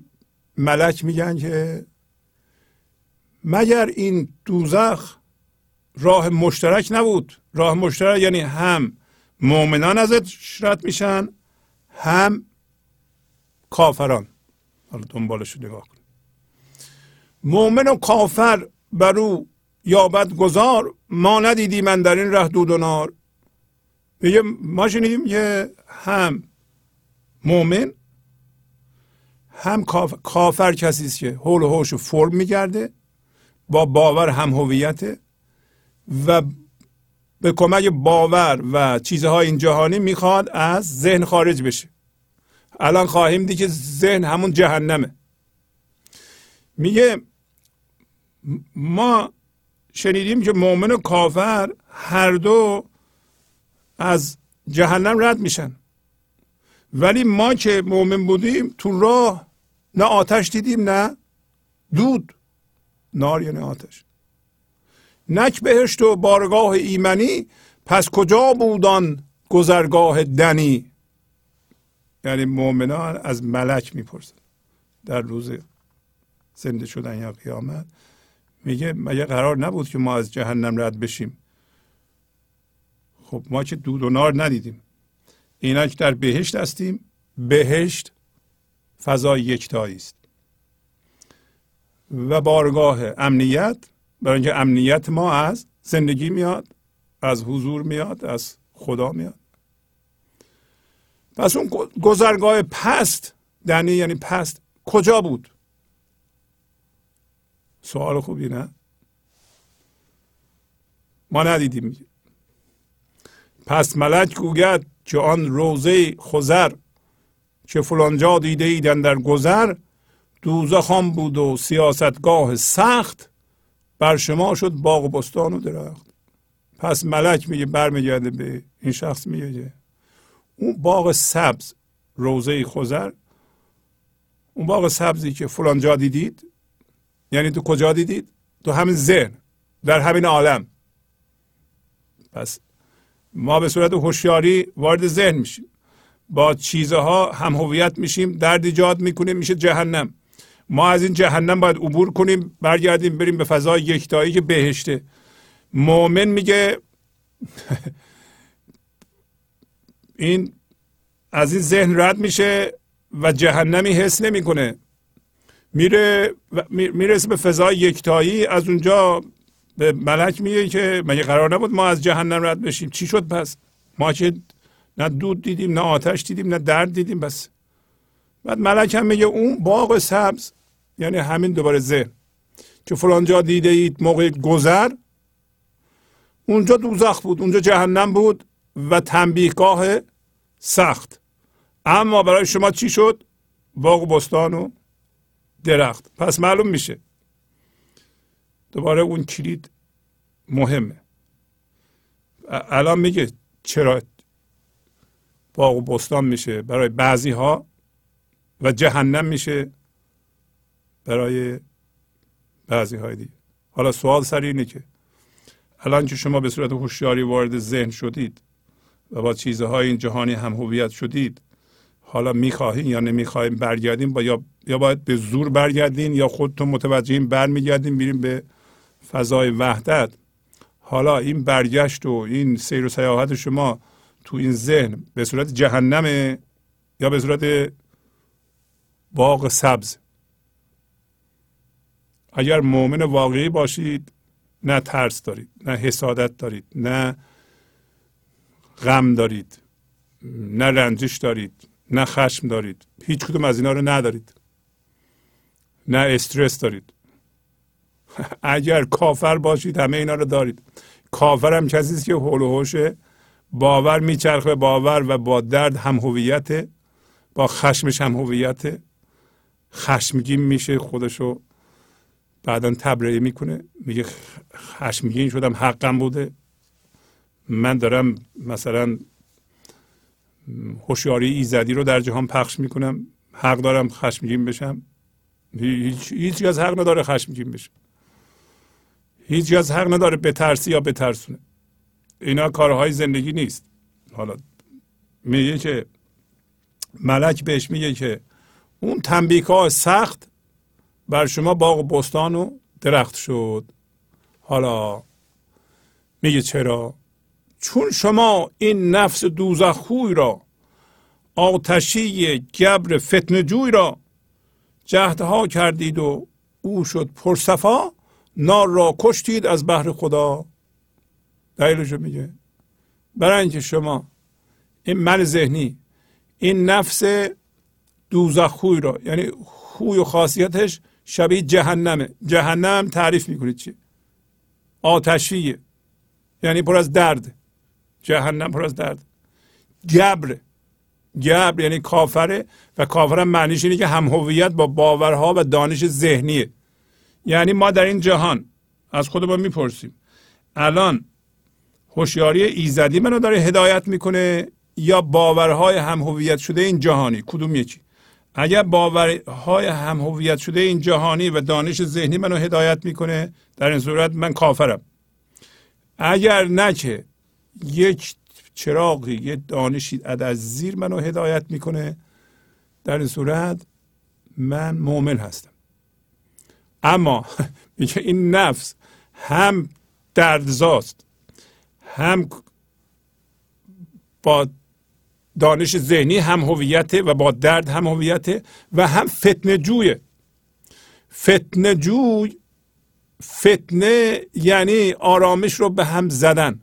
ملک میگن که مگر این دوزخ راه مشترک نبود؟ راه مشترک یعنی هم مؤمنان ازش رد میشن هم کافران. حالا دنبالش رو نگاه کن. مؤمن و کافر بر او یابد گذار ما ندیدیم من در این ره دود و نار. میگه ما شنیدیم که هم مؤمن هم کافر کسی است که حول و حوش فرم میگرده با باور هم هویت و به کمک باور و چیزهای این جهانی می‌خواد از ذهن خارج بشه الان خواهیم دید که ذهن همون جهنمه میگه ما شنیدیم که مؤمن و کافر هر دو از جهنم رد میشن. ولی ما که مؤمن بودیم تو راه نه آتش دیدیم نه دود نار یعنی آتش. نک بهشت و بارگاه ایمنی پس کجا بودان گذرگاه دنی؟ یعنی مؤمنان از ملک می‌پرسن. در روز زنده شدن یا قیامت میگه مگه قرار نبود که ما از جهنم رد بشیم؟ خب ما که دود و نار ندیدیم. اینا که در بهشت هستیم. بهشت فضای یکتایی است. و بارگاه امنیت برای اینکه امنیت ما از زندگی میاد از حضور میاد از خدا میاد. پس اون گذرگاه پست دنی یعنی پست کجا بود؟ سوال خوبی نه؟ ما ندیدیم. پس ملک گوید که آن روزه خزر که فلانجا دیده ایدن در گذر دوزخان بود و سیاستگاه سخت بر شما شد باغ و بستان و درخت. پس ملک میگه برمیگرده به این شخص میگه اون باغ سبز روزه خزر اون باغ سبزی که فلان جا دیدید یعنی تو کجا دیدید؟ تو همین ذهن در همین عالم. پس ما به صورت هوشیاری وارد ذهن میشیم. با چیزها هم هویت میشیم درد ایجاد می‌کنیم میشه جهنم. ما از این جهنم باید عبور کنیم برگردیم بریم به فضای یکتایی که بهشته. مؤمن میگه این از این ذهن رد میشه و جهنمی حس نمی‌کنه. میره می‌رسه به فضای یکتایی از اونجا به ملک میگه که مگه قرار نبود ما از جهنم رد بشیم؟ چی شد پس؟ ما که نه دود دیدیم نه آتش دیدیم نه درد دیدیم بس. بعد ملک هم میگه اون باغ سبز یعنی همین دوباره ذهن که فلانجا دیده اید موقع گذر اونجا دوزخ بود اونجا جهنم بود و تنبیهگاه سخت. اما برای شما چی شد؟ باغ بستان و درخت. پس معلوم میشه. دوباره اون کلید مهمه. الان میگه چرا باغ و بستان میشه؟ برای بعضی ها و جهنم میشه برای بعضی های دیگه. حالا سوال سر اینه که الان که شما به صورت هوشیاری وارد ذهن شدید و با چیزهای این جهانی هم هویت شدید حالا می‌خواهین یا نمی‌خواهین برگردین با یا, یا باید به زور برگردین یا خودتون متوجهین برمیگردین میریم به فضای وحدت. حالا این برگشت و این سیر و سیاحت شما تو این ذهن به صورت جهنمه یا به صورت باغ سبز؟ اگر مؤمن واقعی باشید نه ترس دارید نه حسادت دارید نه غم دارید نه رنجش دارید نه خشم دارید. هیچ کدوم از اینا رو ندارید. نه استرس دارید. اگر کافر باشید همه اینا رو دارید. کافر هم کسی است که حول و باور میچرخه باور و با درد هم هویت با خشمش هم هویت خشمگین میشه خودشو بعدا تبرئه می‌کنه. میگه خشمگین شدم حقم بوده. من دارم مثلا هوشیاری ایزدی رو در جهان پخش می‌کنم. حق دارم خشمگین بشم. هیچ هیچ از حق نداره خشمگین بشه. هیچ از حق نداره بترسی یا بترسونه. اینا کارهای زندگی نیست. حالا میگه که ملک بهش میگه که اون تنبیه ها سخت بر شما باغ و بستان و درخت شد. حالا میگه چرا؟ چون شما این نفس دوزخوی را آتشی گبر فتن جوی را جهدها کردید و او شد پرصفا نار را کشتید از بحر خدا. دلیلشو میگه. برای اینکه شما این من ذهنی این نفس دوزخوی را یعنی خوی و خاصیتش شبیه جهنمه. جهنم تعریف می‌کنید چی؟ آتشیه یعنی پر از درد. جهنم پر از درد. گبر گبر یعنی کافره و کافرم معنیش اینه که هم هویت با باورها و دانش ذهنیه. یعنی ما در این جهان از خودمون می‌پرسیم. الان هوشیاری ایزدی منو داره هدایت می‌کنه یا باورهای هم هویت شده این جهانی؟ کدوم یکی؟ اگر باورهای هم هویت شده این جهانی و دانش ذهنی منو هدایت می‌کنه در این صورت من کافرم. اگر نه که یک چراغی یه دانشی از زیر منو هدایت می‌کنه در این صورت من مؤمن هستم. اما میگه این نفس هم دردزاست هم با دانش ذهنی هم هویت و با درد هم هویت و هم فتنه جویه. فتنه جوی فتنه یعنی آرامش رو به هم زدن.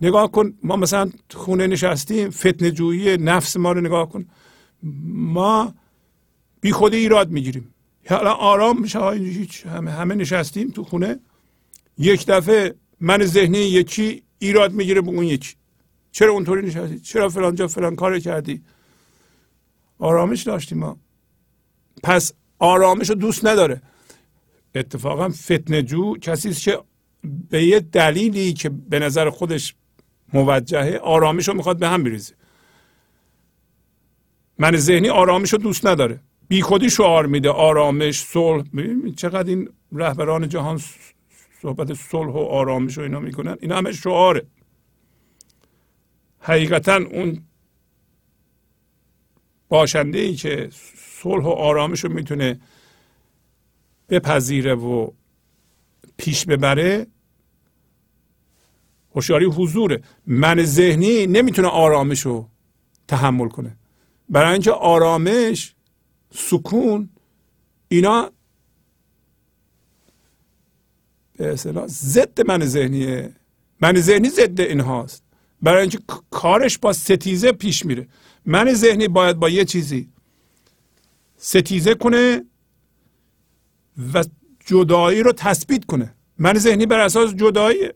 نگاه کن ما مثلا خونه نشستیم فتنه جویی نفس ما رو نگاه کن. ما بی خود ایراد می‌گیریم. حالا آرام میشه. هیچ همه, همه نشستیم تو خونه. یک دفعه من ذهنی یکی ایراد می‌گیره به اون یکی. چرا اونطوری نشستی؟ چرا فلان جا فلان کار کردی؟ آرامش داشتیم ما. پس آرامش رو دوست نداره. اتفاقا فتنه جو کسی که به یه دلیلی که به نظر خودش موجهه آرامش رو می‌خواد به هم بریزه. من ذهنی آرامش رو دوست نداره. بی خودی شعار میده آرامش صلح. چقدر این رهبران جهان صحبت صلح و آرامش و اینا می‌کنن. اینا همه شعاره. حقیقتا اون باشنده ای که صلح و آرامش رو می‌تونه بپذیره و پیش ببره هوشیاری حضوره. من ذهنی نمی‌تونه آرامش رو تحمل کنه. برای اینکه آرامش سکون اینا به اصطلاح ضد من ذهنیه. من ذهنی ضد اینهاست برای اینکه کارش با ستیزه پیش میره. من ذهنی باید با یه چیزی ستیزه کنه و جدایی رو تثبیت کنه. من ذهنی بر اساس جدایی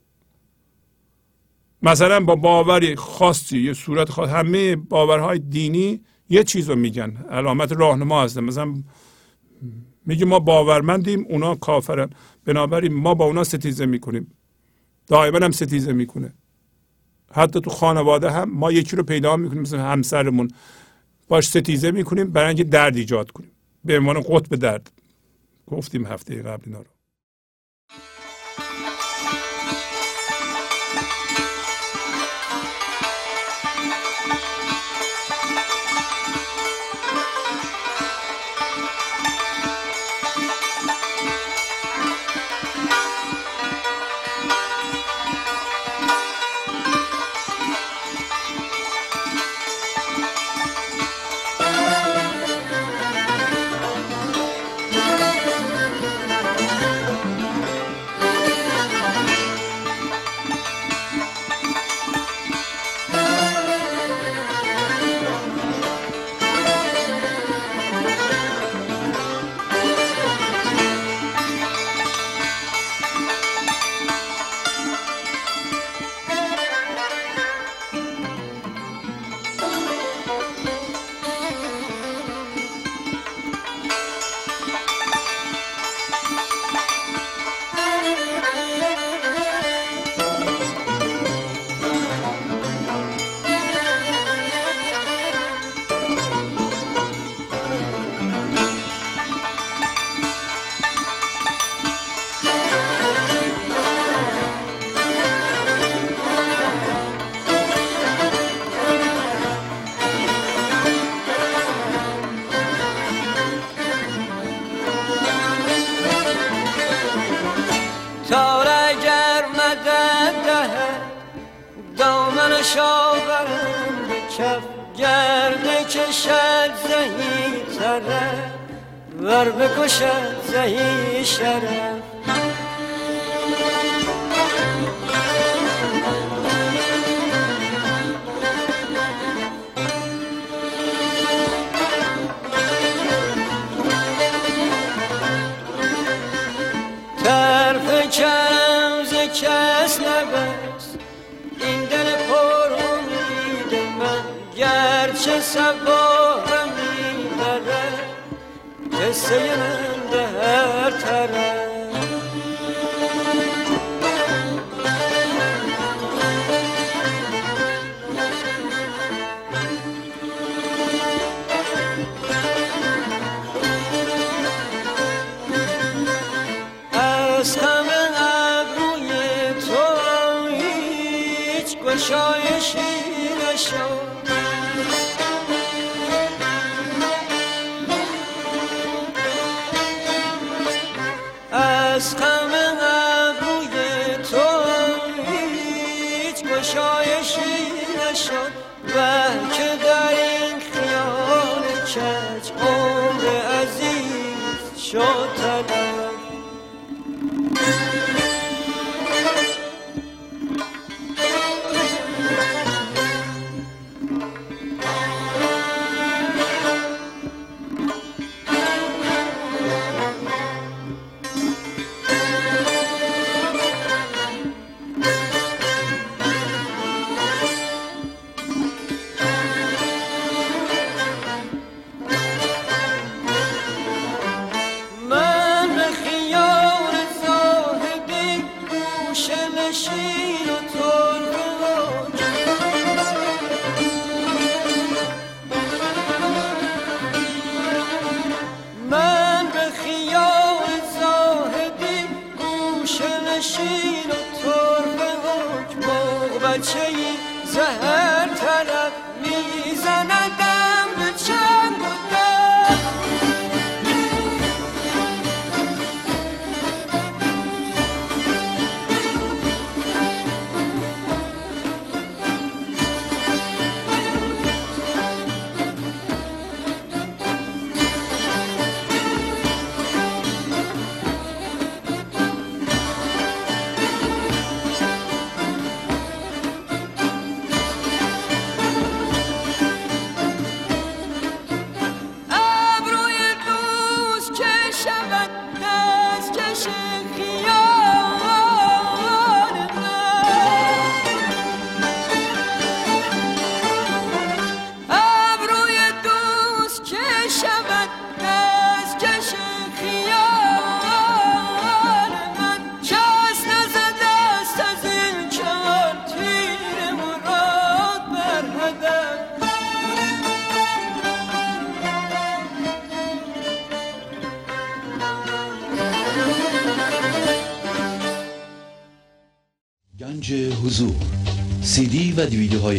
مثلا با باوری خاصی یه صورت خاص. همه باورهای دینی یه چیز رو میگن. علامت راهنما هستن. مثلا میگه ما باورمندیم اونا کافرن. بنابراین ما با اونا ستیزه می‌کنیم. دائما هم ستیزه می‌کنه. حتی تو خانواده هم ما یکی رو پیدا می‌کنیم مثل همسرمون. باش ستیزه می‌کنیم برای اینکه درد ایجاد کنیم. به عنوان قطب درد. گفتیم هفته قبل اینا رو.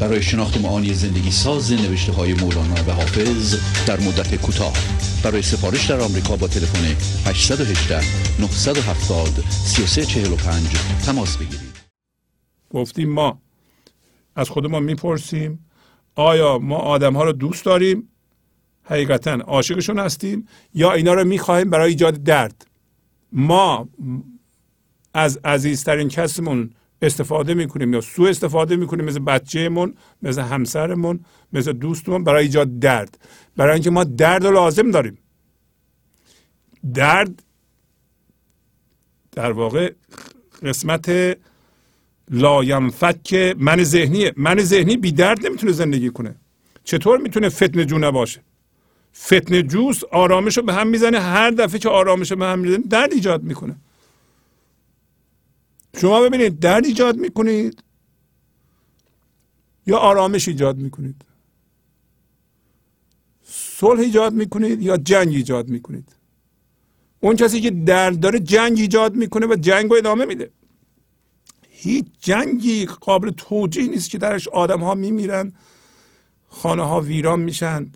برای شناخت معانی زندگی ساز نوشته های مولانا و حافظ در مدت کوتاه. برای سفارش در آمریکا با تلفن 818 970 3345 تماس بگیرید. گفتیم ما از خودمان می‌پرسیم آیا ما آدم ها رو دوست داریم؟ حقیقتا عاشقشون هستیم یا اینا رو می‌خواهیم برای ایجاد درد؟ ما از عزیزترین کسمون استفاده می‌کنیم یا سو استفاده می‌کنیم مثل بچهمون مثل همسرمون مثل دوستمون برای ایجاد درد. برای اینکه ما درد رو لازم داریم. درد در واقع قسمت لاینفک من ذهنیه من ذهنی بی درد نمی‌تونه زندگی کنه. چطور می‌تونه فتن جو نباشه؟ فتن جوس آرامش رو به هم می‌زنه هر دفعه که آرامش رو به هم می‌زنه درد ایجاد می‌کنه. شما ببینید درد ایجاد می‌کنید یا آرامش ایجاد می‌کنید؟ صلح ایجاد می‌کنید یا جنگ ایجاد می‌کنید؟ اون کسی که درد داره جنگ ایجاد می‌کنه و جنگ رو ادامه میده. هیچ جنگی قابل توجیه نیست که درش آدم ها میمیرن خانه ها ویران میشن.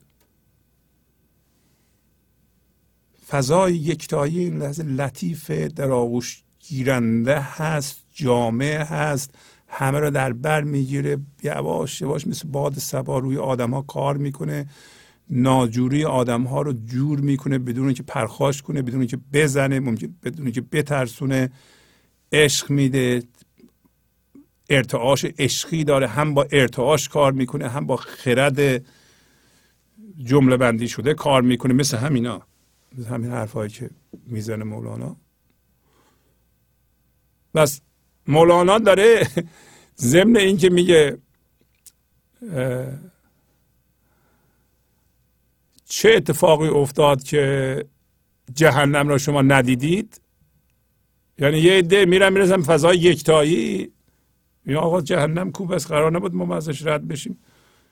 فضای یکتایی این لحظه لطیف در آغوش گیرنده هست جامعه هست همه رو در بر می‌گیره. یواش یواش مثل باد سبا روی آدم کار می‌کنه. ناجوری آدم ها رو جور می‌کنه بدون اینکه پرخاش کنه بدون اینکه بزنه ممکن بدون اینکه بترسونه. عشق میده. ارتعاش عشقی داره. هم با ارتعاش کار می‌کنه هم با خرد جمله بندی شده کار می‌کنه. مثل همینا. مثل همین حرفهایی که می‌زنه مولانا. بس مولانا داره ضمن اینکه میگه چه اتفاقی افتاد که جهنم را شما ندیدید؟ یعنی یه عده میرن می‌رسن فضای یکتایی. یا آقا جهنم کوب است قرار نبود ما ازش رد بشیم.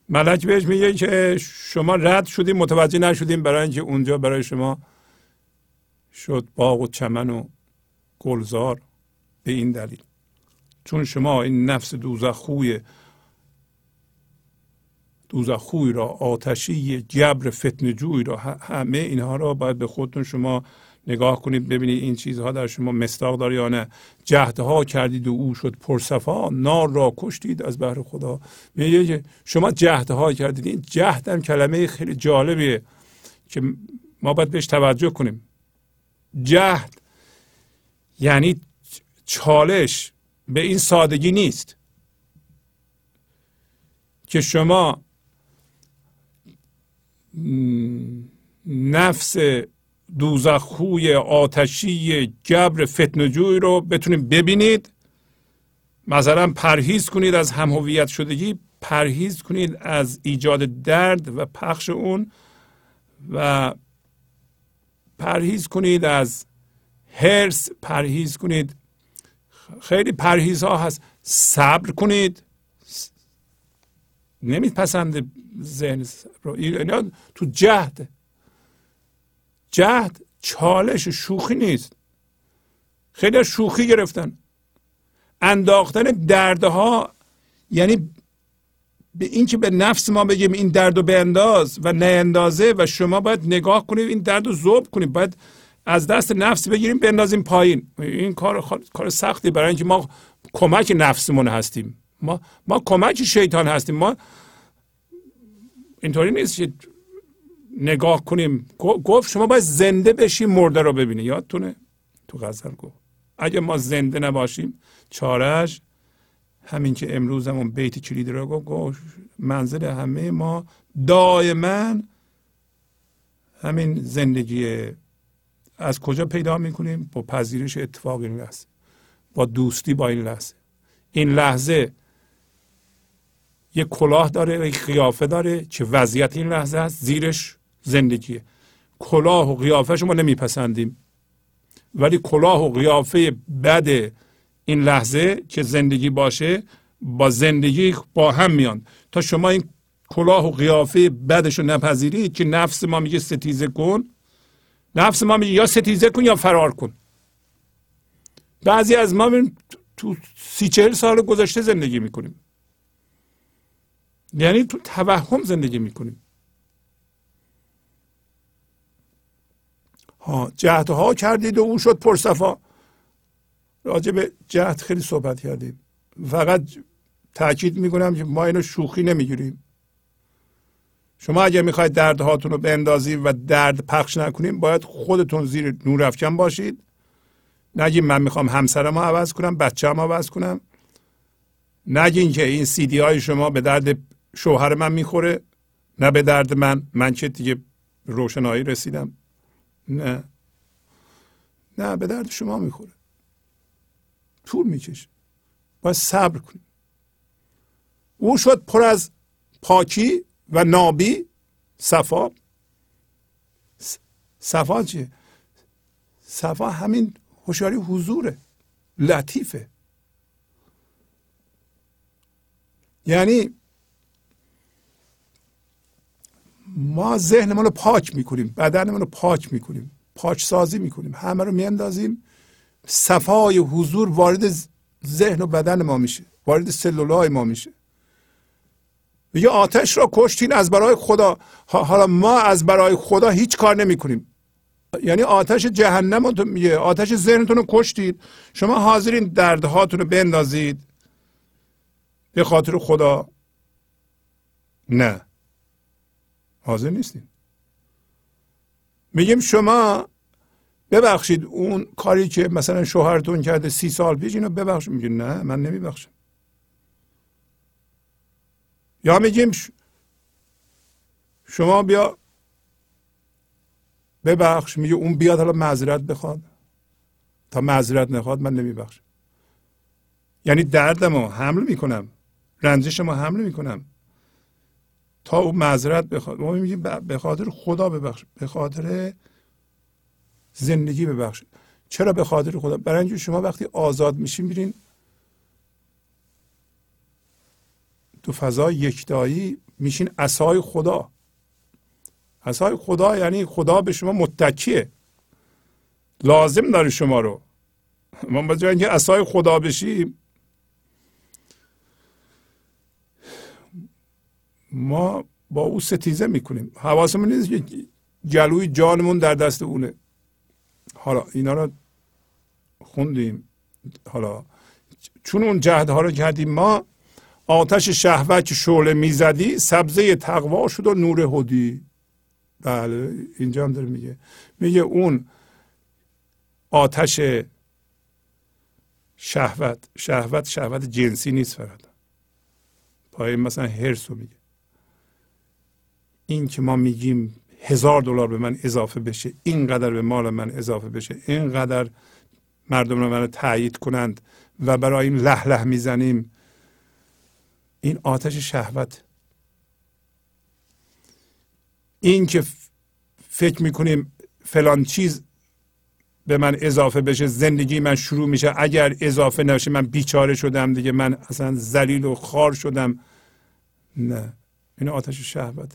ملک بهش میگه که شما رد شدیم متوجه نشدیم برای اینکه اونجا برای شما شد باغ و چمن و گلزار. به این دلیل. چون شما این نفس دوزخوی دوزخوی را آتشی جبر فتنجوی را همه اینها را باید به خودتون شما نگاه کنید ببینید این چیزها در شما مستاق داره یا نه. جهدها کردید و او شد پرصفا نار را کشتید از بحر خدا. میگه شما جهدها کردید. این جهد هم کلمه خیلی جالبیه که ما باید بهش توجه کنیم. جهد یعنی چالش به این سادگی نیست. که شما نفس دوزخوی آتشی جبر فتنجوی رو بتونید ببینید. مثلا پرهیز کنید از همهویت شدگی پرهیز کنید از ایجاد درد و پخش اون و پرهیز کنید از هرس پرهیز کنید خیلی پرهیز ها هست. صبر کنید. نمیپسند ذهن رو. اینا تو جهد. جهد چالش شوخی نیست. خیلی شوخی گرفتن. انداختن دردها یعنی به اینکه به نفس ما بگیم این درد رو انداز و نه اندازه و شما باید نگاه کنید این درد رو ذوب کنید. باید از دست نفس بگیریم بندازیم پایین. این کار کار سختی برای اینکه ما کمک نفسمون هستیم. ما ما کمک شیطان هستیم. ما اینطوری نیست که نگاه کنیم. گفت شما باید زنده بشیم مرده رو ببینید یادتونه؟ تو غزل گفت. اگه ما زنده نباشیم چارش همین که امروز همون بیت کلید رو گفت منزل همه ما دائما همین زندگی از کجا پیدا می‌کنیم؟ با پذیرش اتفاق این لحظه. با دوستی با این لحظه. این لحظه یه کلاه داره یک قیافه داره که وضعیت این لحظه است؟ زیرش زندگیه. کلاه و قیافه ما نمیپسندیم. ولی کلاه و قیافه بد این لحظه که زندگی باشه با زندگی با هم میان. تا شما این کلاه و قیافه بدش رو نپذیرید که نفس ما میگه ستیزه کن. نفس ما میگه یا ستیزه کن یا فرار کن. بعضی از ما تو سی چهل سال گذشته زندگی می‌کنیم. یعنی تو توهم زندگی می‌کنیم. ها جهدها کردید و او شد پرصفا. راجع به جهد خیلی صحبت کردیم. فقط تاکید می‌کنم که ما اینو شوخی نمی‌گیریم. شما اگر می‌خواید دردهاتون رو بندازید و درد پخش نکنیم باید خودتون زیر نور افکن باشید. نگیم من می‌خوام همسرم رو عوض کنم بچه هم عوض کنم. نگین که این سیدی های شما به درد شوهر من می‌خوره نه به درد من. من که دیگه روشنایی رسیدم. نه. نه به درد شما می‌خوره. طول می‌کشه. باید صبر کنیم. او شد پر از پاکی و نابی صفا. صفا چیه؟ صفا همین هوشیاری حضوره لطیفه. یعنی ما ذهنمون رو پاک می‌کنیم بدنمون رو پاک می‌کنیم پاک سازی می‌کنیم همه رو میاندازیم. صفای حضور وارد ذهن و بدن ما میشه وارد سلولای ما میشه. میگه آتش را کشتین از برای خدا. حالا ما از برای خدا هیچ کار نمی کنیم یعنی آتش جهنم رو میگه آتش ذهنتون رو کشتید شما حاضرین دردهاتون رو بندازید به خاطر خدا. نه. حاضر نیستیم میگیم شما ببخشید اون کاری که مثلا شوهرتون کرده سی سال پیش اینو ببخشید میگه نه من نمیبخشم. یا میگیم شما بیا ببخش میگه اون بیاد حالا معذرت بخواد. تا معذرت نخواد من نمیبخشم. یعنی دردمو حمل می‌کنم. رنجشمو حمل می‌کنم. تا او معذرت بخواد. ما میگیم به خاطر خدا ببخش. به خاطر زندگی ببخش. چرا به خاطر خدا؟ برای شما وقتی آزاد میشین میرین تو فضای یکتایی میشین اسای خدا. اسای خدا یعنی خدا به شما متکیه. لازم داره شما رو. ما با اینکه اسای خدا بشیم ما با او ستیزه می‌کنیم. حواسمون نیست که جلوی جانمون در دست اونه. حالا اینا رو خوندیم. حالا چون اون جهدها رو کردیم ما آتش شهوت که شعله می‌زدی سبزه تقوا شد و نور هدی. بله اینجا هم داره میگه. میگه اون آتش شهوت شهوت شهوت جنسی نیست فرد پای مثلا هرس رو میگه. این که ما میگیم هزار دلار به من اضافه بشه اینقدر به مال من اضافه بشه اینقدر مردم رو من تایید کنند و برای این لح لح می‌زنیم این آتش شهوت. این که فکر می‌کنیم فلان چیز به من اضافه بشه زندگی من شروع میشه. اگر اضافه نشه من بیچاره شدم دیگه. من اصلا ذلیل و خار شدم. نه. این آتش شهوت.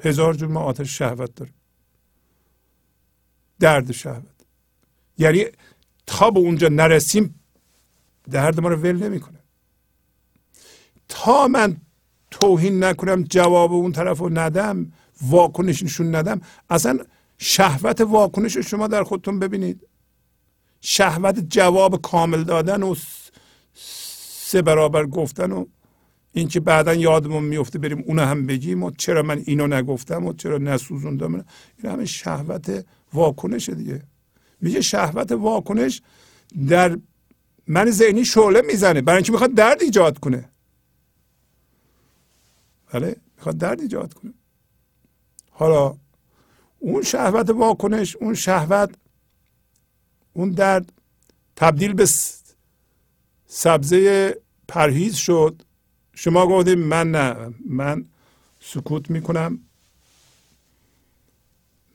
هزار جور ما آتش شهوت داریم. درد شهوت. یعنی تا به اونجا نرسیم درد ما رو ول نمی‌کنه. تا من توهین نکنم جواب اون طرف رو ندم واکنش نشون ندم. اصلا شهوت واکنش رو شما در خودتون ببینید. شهوت جواب کامل دادن و سه برابر گفتن و اینکه بعدا یادمون میفته بریم اونو هم بگیم و چرا من اینو نگفتم و چرا نسوزوندم. این همه شهوت واکنش دیگه. میگه شهوت واکنش در من ذهنی شعله می‌زنه. برای اینکه می‌خواد درد ایجاد کنه. بله می‌خواد درد ایجاد کنه. حالا اون شهوت واکنش اون شهوت اون درد تبدیل به سبزه پرهیز شد. شما گفتیم من نه من سکوت می‌کنم.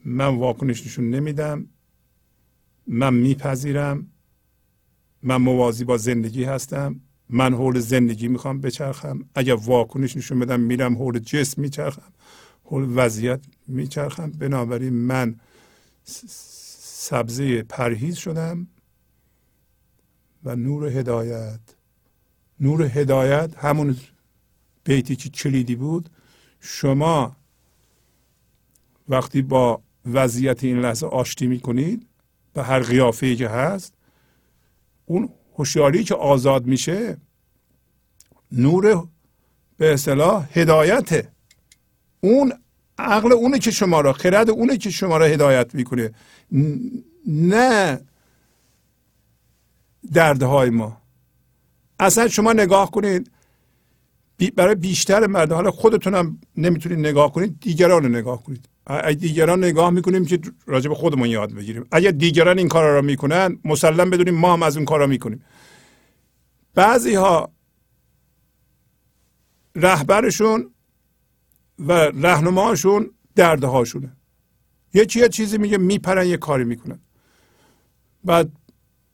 من واکنش نشون نمیدم. من میپذیرم. من موازی با زندگی هستم. من حول زندگی می‌خوام بچرخم. اگر واکنش نشون بدم میرم حول جسم میچرخم. حول وضعیت میچرخم. بنابراین من سبزه پرهیز شدم و نور هدایت. نور هدایت همون بیتی که کلیدی بود. شما وقتی با وضعیت این لحظه آشتی می‌کنید به هر قیافه که هست اون هوشیاری که آزاد میشه نور به اصطلاح هدایته. اون عقل اونه که شما را خرد اونه که شما را هدایت می‌کنه. نه دردهای ما. اصلا شما نگاه کنید برای بیشتر مردم حالا خودتونم نمی‌تونید نگاه کنید دیگران رو نگاه کنید. اگه دیگران نگاه می‌کنیم که راجع به خودمون یاد بگیریم. اگر دیگران این کارا رو می‌کنن مسلم بدونیم ما هم از اون کارا می‌کنیم. بعضی ها رهبرشون و رهنماشون دردهاشونه. یکی یه چیزی میگه میپرن یه کاری می‌کنن. بعد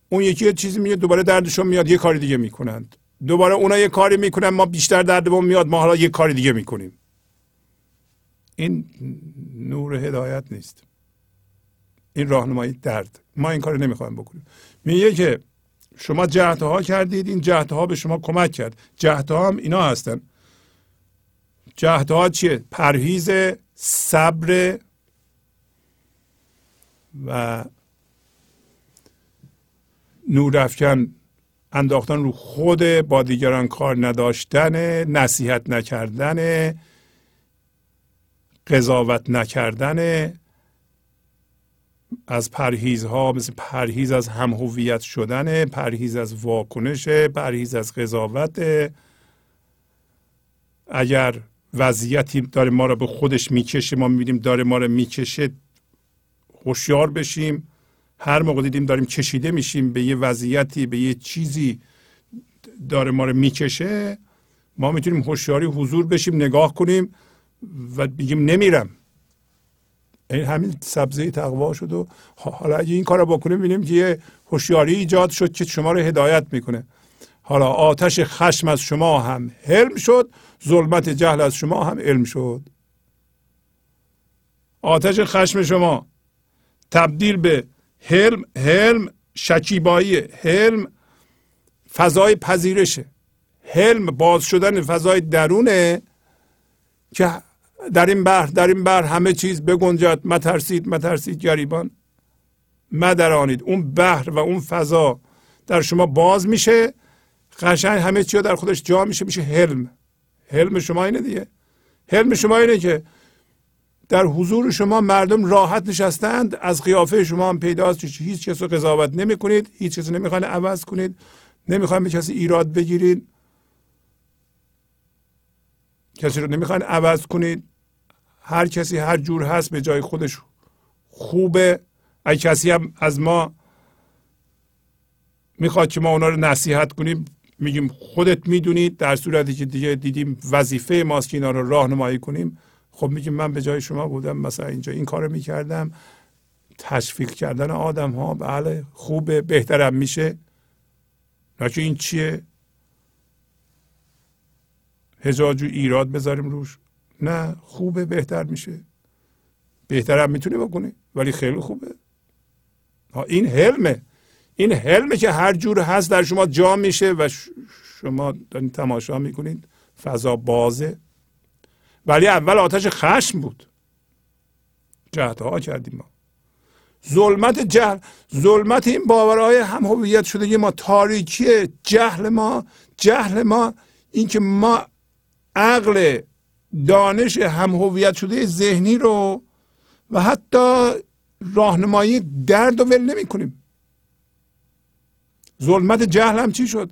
اون یکی یه چیزی میگه دوباره دردشون میاد یه کاری دیگه می‌کنند. دوباره اونا یه کاری می‌کنن ما بیشتر دردمون میاد ما حالا یه کاری دیگه می‌کنیم. این نور هدایت نیست. این راهنمایی درد. ما این کار نمی‌خوایم بکنیم. میگه که شما جهتها کردید این جهتها به شما کمک کرد. جهتها هم اینا هستن. جهتها چیه؟ پرهیز صبر و نور افکن انداختن رو خود با دیگران کار نداشتن نصیحت نکردن قضاوت نکردن از پرهیزها مثل پرهیز از هم هویت شدن پرهیز از واکنش پرهیز از قضاوت. اگر وضعیتی داره ما رو به خودش می‌کشه ما می‌بینیم داره ما رو می‌کشه هوشیار بشیم. هر موقع دیدیم داریم کشیده میشیم به یه وضعیتی به یه چیزی داره ما رو می‌کشه ما می‌تونیم هوشیاری حضور بشیم نگاه کنیم. و بگیم نمیرم. این همین سبزه تقوا شد و حالا اگه این کار رو بکنیم ببینیم که یه هوشیاری ایجاد شد که شما رو هدایت می‌کنه. حالا آتش خشم از شما هم حلم شد ظلمت جهل از شما هم علم شد. آتش خشم شما تبدیل به حلم حلم شکیبایی حلم فضای پذیرشه. حلم باز شدن فضای درونه که در این بحر در این بحر همه چیز بگنجد مترسید مترسید گریبان مدرانید اون بحر و اون فضا در شما باز میشه. قشنگ همه چی در خودش جا میشه میشه حلم. حلم شما اینه دیگه. حلم شما اینه که در حضور شما مردم راحت نشستند. از قیافه شما هم پیداست. هیچ کس رو قضاوت نمی کنید هیچ نمی‌خواین عوض کنید. نمی‌خواین به کسی ایراد بگیرید. کسی رو نمی‌خواین عوض کنید هر کسی هر جور هست به جای خودش خوبه. اگه کسی هم از ما می‌خواد که ما اونا رو نصیحت کنیم میگیم خودت می‌دونید در صورتی که دیگه دیدیم وظیفه ماست که اینا رو راهنمایی کنیم. خب میگیم من به جای شما بودم مثلا اینجا این کارو می‌کردم. تشویق کردن آدم ها بله خوبه بهترم میشه. ناچه این چیه؟ هزار جو ایراد بذاریم روش. نه خوبه بهتر میشه. بهترم می‌تونه بکنه ولی خیلی خوبه. این حلمه. این حلمه که هر جور هست در شما جا میشه و شما دارین تماشا می‌کنید فضا بازه. ولی اول آتش خشم بود. جهدها کردیم ما. ظلمت جهل ظلمت این باورهای هم هویت شده ما تاریکی جهل ما جهل ما اینکه ما عقل دانش هم هویت شده ذهنی رو و حتی راهنمایی درد و ول نمی کنیم ظلمت جهل هم چی شد؟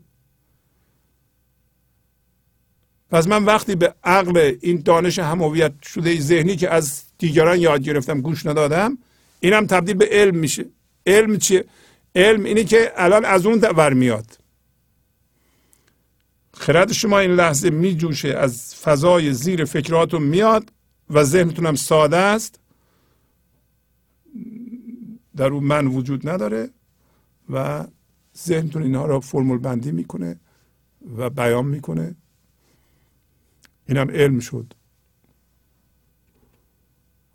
پس من وقتی به عقل این دانش هم هویت شده ذهنی که از دیگران یاد گرفتم گوش ندادم اینم تبدیل به علم میشه. علم چیه؟ علم اینه که الان از اون ور میاد. خرد شما این لحظه میجوشه از فضای زیر فکراتون میاد و ذهنتون هم ساده است. در اون من وجود نداره و ذهنتون اینها را فرمول بندی می‌کنه و بیان می‌کنه. اینم علم شد.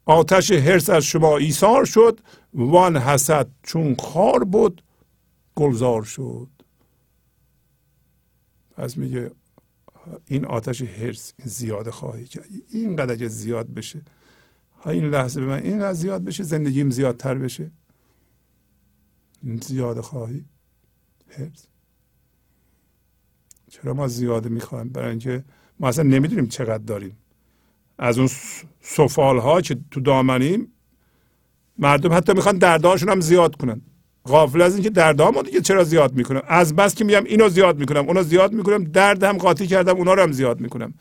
آتش هرس از شما ایثار شد. وان حسد چون خار بود گلزار شد. از میگه این آتش هرس این زیاد خواهی کرد. اینقدر اگه زیاد بشه. این لحظه به من اینقدر زیاد بشه زندگیم زیادتر بشه. این زیاد خواهی هرس چرا ما زیاده می‌خوایم برای اینکه ما اصلا نمی‌دونیم چقدر داریم. از اون سفال ها که تو دامنیم مردم حتی می‌خوان دردهاشون هم زیاد کنن. غافل از اینکه دردهامو دیگه چرا زیاد می‌کنم؟ از بس که میگم اینو زیاد می‌کنم اونو زیاد می‌کنم درد هم قاطی کردم اونا رو هم زیاد می‌کنم.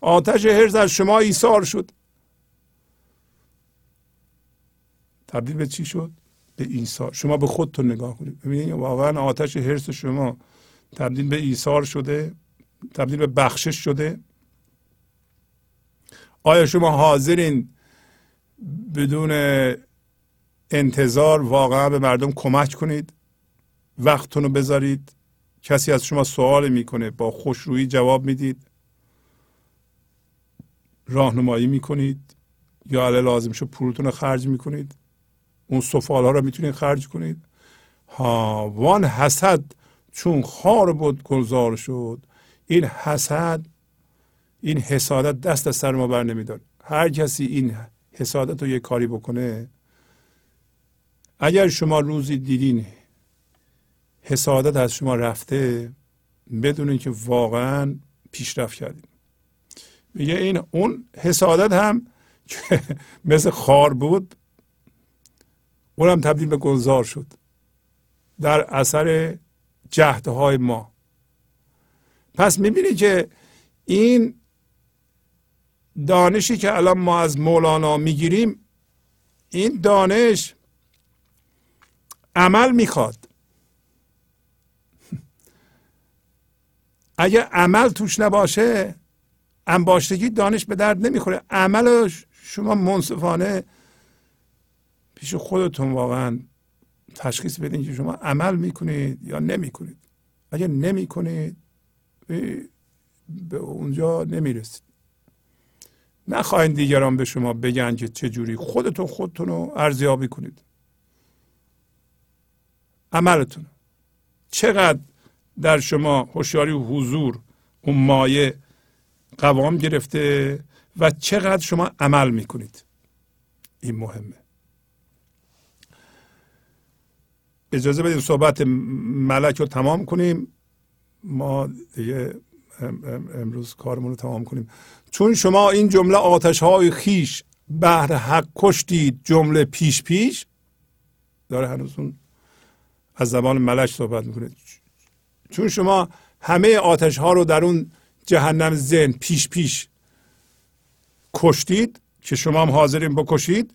آتش هرز از شما ایثار شد. تبدیل به چی شد؟ به ایثار. شما به خودتون نگاه کنید. ببینید واقعا آتش هرس شما تبدیل به ایثار شده تبدیل به بخشش شده. آیا شما حاضرین بدون انتظار واقعا به مردم کمک کنید. وقتتون رو بذارید. کسی از شما سوال می‌کنه با خوشرویی جواب می‌دید. راهنمایی می‌کنید. یا علی لازم شد پولتون رو خرج می‌کنید. اون سفال ها رو می‌تونید خرج کنید. ها وان حسد چون خار بود گلزار شد. این حسد این حسادت دست از سر ما بر نمیدار. هر کسی این حسادت رو یه کاری بکنه اگر شما روزی دیدین حسادت از شما رفته بدونین که واقعا پیشرفت کردین میگه این اون حسادت هم که مثل خار بود اونم تبدیل به گلزار شد. در اثر جهدهای ما. پس می‌بینی که این دانشی که الان ما از مولانا می‌گیریم این دانش عمل می‌خواد. اگر عمل توش نباشه انباشتگی دانش به درد نمی‌خوره. عمل شما منصفانه پیش خودتون واقعا تشخیص بدین که شما عمل می‌کنید یا نمی‌کنید. اگر نمی‌کنید به اونجا نمی‌رسید. نخواهید دیگران به شما بگن که چجوری خودتون خودتون رو ارزیابی کنید. عملتون. چقدر در شما هوشیاری و حضور اون مایه قوام گرفته و چقدر شما عمل می‌کنید؟ این مهمه. اجازه بدید صحبت ملک رو تمام کنیم. ما دیگه امروز کارمون رو تمام کنیم. چون شما این جمله آتش های خیش بهر حق کشتید جمله پیش پیش داره هنوز اون از زبان ملک صحبت می‌کنه. چون شما همه آتش ها رو در اون جهنم ذهن پیش پیش کشتید که شما هم حاضرین بکشید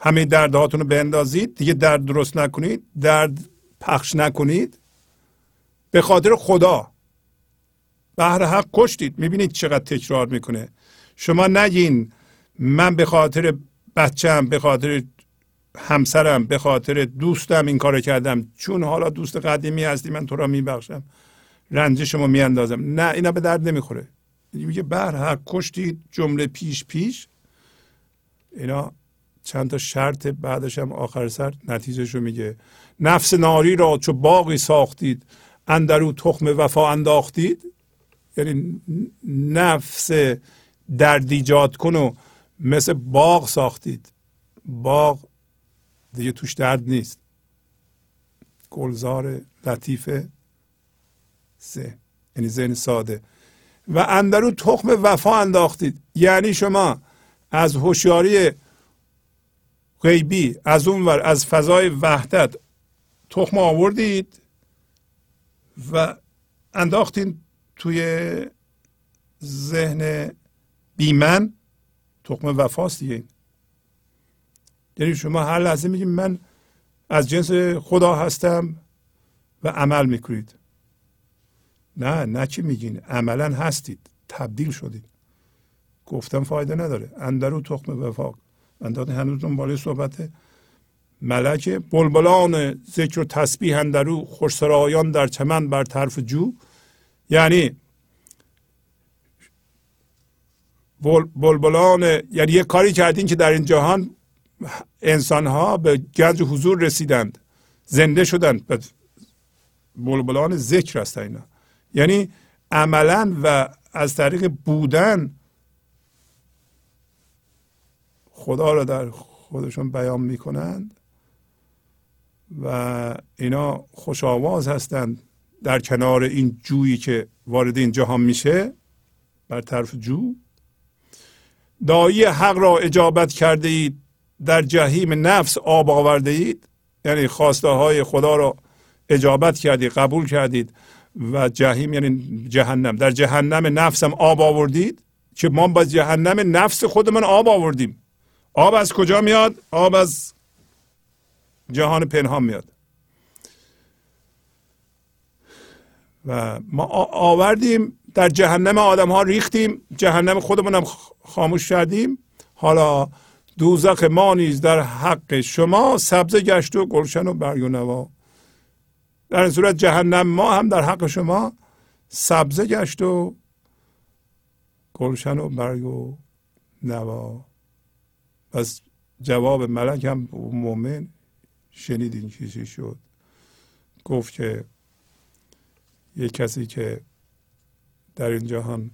همه دردهاتون رو بندازید دیگه درد درست نکنید درد پخش نکنید. به خاطر خدا بهر حق کشتید. می‌بینید چقدر تکرار می‌کنه. شما نگین من به خاطر بچم به خاطر همسرم به خاطر دوستم این کار کردم. چون حالا دوست قدیمی هستی من تو را میبخشم. رنج شما میاندازم. نه اینا به درد نمی‌خوره. میگه بر حق کشتید جمله پیش پیش اینا چند تا شرط بعدش هم آخر سر نتیجهشو میگه. نفس ناری را چو باقی ساختید اندرو تخم وفا انداختید. یعنی نفس درد ایجاد کن و مثل باغ ساختید. باغ دیگه توش درد نیست. گلزار لطیف سه. یعنی ذهن ساده. و اندرو تخم وفا انداختید. یعنی شما از هوشیاری غیبی از اون ور از فضای وحدت تخم آوردید و انداختین توی ذهن بیمن. تخم وفاست دیگه. یعنی شما هر لحظه میگید من از جنس خدا هستم و عمل می‌کنید. نه نه چی میگین؟ عملا هستید. تبدیل شدید. گفتم فایده نداره. اندرو تخم وفاق. انداز هنوز دنباله صحبت ملک بلبلان ذکر و تسبیح اندرو خوشسرایان در چمن بر طرف جو. یعنی بلبلان یعنی یه کاری کردین که در این جهان انسان ها به گنج حضور رسیدند زنده شدند به بلبلان ذکر هست اینا. یعنی عملا و از طریق بودن خدا را در خودشون بیان می‌کنند و اینا خوش آواز هستند در کنار این جویی که وارد این جهان میشه بر طرف جو. دایی حق را اجابت کرده اید در جهیم نفس آب آورده اید یعنی خواسته های خدا را اجابت کردید قبول کردید و جهیم یعنی جهنم. در جهنم نفسم آب آوردید که ما با جهنم نفس خودمان آب آوردیم. آب از کجا میاد؟ آب از جهان پنهان میاد. و ما آوردیم در جهنم آدم ها ریختیم جهنم خودمون هم خاموش کردیم. حالا دوزخ ما نیز در حق شما سبزه گشت و گلشن و برگ و نوا. در این صورت جهنم ما هم در حق شما سبزه گشت و گلشن و برگ و نوا. پس جواب ملک هم مومن شنیدین چیزی شد. گفت که یک کسی که در این جهان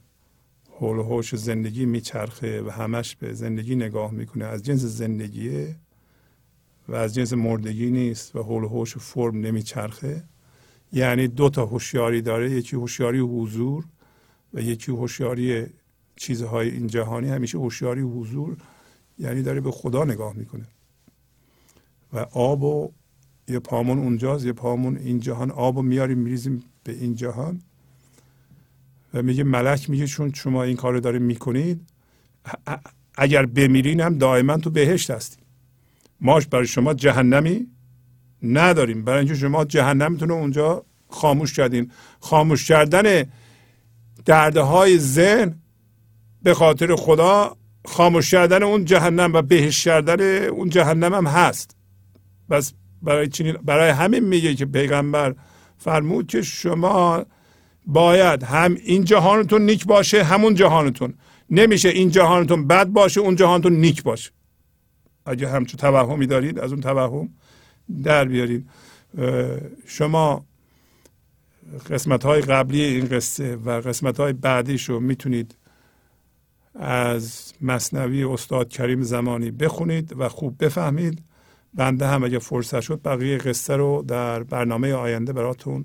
حول و حوش زندگی میچرخه و همش به زندگی نگاه می‌کنه. از جنس زندگیه و از جنس مردگی نیست و حول و حوش فرم نمیچرخه. یعنی دو تا هوشیاری داره. یکی هوشیاری حضور و یکی هوشیاری چیزهای این جهانی. همیشه هوشیاری حضور یعنی داره به خدا نگاه می‌کنه. و آب و یه پامون اونجاست. یه پامون این جهان. آب و میاریم میریزیم به این جهان. و میگه ملک میگه چون شما این کار رو داریم می‌کنید اگر بمیرین هم دائما تو بهشت هستیم ماش برای شما جهنمی نداریم. برای اینکه شما جهنمتون رو اونجا خاموش کردین. خاموش کردن درده های ذهن به خاطر خدا خاموش کردن اون جهنم و بهش کردن اون جهنم هم هست. بس برای برای همین میگه که پیغمبر فرمود که شما باید هم این جهانتون نیک باشه همون جهانتون. نمیشه این جهانتون بد باشه اون جهانتون نیک باشه. اگه همچون توهمی دارید از اون توهم در بیارید شما قسمت های قبلی این قصه و قسمت های بعدیش رو می‌تونید از مصنوی استاد کریم زمانی بخونید و خوب بفهمید. بنده هم اگه فرصت شد بقیه قصه رو در برنامه آینده براتون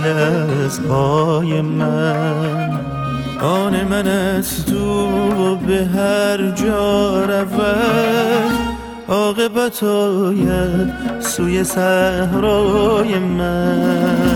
دل پای من. آن من از تو و به هر جا رفت عاقبت آید سوی صحرای من.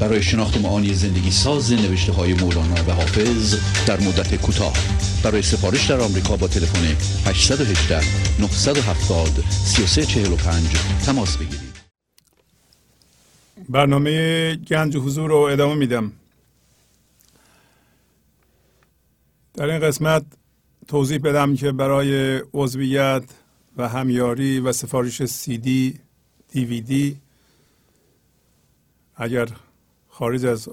برای شناخت معانی زندگی ساز نوشته های مولانا و حافظ در مدت کوتاه. برای سفارش در آمریکا با تلفن 818 970 3345 تماس بگیرید. برنامه گنج حضور رو ادامه میدم. در این قسمت توضیح بدم که برای عضویت و همیاری و سفارش سی دی دیویدی اگر خارج از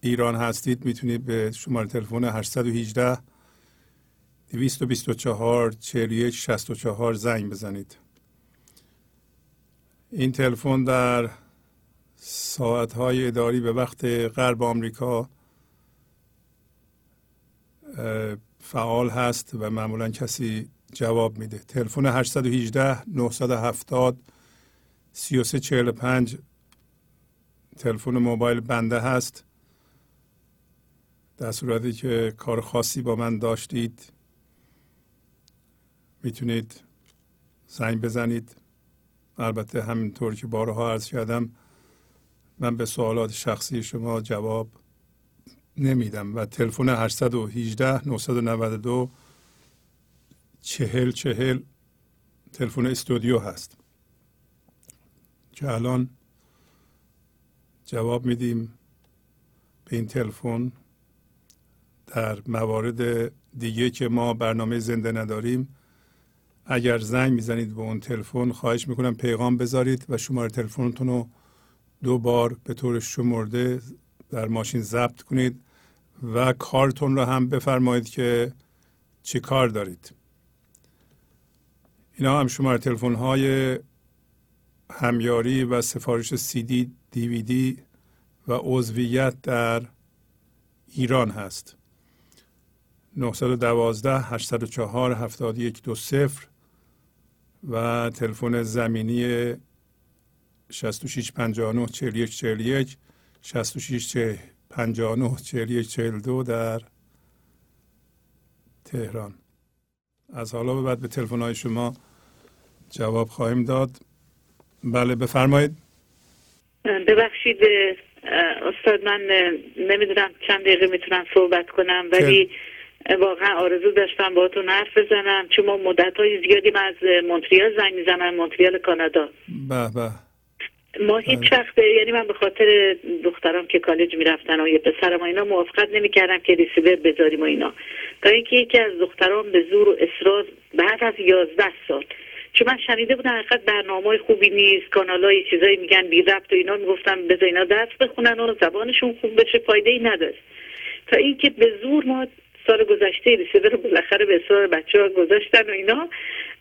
ایران هستید می‌تونید به شماره تلفن 818 224 41 64 زنگ بزنید. این تلفن در ساعتهای اداری به وقت غرب آمریکا فعال هست و معمولا کسی جواب میده. تلفن 818 970 3345 تلفن موبایل بنده هست. در صورتی که کار خاصی با من داشتید می‌تونید زنگ بزنید. البته همینطور که بارها عرض کردم من به سوالات شخصی شما جواب نمیدم و تلفن 818 992 چهل چهل تلفن استودیو هست. که الان جواب میدیم به این تلفن در موارد دیگه که ما برنامه زنده نداریم. اگر زنگ می‌زنید به اون تلفن خواهش می‌کنم پیغام بذارید و شماره تلفنتون رو دو بار به طور شمرده در ماشین ضبط کنید و کارتون رو هم بفرمایید که چی کار دارید. اینا هم شماره تلفن های همیاری و سفارش سی دی دیویدی و عضویت در ایران هست. 912 804 7120 و تلفن زمینی 6659 4141 66 59 41 42 در تهران. از حالا به بعد به تلفن های شما جواب خواهیم داد. بله بفرمایید. ببخشید استاد من نمی‌دونم چند دقیقه می‌تونم صحبت کنم ولی واقعا آرزو داشتم با تو حرف بزنم چون ما مدت های زیادی من از مونتریال زنگ می‌زنم مونتریال کانادا. به به. ما هیچ وقت یعنی من به خاطر دخترام که کالج می‌رفتن و یه پسرم و اینا موافقت نمی‌کردم که ریسیور بذاریم و اینا. تا اینکه یکی از دخترام به زور و اصرار بعد از یازده سال چون من شنیده بودم حقیقت برنامه خوبی نیست کانال های چیزایی میگن بی ربط و اینا می‌گفتم بذار اینا درس بخونن و زبانشون خوب بشه فایده ای نداره. تا اینکه به زور ما سال گذشته ریسیور رو بالاخره به اصرار بچه ها گذاشتن و اینا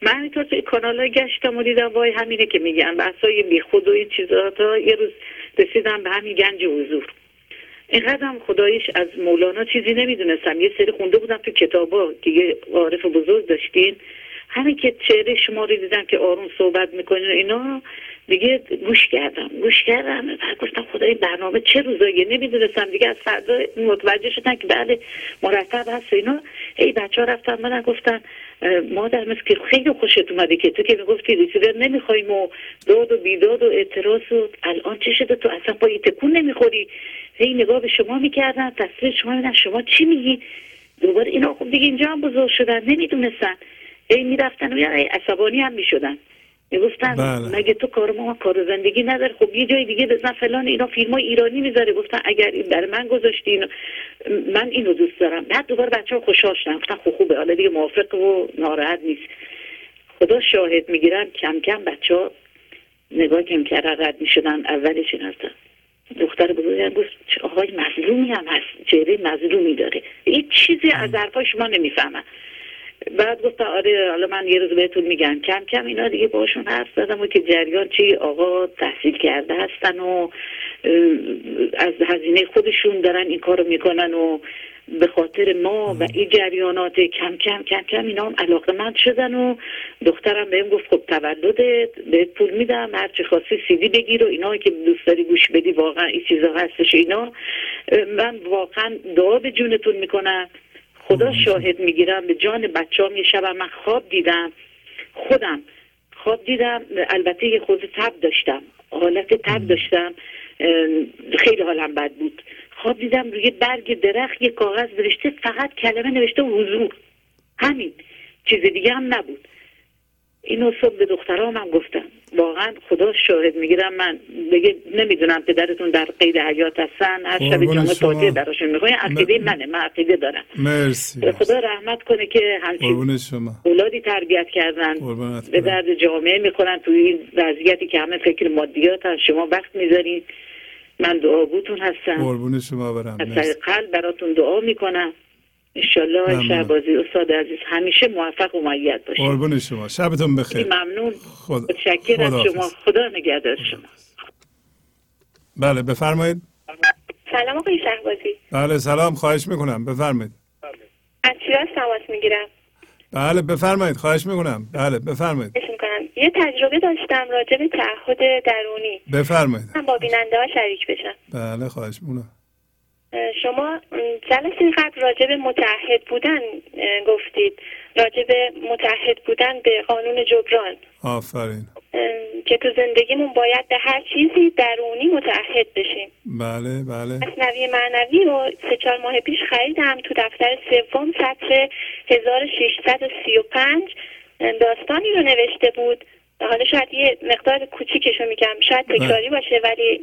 من اینطور توی کانال های گشتم و دیدم وای همینه که میگن بحثای بی خود و این چیزا تا یه روز رسیدم به همین گنج حضور. اینقدرم خدایش از مولانا چیزی نمی‌دونستم. یه سری خونده بودم تو کتابا دیگه عارف بزرگ داشتین. همین که چهره شما رو دیدم که آروم صحبت می‌کنین اینا دیگه گوش کردم گوش کردم. گفتم خدای برنامه چه روزایی نمی‌دونستم دیگه از فردا متوجه شدن که بعد مرتب هست اینا. ای بچه ها رفتن من گفتن مادر مثل که خیلی خوشت اومده که تو که می‌گفتی ریسیور نمی‌خوایم و داد و بیداد و اعتراض و الان چه شده؟ تو اصلا پای تکون نمی‌خوری. هی نگاه به شما می‌کردن تصویر شما میدن. شما چی میگی دوباره اینا خب دیگه اینجا هم بزرگ شدن نمی‌دونستن. هی می‌رفتن و عصبانی هم می‌شدن. می‌گفتن بله. مگه تو کار ما کار زندگی نداره خب یه جای دیگه بزن فلان اینا فیلم های ایرانی می‌ذاره. گفتن اگر این برای من گذاشتین من اینو دوست دارم. بعد دوباره بچه ها خوشحال شدن. گفتن خب خوبه. حالا دیگه موافق و ناراحت نیست. خدا شاهد می‌گیرم کم کم بچه ها نگاه کم کردن رد می‌شدن. اولش این هستن دختر بزرگم گفت آقای مظلومی هم هست. چهره مظلومی داره. هیچ چیزی از حرفای شما نمی‌فهمن. بعد گفت آره حالا من یه روز بهتون میگم. کم کم اینا دیگه باشون حرف زدم و که جریان چی؟ آقا تحصیل کرده هستن و از هزینه خودشون دارن این کارو می‌کنن و به خاطر ما و این جریانات کم کم کم کم اینا هم علاقه مند شدن و دخترم بهم گفت خب تولدت بهت پول میدم هر چی خواستی سیدی بگیر و اینا که دوست داری گوش بدی واقعا این چیزا هستش اینا. من واقعا دعا به جونتون می‌کنم. خدا شاهد می‌گیرم. به جان بچه‌ام یه شب من خواب دیدم. خودم خواب دیدم. البته یه خود تب داشتم. حالت تب داشتم. خیلی حالم بد بود. خواب دیدم روی برگ درخت یه کاغذ نوشته فقط کلمه نوشته حضور. همین. چیز دیگه هم نبود. اینو صبح به دخترام هم گفتم. واقعا خدا شاهد می‌گیرم. من دیگه نمی‌دونم پدرتون در قید حیات هستن هر شب شما. فاتحه براشون می‌خواین عقیده م- منه من عقیده دارم. مرسی. خدا رحمت کنه که همچین اولادی تربیت کردن. به. درد جامعه می‌خورن. توی این وضعیتی که همه فکر مادیات هست شما وقت می‌ذارین. من دعاگوتون هستم. قربون شما برم. از قلب براتون دعا می‌کنم. انشالله ممنونم. شهبازی استاد عزیز همیشه موفق و معید باشید. قربون شما. شبتون بخیر. ممنون. خدا متشکر از خداحافظ. شما. خدا نگهدار شما. بله بفرمایید. سلام آقای شهبازی. بله سلام. خواهش می‌کنم. بفرمایید. از شیراز تماس می‌گیرم؟ بله بفرمایید. خواهش می‌کنم. بله بفرمایید. می‌کنم. یه تجربه داشتم راجع به تعهد درونی. بفرمایید. من با بیننده ها شریک بشم. بله خواهش می‌کنم. شما جلسه قبل راجع به متعهد بودن گفتید. راجع به متعهد بودن به قانون جبران. آفرین. که تو زندگیمون باید به هر چیزی درونی متعهد بشیم. بله بله. مصنوی معنوی رو سه چهار ماه پیش خریدم تو دفتر سوم سطر 1635 داستانی رو نوشته بود. حالا شاید یه مقدار کوچیکشو میگم شاید تکراری باشه ولی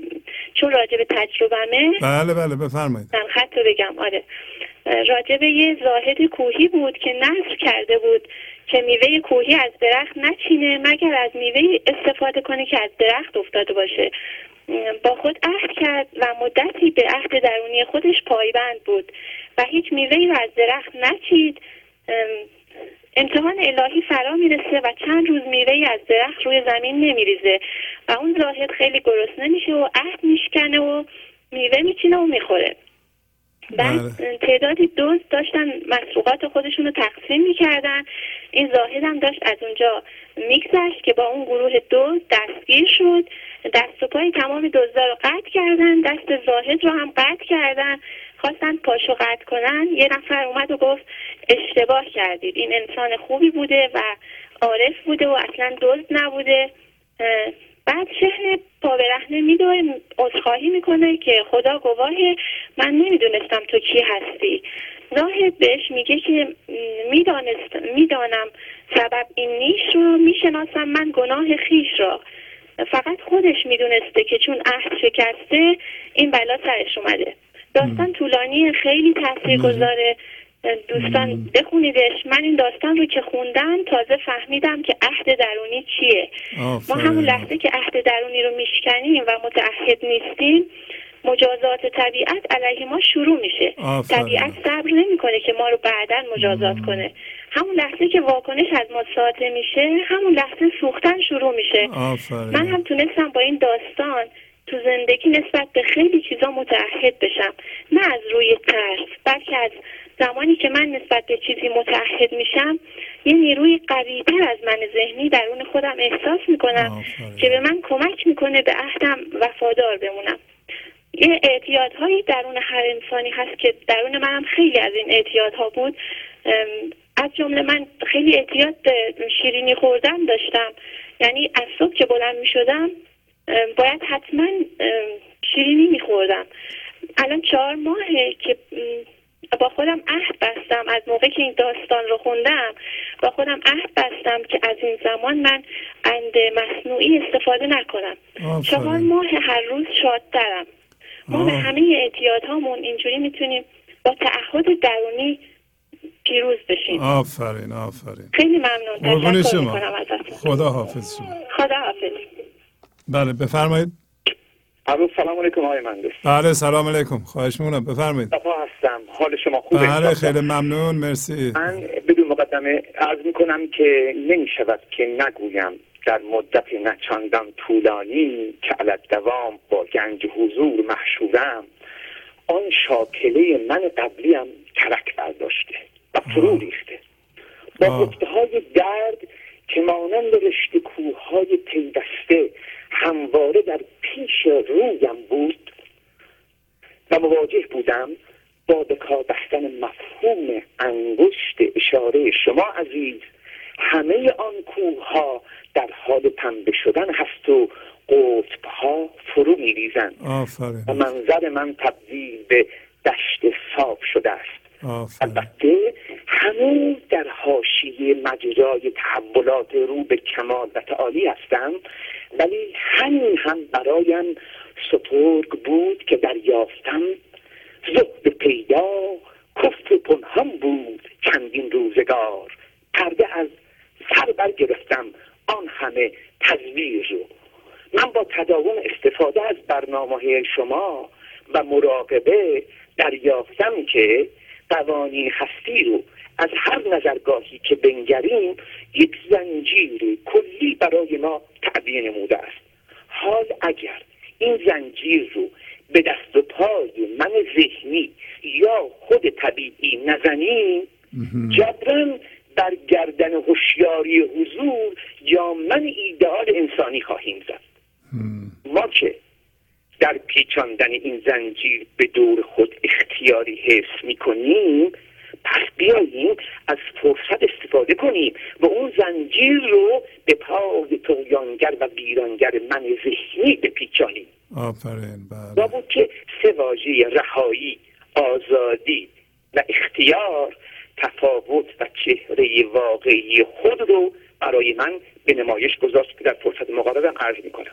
چون راجع به تجربمه بله بله بفرمایید. من خط رو بگم. آره. راجع به یه زاهد کوهی بود که نصر کرده بود که میوه کوهی از درخت نچینه مگر از میوه استفاده کنه که از درخت افتاده باشه. با خود عهد کرد و مدتی به عهد درونی خودش پایبند بود و هیچ میوهی رو از درخت نچید. امتحان الهی فرا می‌رسه و چند روز میوهی از درخت روی زمین نمیریزه و اون زاهد خیلی گرسنه میشه و عهد میشکنه و میوه میچینه و می‌خوره. بعد بله. تعدادی دوست داشتن مسروقات خودشون رو تقسیم می‌کردن. این زاهد هم داشت از اونجا میگذشت که با اون گروه دوست دستگیر شد. دست و پای تمام دزدا رو قطع کردن. دست زاهد رو هم قطع کردن. خواستن پاشو قطع کنن یه نفر اومد و گفت اشتباه کردید. این انسان خوبی بوده و عارف بوده و اصلا دزد نبوده. بعد شهن پابرهنه میدوه عذرخواهی می‌کنه که خدا گواهه من نمی‌دونستم تو کی هستی. زاهد بهش میگه که می‌دانست می‌دانم سبب این نیش رو می‌شناسم من گناه خیش را. فقط خودش می‌دونسته که چون عهد شکسته این بلا سرش اومده. داستان طولانی خیلی تاثیر گذاره دوستان بخونیدش. من این داستان رو که خوندم تازه فهمیدم که عهد درونی چیه. ما. همون لحظه که عهد درونی رو میشکنیم و متعهد نیستیم مجازات طبیعت علیه ما شروع میشه. طبیعت صبر نمی‌کنه که ما رو بعدا مجازات کنه. همون لحظه که واکنش از ما صادر میشه همون لحظه سوختن شروع میشه. من هم تونستم با این داستان تو زندگی نسبت به خیلی چیزا متعهد بشم. نه از روی ترس بلکه از زمانی که من نسبت به چیزی متعهد میشم یه نیروی قویتر از من ذهنی درون خودم احساس می‌کنم. که به من کمک می‌کنه به عهدم وفادار بمونم. یه اعتیادهایی درون هر انسانی هست که درون منم خیلی از این اعتیادها بود. از جمله من خیلی اعتیاد به شیرینی خوردن داشتم. یعنی از صبح که بلند می شدم باید حتما شیرینی می خوردم الان چهار ماهه که با خودم عهد بستم. از موقع که این داستان رو خوندم با خودم عهد بستم که از این زمان من اند مصنوعی استفاده نکنم. چهار ماه هر روز شادترم. ما به. همه اعتیادهامون اینجوری می‌تونیم با تعهد درونی پیروز بشیم. آفرین آفرین. خیلی ممنون. تشکر شما. می‌کنم ازتون. خدا حافظ شما. خدا حافظ بله بفرمایید. الو سلام علیکم آقای مهندس. بله سلام علیکم. خواهش می‌کنم. بفرمایید. صفا هستم. حال شما خوبه؟ بله خیلی ممنون. مرسی. من بدون مقدمه عرض می کنم که نمی شود که نگویم در مدت نچندان طولانی که علت دوام با گنج حضور محشورم آن شاکله من قبلیم ترک برداشته و فرو ریخته. با. گفته های درد که مانند رشته کوههای پیوسته همواره در پیش رویم بود و مواجه بودم با به کار بستن مفهوم انگشت اشاره شما عزیز. همه آن کوه ها در حال پنبه شدن هست و قطب ها فرو می ریزند و منظر من تبدیل به دشت صاف شده است. البته هنوز در حاشیه مجرای تحولات رو به کمال و تعالی هستم ولی همین هم برایم سترگ بود که دریافتم. زهد پیدا کفر پنهان بود چندین روزگار. پرده از سر برگرفتم آن همه تزویر رو. من با تداوم استفاده از برنامه شما و مراقبه دریافتم که قوانین هستی رو از هر نظرگاهی که بنگریم یک زنجیر کلی برای ما تعبیه نموده است. حال اگر این زنجیر رو به دست و پای من ذهنی یا خود طبیعی نزنیم جبران بر گردن هوشیاری حضور یا من ایدئال انسانی خواهیم زد. ما که در پیچاندن این زنجیر به دور خود اختیاری حفظ می‌کنیم پس بیاییم از فرصت استفاده کنیم و اون زنجیر رو به پای تقیانگر و ویرانگر من ذهنی بپیچانیم. آفرین با بله. بود که سه واژه رهایی آزادی و اختیار تفاوت و چهره واقعی خود رو برای من به نمایش گذاشت که در فرصت مقابلم عرض می‌کنم.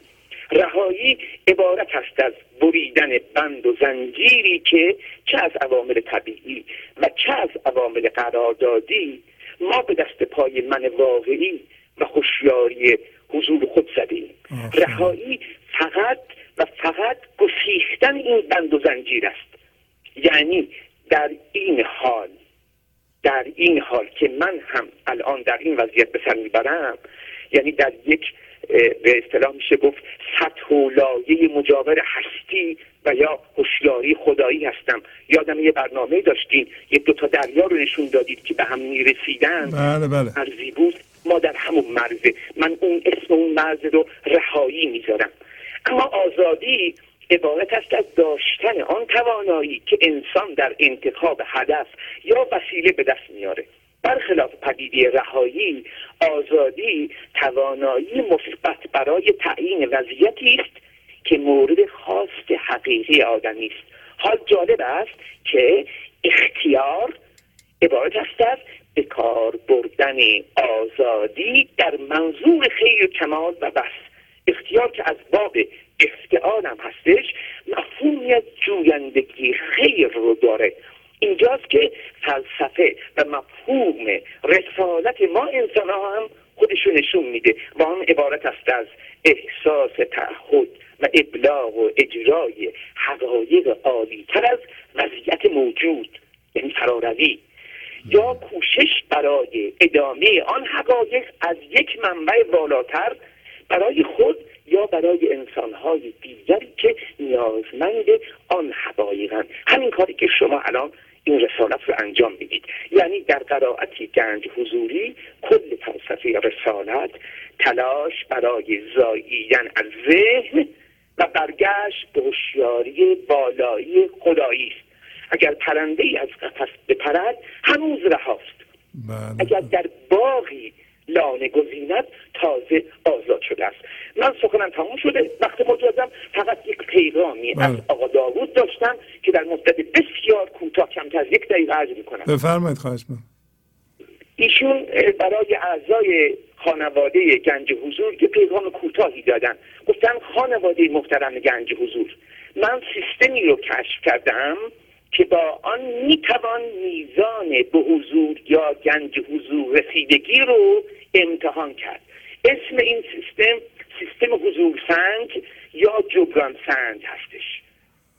رهایی عبارت است از بریدن بند و زنجیری که چه از عوامل طبیعی و چه از عوامل قراردادی ما به دست پای من واقعی و هوشیاری حضور خود زدیم. رهایی فقط و فقط گسیختن این بند و زنجیر است یعنی در این حال در این حال که من هم الان در این وضعیت به سر می‌برم یعنی در یک به اصطلاح میشه گفت سطح و لایه مجاور هستی و یا هوشیاری خدایی هستم. یادم یه برنامه داشتین یک دو تا دریا رو نشون دادید که به هم می‌رسیدن. بله بله. مرزی بود ما در همون مرزه. من اون اسم اون مرز رو رهایی می‌ذارم. اما آزادی عبارت است از داشتن آن توانایی که انسان در انتخاب هدف یا وسیله به دست میاره برخلاف پدیده رهایی آزادی توانایی مثبت برای تعیین وضعیتی است که مورد خواست حقیقی آدمی است. حال جالب است که اختیار عبارت است از به کار بردن آزادی در منظور خیر کمال و بس. اختیار که از باب افتعال هم هستش مفهومی از جویندگی خیر رو داره. اینجاست که فلسفه و مفهوم رسالت ما انسان ها هم خودشو نشون میده و آن عبارت است از احساس تعهد و ابلاغ و اجرای حقایق عالی تر از وضعیت موجود یعنی فراروی یا کوشش برای ادامه آن حقایق از یک منبع بالاتر برای خود یا برای انسانهای دیگری که نیازمند آن حقایقند همین کاری که شما الان این رسالت رو انجام می‌دید. یعنی در قرائتی گنج حضوری کل فلسفه رسالت تلاش برای زاییدن از ذهن و برگشت به هوشیاری بالایی خدایی است. اگر پرنده ای از قفس بپرد هنوز رهاست. بله. اگر در باغی لانه گزیند تازه آزاد شده است. من سخنم تمام شده. وقت مجازم فقط یک پیغامی بله. از آقا داوود داشتم که در مدت بسیار کوتاه کمتر از یک دقیقه عرض می‌کنم. بفرمایید خواهش می‌کنم. ایشون برای اعضای خانواده گنج حضور یه پیغام کوتاهی دادن. گفتن خانواده محترم گنج حضور من سیستمی رو کشف کردم که با آن می‌توان میزان به حضور یا گنج حضور رسیدگی رو امتحان کرد. اسم این سیستم سیستم حضور سنج یا جبران سنج هستش.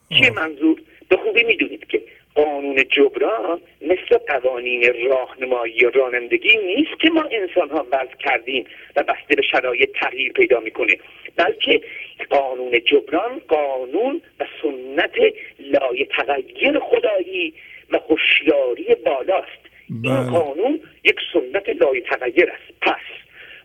چیه منظور؟ به خوبی می‌دونید که قانون جبران مثل قوانین راهنمایی و رانندگی نیست که ما انسان ها وضع کردیم و بسته به شرایط تغییر پیدا می‌کنه بلکه قانون جبران قانون و سنت لای تغییر خدایی و هوشیاری بالاست. این بله. قانون یک سنت لای تغییر است. پس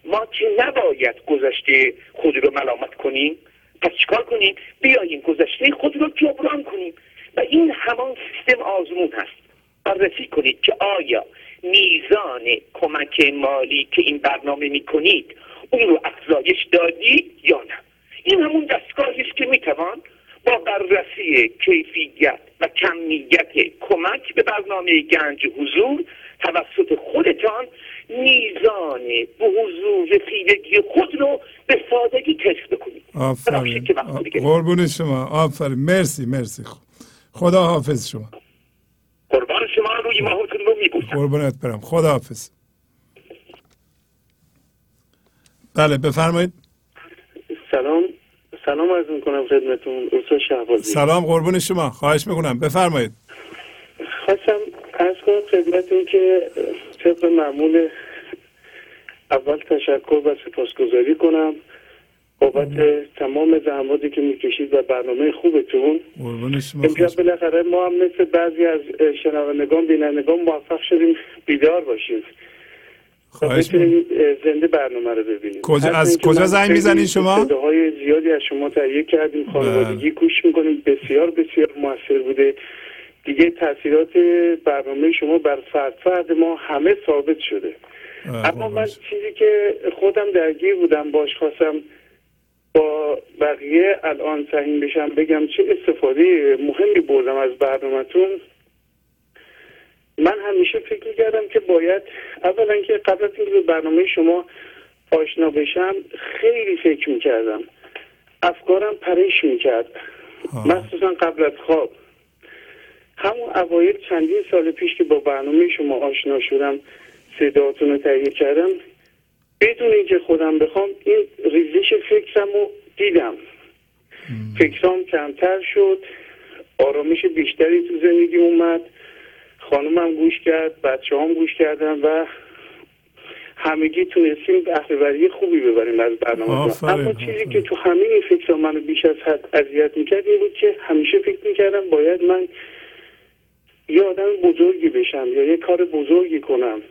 ما که نباید گذشته خود رو ملامت کنیم؟ پس چیکار کنیم؟ بیاییم گذشته خود رو جبران کنیم. و این همان سیستم آزمون هست. بررسی کنید که آیا میزان کمک مالی که این برنامه می کنید اون رو افزایش دادی یا نه؟ این همون دستگاهی است که می‌توان با بررسی کیفیت و کمیت کمک به برنامه گنج حضور توسط خودتان میزان به حضور رسیدگی خود رو به سادگی تست بکنید. آفرین. ببخشید که وقت دیگه. قربون شما. آفرین. مرسی مرسی. خدا حافظ شما. قربان شما روی ماهتون رو میبوسم. قربونت برم. خدا حافظ بله بفرمایید. سلام. سلام عرض می‌کنم خدمتون. استاد شهبازی. سلام قربون شما. خواهش می‌کنم. بفرمایید. خواستم عرض کنم خدمتون که طبق معمول اول تشکر و سپاسگزاری کنم. بابت تمام زحماتی که می‌کشید و برنامه خوبتون. امشب بالاخره ما هم مثل بعضی از شنوندگان بینندگان موفق شدیم بیدار باشیم. خواهش می‌کنم بتونیم زنده برنامه رو ببینیم کجا- از کجا زنگ خیلی می‌زنین شما؟ بله. صداهای زیادی از شما تهیه کردیم خانوادگی گوش می‌کنیم بسیار بسیار موثر بوده دیگه تاثیرات برنامه شما بر فرد فرد ما همه ثابت شده اما من. چیزی که خودم درگیر بودم باش خواستم با بقیه الان سهیم بشم بگم چه استفاده مهمی بردم از برنامهتون من همیشه فکر کردم که باید اولا که قبل از اینکه به برنامه شما آشنا بشم خیلی فکر می‌کردم. افکارم پریش می‌کرد. مخصوصا قبل از خواب. همون اوایل چندین سال پیش که با برنامه شما آشنا شدم صداتون رو تهیه کردم بدون اینکه خودم بخوام این ریزش فکرم رو دیدم. فکرام کمتر شد آرامش بیشتری تو زندگی اومد. خانومم گوش کرد بچه هم گوش کردن و همگی تونستیم بهرهوری خوبی ببریم از برنامه اما چیزی. که تو همه این فکر منو بیش از حد اذیت می‌کرد این بود که همیشه فکر می‌کردم باید من یه آدم بزرگی بشم یا یه کار بزرگی کنم.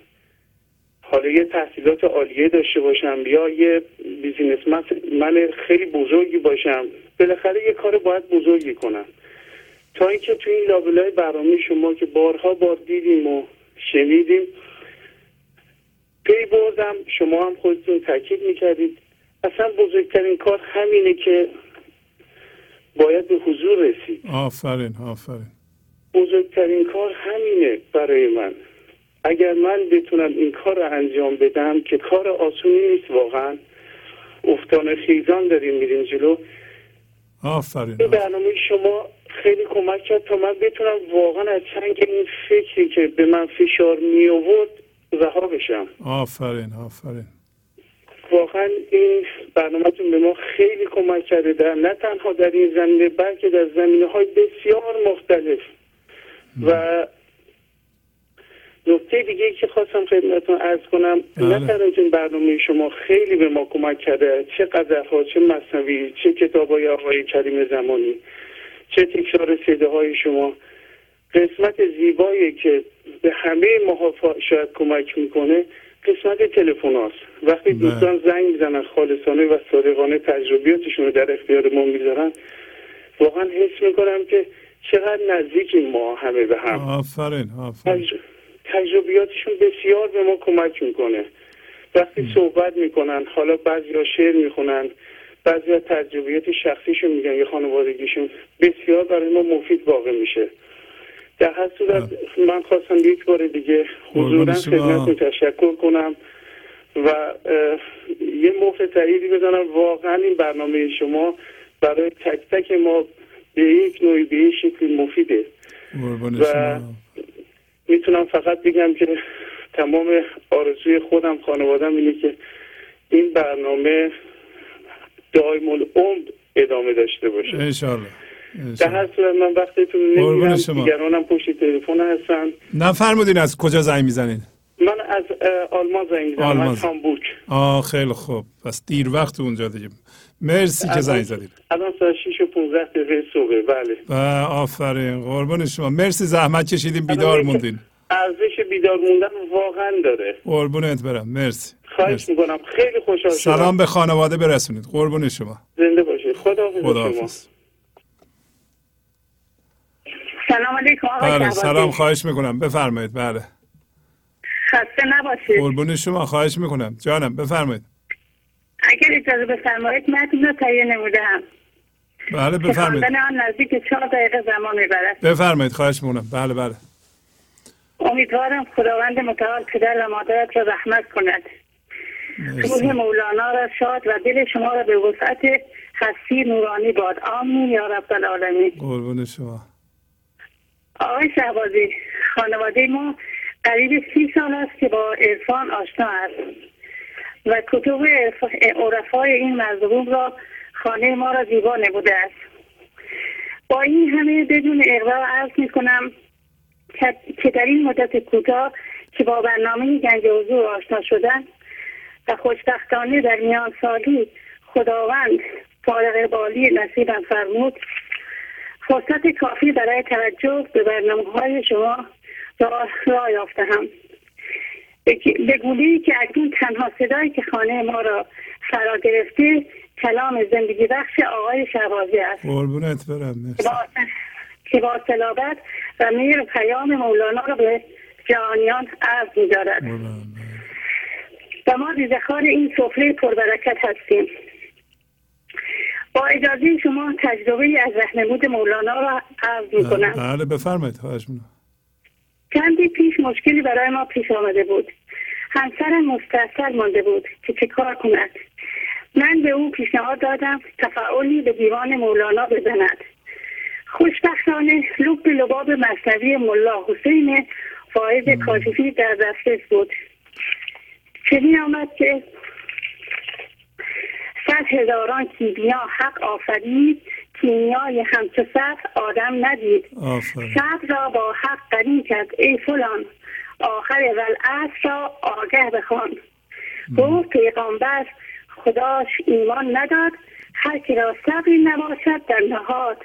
حالا یه تحصیلات عالیه داشته باشم یا یه businessman خیلی بزرگی باشم. بالاخره یه کار باید بزرگی کنم. تا اینکه تو این لابلای برنامه شما که بارها بار دیدیم و شنیدیم پی بردم شما هم خودتون تاکید می‌کردید. اصلا بزرگترین کار همینه که باید به حضور رسید. آفرین آفرین. بزرگترین کار همینه برای من. اگر من بتونم این کار رو انجام بدم که کار آسونی نیست واقعا. افتان خیزان داریم میریم جلو. آفرین. این برنامه شما خیلی کمک کرد تا من بتونم واقعا از چنگ این فکری که به من فشار می آورد رها بشم. آفرین آفرین. واقعا این برنامهتون به ما خیلی کمک کرده در نه تنها در این زمینه بلکه در زمینه های بسیار مختلف. و نکته دیگه که خواستم خدمتتون ارز کنم بله. نه تنها این برنامه شما خیلی به ما کمک کرده چه غزلها چه مصنوی چه کتاب های آقای کریم زمانی چه تکرار صده های شما قسمت زیبایی که به همه ما شاید کمک می‌کنه قسمت تلفن هاست وقتی بله. دوستان زنگ می‌زنن خالصانه و صادقانه تجربیاتشون رو در اختیار ما می‌ذارن واقعا حس می‌کنم که چقدر نزدیکیم ما همه به هم آفرین آفرین تجربیاتشون بسیار به ما کمک می‌کنه. وقتی صحبت می‌کنن حالا بعضی شعر می‌خونن بعضی ها تجربیات شخصیشون میگن یا خانوادگیشون بسیار برای ما مفید واقع میشه. در هر صورت من خواستم یک بار دیگه حضورا. خدمتتون تشکر کنم و یه مهر تاییدی بزنم. واقعا این برنامه شما برای تک تک ما به یک نوعی به یک شکلی مفیده. و- شما. می‌تونم فقط بگم که تمام آرزوی خودم خانوادم اینه که این برنامه دائم العمر ادامه داشته باشه. انشالله در هر صورت من وقتتون قربون نمیدم شما. دیگرانم پشت تلفن هستن. نفرمودین از کجا زنگ می‌زنین؟ من از آلمان زنگ می‌زنم آلمان. از هامبورگ. آه خیلی خوب. پس دیر وقت اونجا دیگه. مرسی که زنگ زدید. الان ساعت 6 و 15 دقیقه صبح. بله. آفرین. قربون شما. مرسی زحمت کشیدین بیدار موندین. ارزش بیدار موندن واقعا داره. قربونت برم. مرسی. خواهش مرسی. می‌کنم. خیلی خوشحال شدم. سلام به خانواده برسونید. قربون شما. زنده باشید. خدا شما. خداحافظ. سلام علیکم آقای بله. سلام. خواهش می‌کنم. بفرمایید. بله. خسته نباشید. قربون شما. خواهش می‌کنم. جانم بفرمایید. اگر اجازه بفرمایید متن رو تهیه نمودم بله بفرمایید. آن نزدیک چهار دقیقه زمان می‌برد. بفرمایید خواهش می‌کنم. بله بله. امیدوارم خداوند متعال پدر و مادرت را رحمت کند. روح مولانا را شاد و دل شما را به وسعت هستی نورانی باد. آمین یا رب العالمین. قربون شما. آقای شهبازی خانواده ما قریب سی سال است که با عرفان آشنا است و کتب عرف- عرفای این مظلوم را خانه ما را زیبا نموده است. با این همه بدون اقرار عرض می کنم که- در این مدت کوتاه که با برنامه گنج حضور آشنا شدن و خوشبختانه در میان سالی خداوند فارغ بالی نصیبم فرمود فرصت کافی برای توجه به برنامه های شما را, را یافتم به گونه که اکنون تنها صدایی که خانه ما را فرا گرفته کلام زندگی بخش آقای شهبازی است. قربونت برم که با- صلابت و میر پیام مولانا را به جهانیان عرض می‌دارد. و ما ریزخار این سفره پربرکت هستیم. با اجازه شما تجربه از رهنمود مولانا را عرض می‌کنم. بله بفرمایید خواهش می‌کنم. چندی پیش مشکلی برای ما پیش آمده بود. همسرم مستحصل مانده بود که چه کار کند. من به او پیشنهاد دادم تفاعلی به دیوان مولانا بزند. خوشبختانه لب لباب مصنوی ملا حسین فایز کاشفی در دسترس بود. چنین آمد که صد هزاران کیمیا حق آفرید کیمیای همچو صد آدم ندید. صبر را با حق قرین کرد ای فلان. آخر ولعصر را آگه بخوان. گفت پیغامبر خداش ایمان نداد هر که را صبری نباشد در نهاد.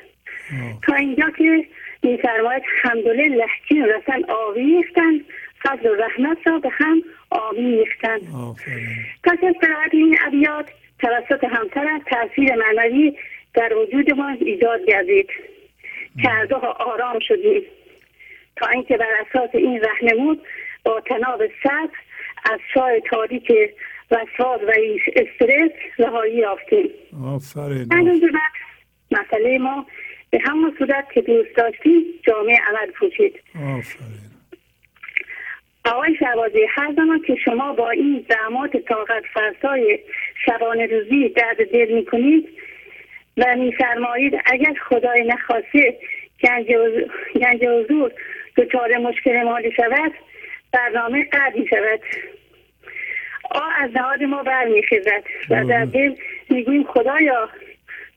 تا اینجا که میفرماید حمدلله چین رسن آویختن فضل و رحمت را به هم آمیختن پس از قرائت این ابیات توسط همسرم تاثیر معنوی در وجود ما ایجاد گردید که دو آرام شدیم. تا اینکه بر اساس این رهنمود با تناب صبر از چای تاریک وسواس و استرس رهایی یافتیم. آفرین. از مسئله ما به همون صورت که دوست داشتیم جامعه عمل پوشید. آفرین. آقای شهبازی هر زمان که شما با این زحمات طاقت فرسای شبانه روزی درد دل می‌کنید و میفرمایید اگر خدای نخواسته گنج حضور- دچار مشکل مالی شود برنامه قطع می شود آ از نهاد ما برمیخیزد و در دل می‌گوییم خدایا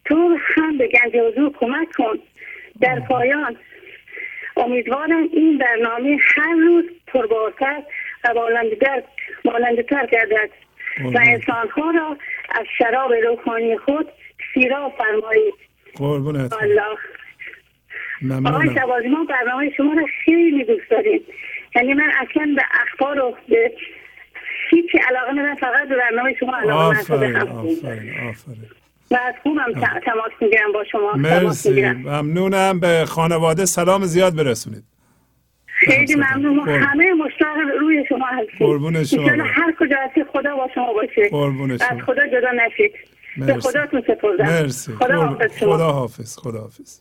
تو هم به گنج حضور کمک کن. در پایان امیدوارم این برنامه هر روز پربارتر و بالندتر بالندتر گردد. و انسانها را از شراب روحانی خود سیرا فرمایید. قربونت. آقای شبازی ما برنامه شما را خیلی دوست داریم. یعنی من اصلا به اخبار و به هیچی علاقه ندارم فقط به برنامه شما علاقه آفرین ندارم آفرین آفرین. و از خوبم تماس می‌گیرم با شما مرسی. ممنونم. به خانواده سلام زیاد برسونید. خیلی ممنون. همه مشتاق روی شما هستیم. قربون شما. هر کجا هستی خدا با شما باشه. قربون از شما. خدا جدا نشید. به مرسی. خداتون سپردم مرسی خدا. حافظ خدا حافظ خدا حافظ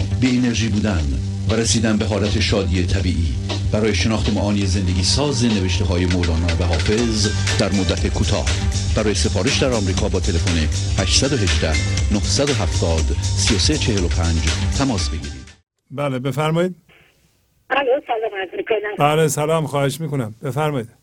به انرژی بودن و رسیدن به حالت شادی طبیعی. برای شناخت معانی زندگی ساز نوشته های مولانا و حافظ در مدت کوتاه. برای سفارش در آمریکا با تلفن 818 970 3345 تماس بگیرید. بله بفرمایید. بله سلام بله سلام خواهش می‌کنم. بفرمایید.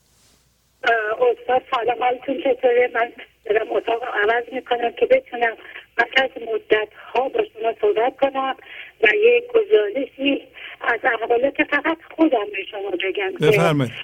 Carmen.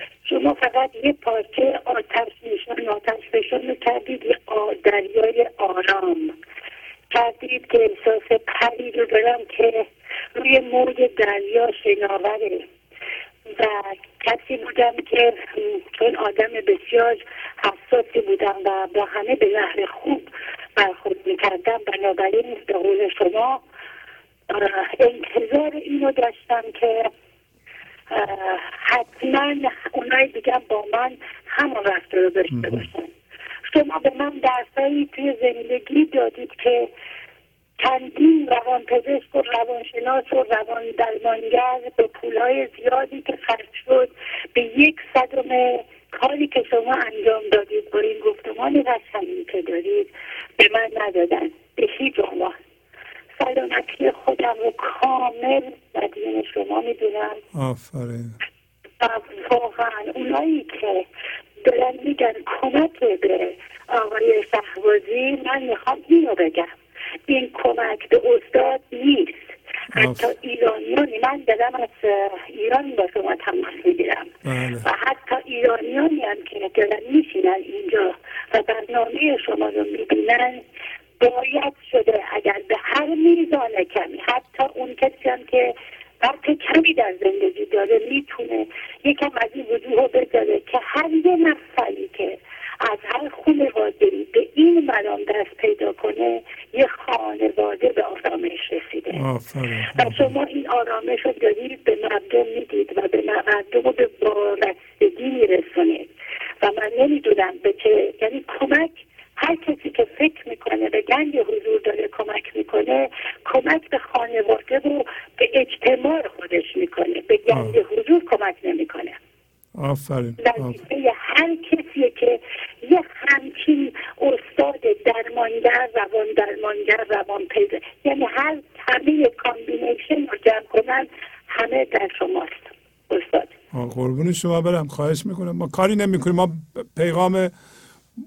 شما برم خواهش می‌کنم. ما کاری نمی‌کنیم. ما پیغام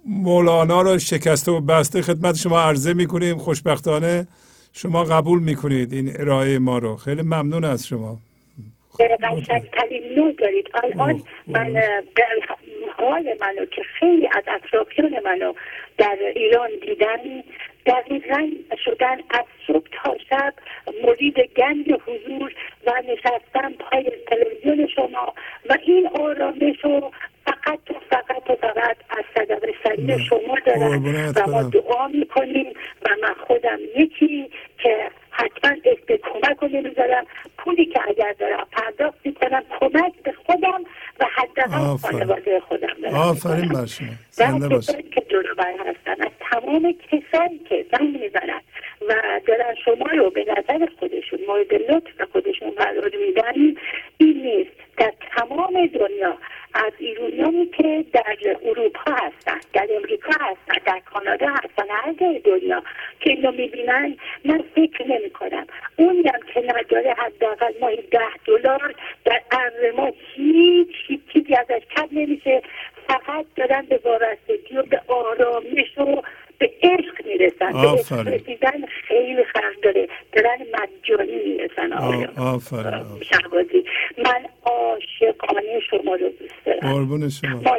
مولانا رو شکسته و بسته خدمت شما عرضه می‌کنیم. خوشبختانه شما قبول می‌کنید این ارائه ما رو. خیلی ممنون از شما. دارید. الان من حال منو که خیلی از اطرافیان منو در ایران دیدن دقیقا شدن از و ما دعا می‌کنیم و من خودم یکی که حتما اسم کمک رو نمی‌ذارم پولی که اگر دارم پرداخت می‌کنم کمک به خودم و حداقل خانواده خودم دارم آفرین بر شما. زنده باشید. شهبازی. من عاشقانه شما رو دوست دارم. قربون شما. ما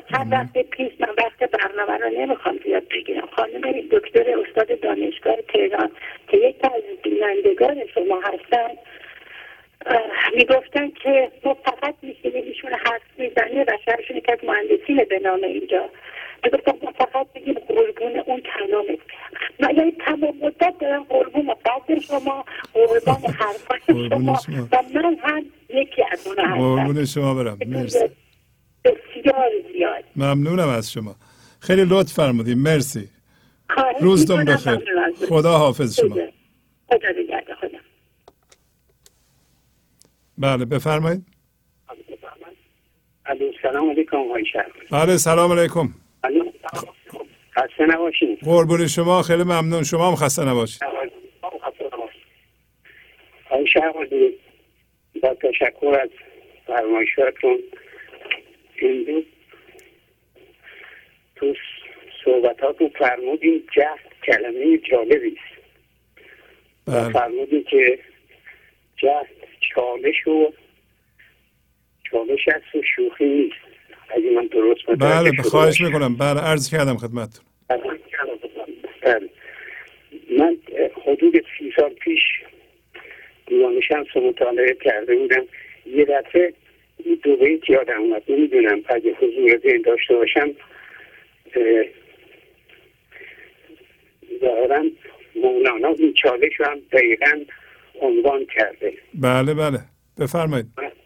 من تمام مدت دارم قربون قدر شما قربان حرفای قربون شما شما. و من هم یکی از اون هستم. قربون شما برم. مرسی. بسیار. زیاد ممنونم از شما. خیلی لطف فرمودید مرسی. روزتون بخیر. خدا حافظ شما. خدا نگهدار. خدا. بله بفرمایید. الو سلام علیکم آقای بله سلام علیکم. خسته نباشین. قربون شما خیلی ممنون. شما هم خسته نباشید. آقای با تشکر از فرمایشاتون. امروز تو صحبتاتون فرمودین جهد کلمه جالبی است. بله. فرمودین که جهد چالش و چالش است و شوخی نیست. اگه من درست بله خواهش. می‌کنم. بله عرض کردم خدمتتون. من حدود سی سال پیش دیوان شمس رو مطالعه کرده بودم. یه دفعه این دو بیت یادم اومد. نمی‌دونم اگه حضور ذهن داشته باشم اه، ظاهرا مولانا این چالش رو هم دقیقا عنوان کرده. بله بله. بفرمایید.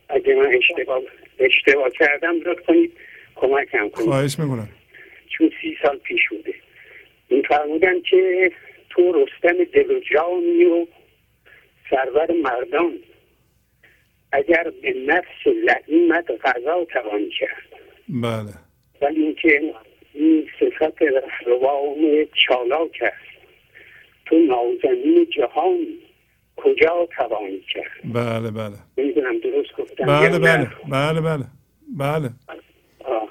اگه من اشتباه اشتباه کردم لطف کنید کمکم کنید. خواهش می‌کنم. چون سی سال پیش بوده. میفرمودن که تو رستم دل و جانی و سرور مردان اگر به نفس لعیمت غذا توان کرد. بله. ولی اینکه این صفت رهروان چالاک است. تو نازنین جهان کجا توان کرد؟ بله بله. نمی‌دونم درست گفتم بله بله. بله بله. بله. آه.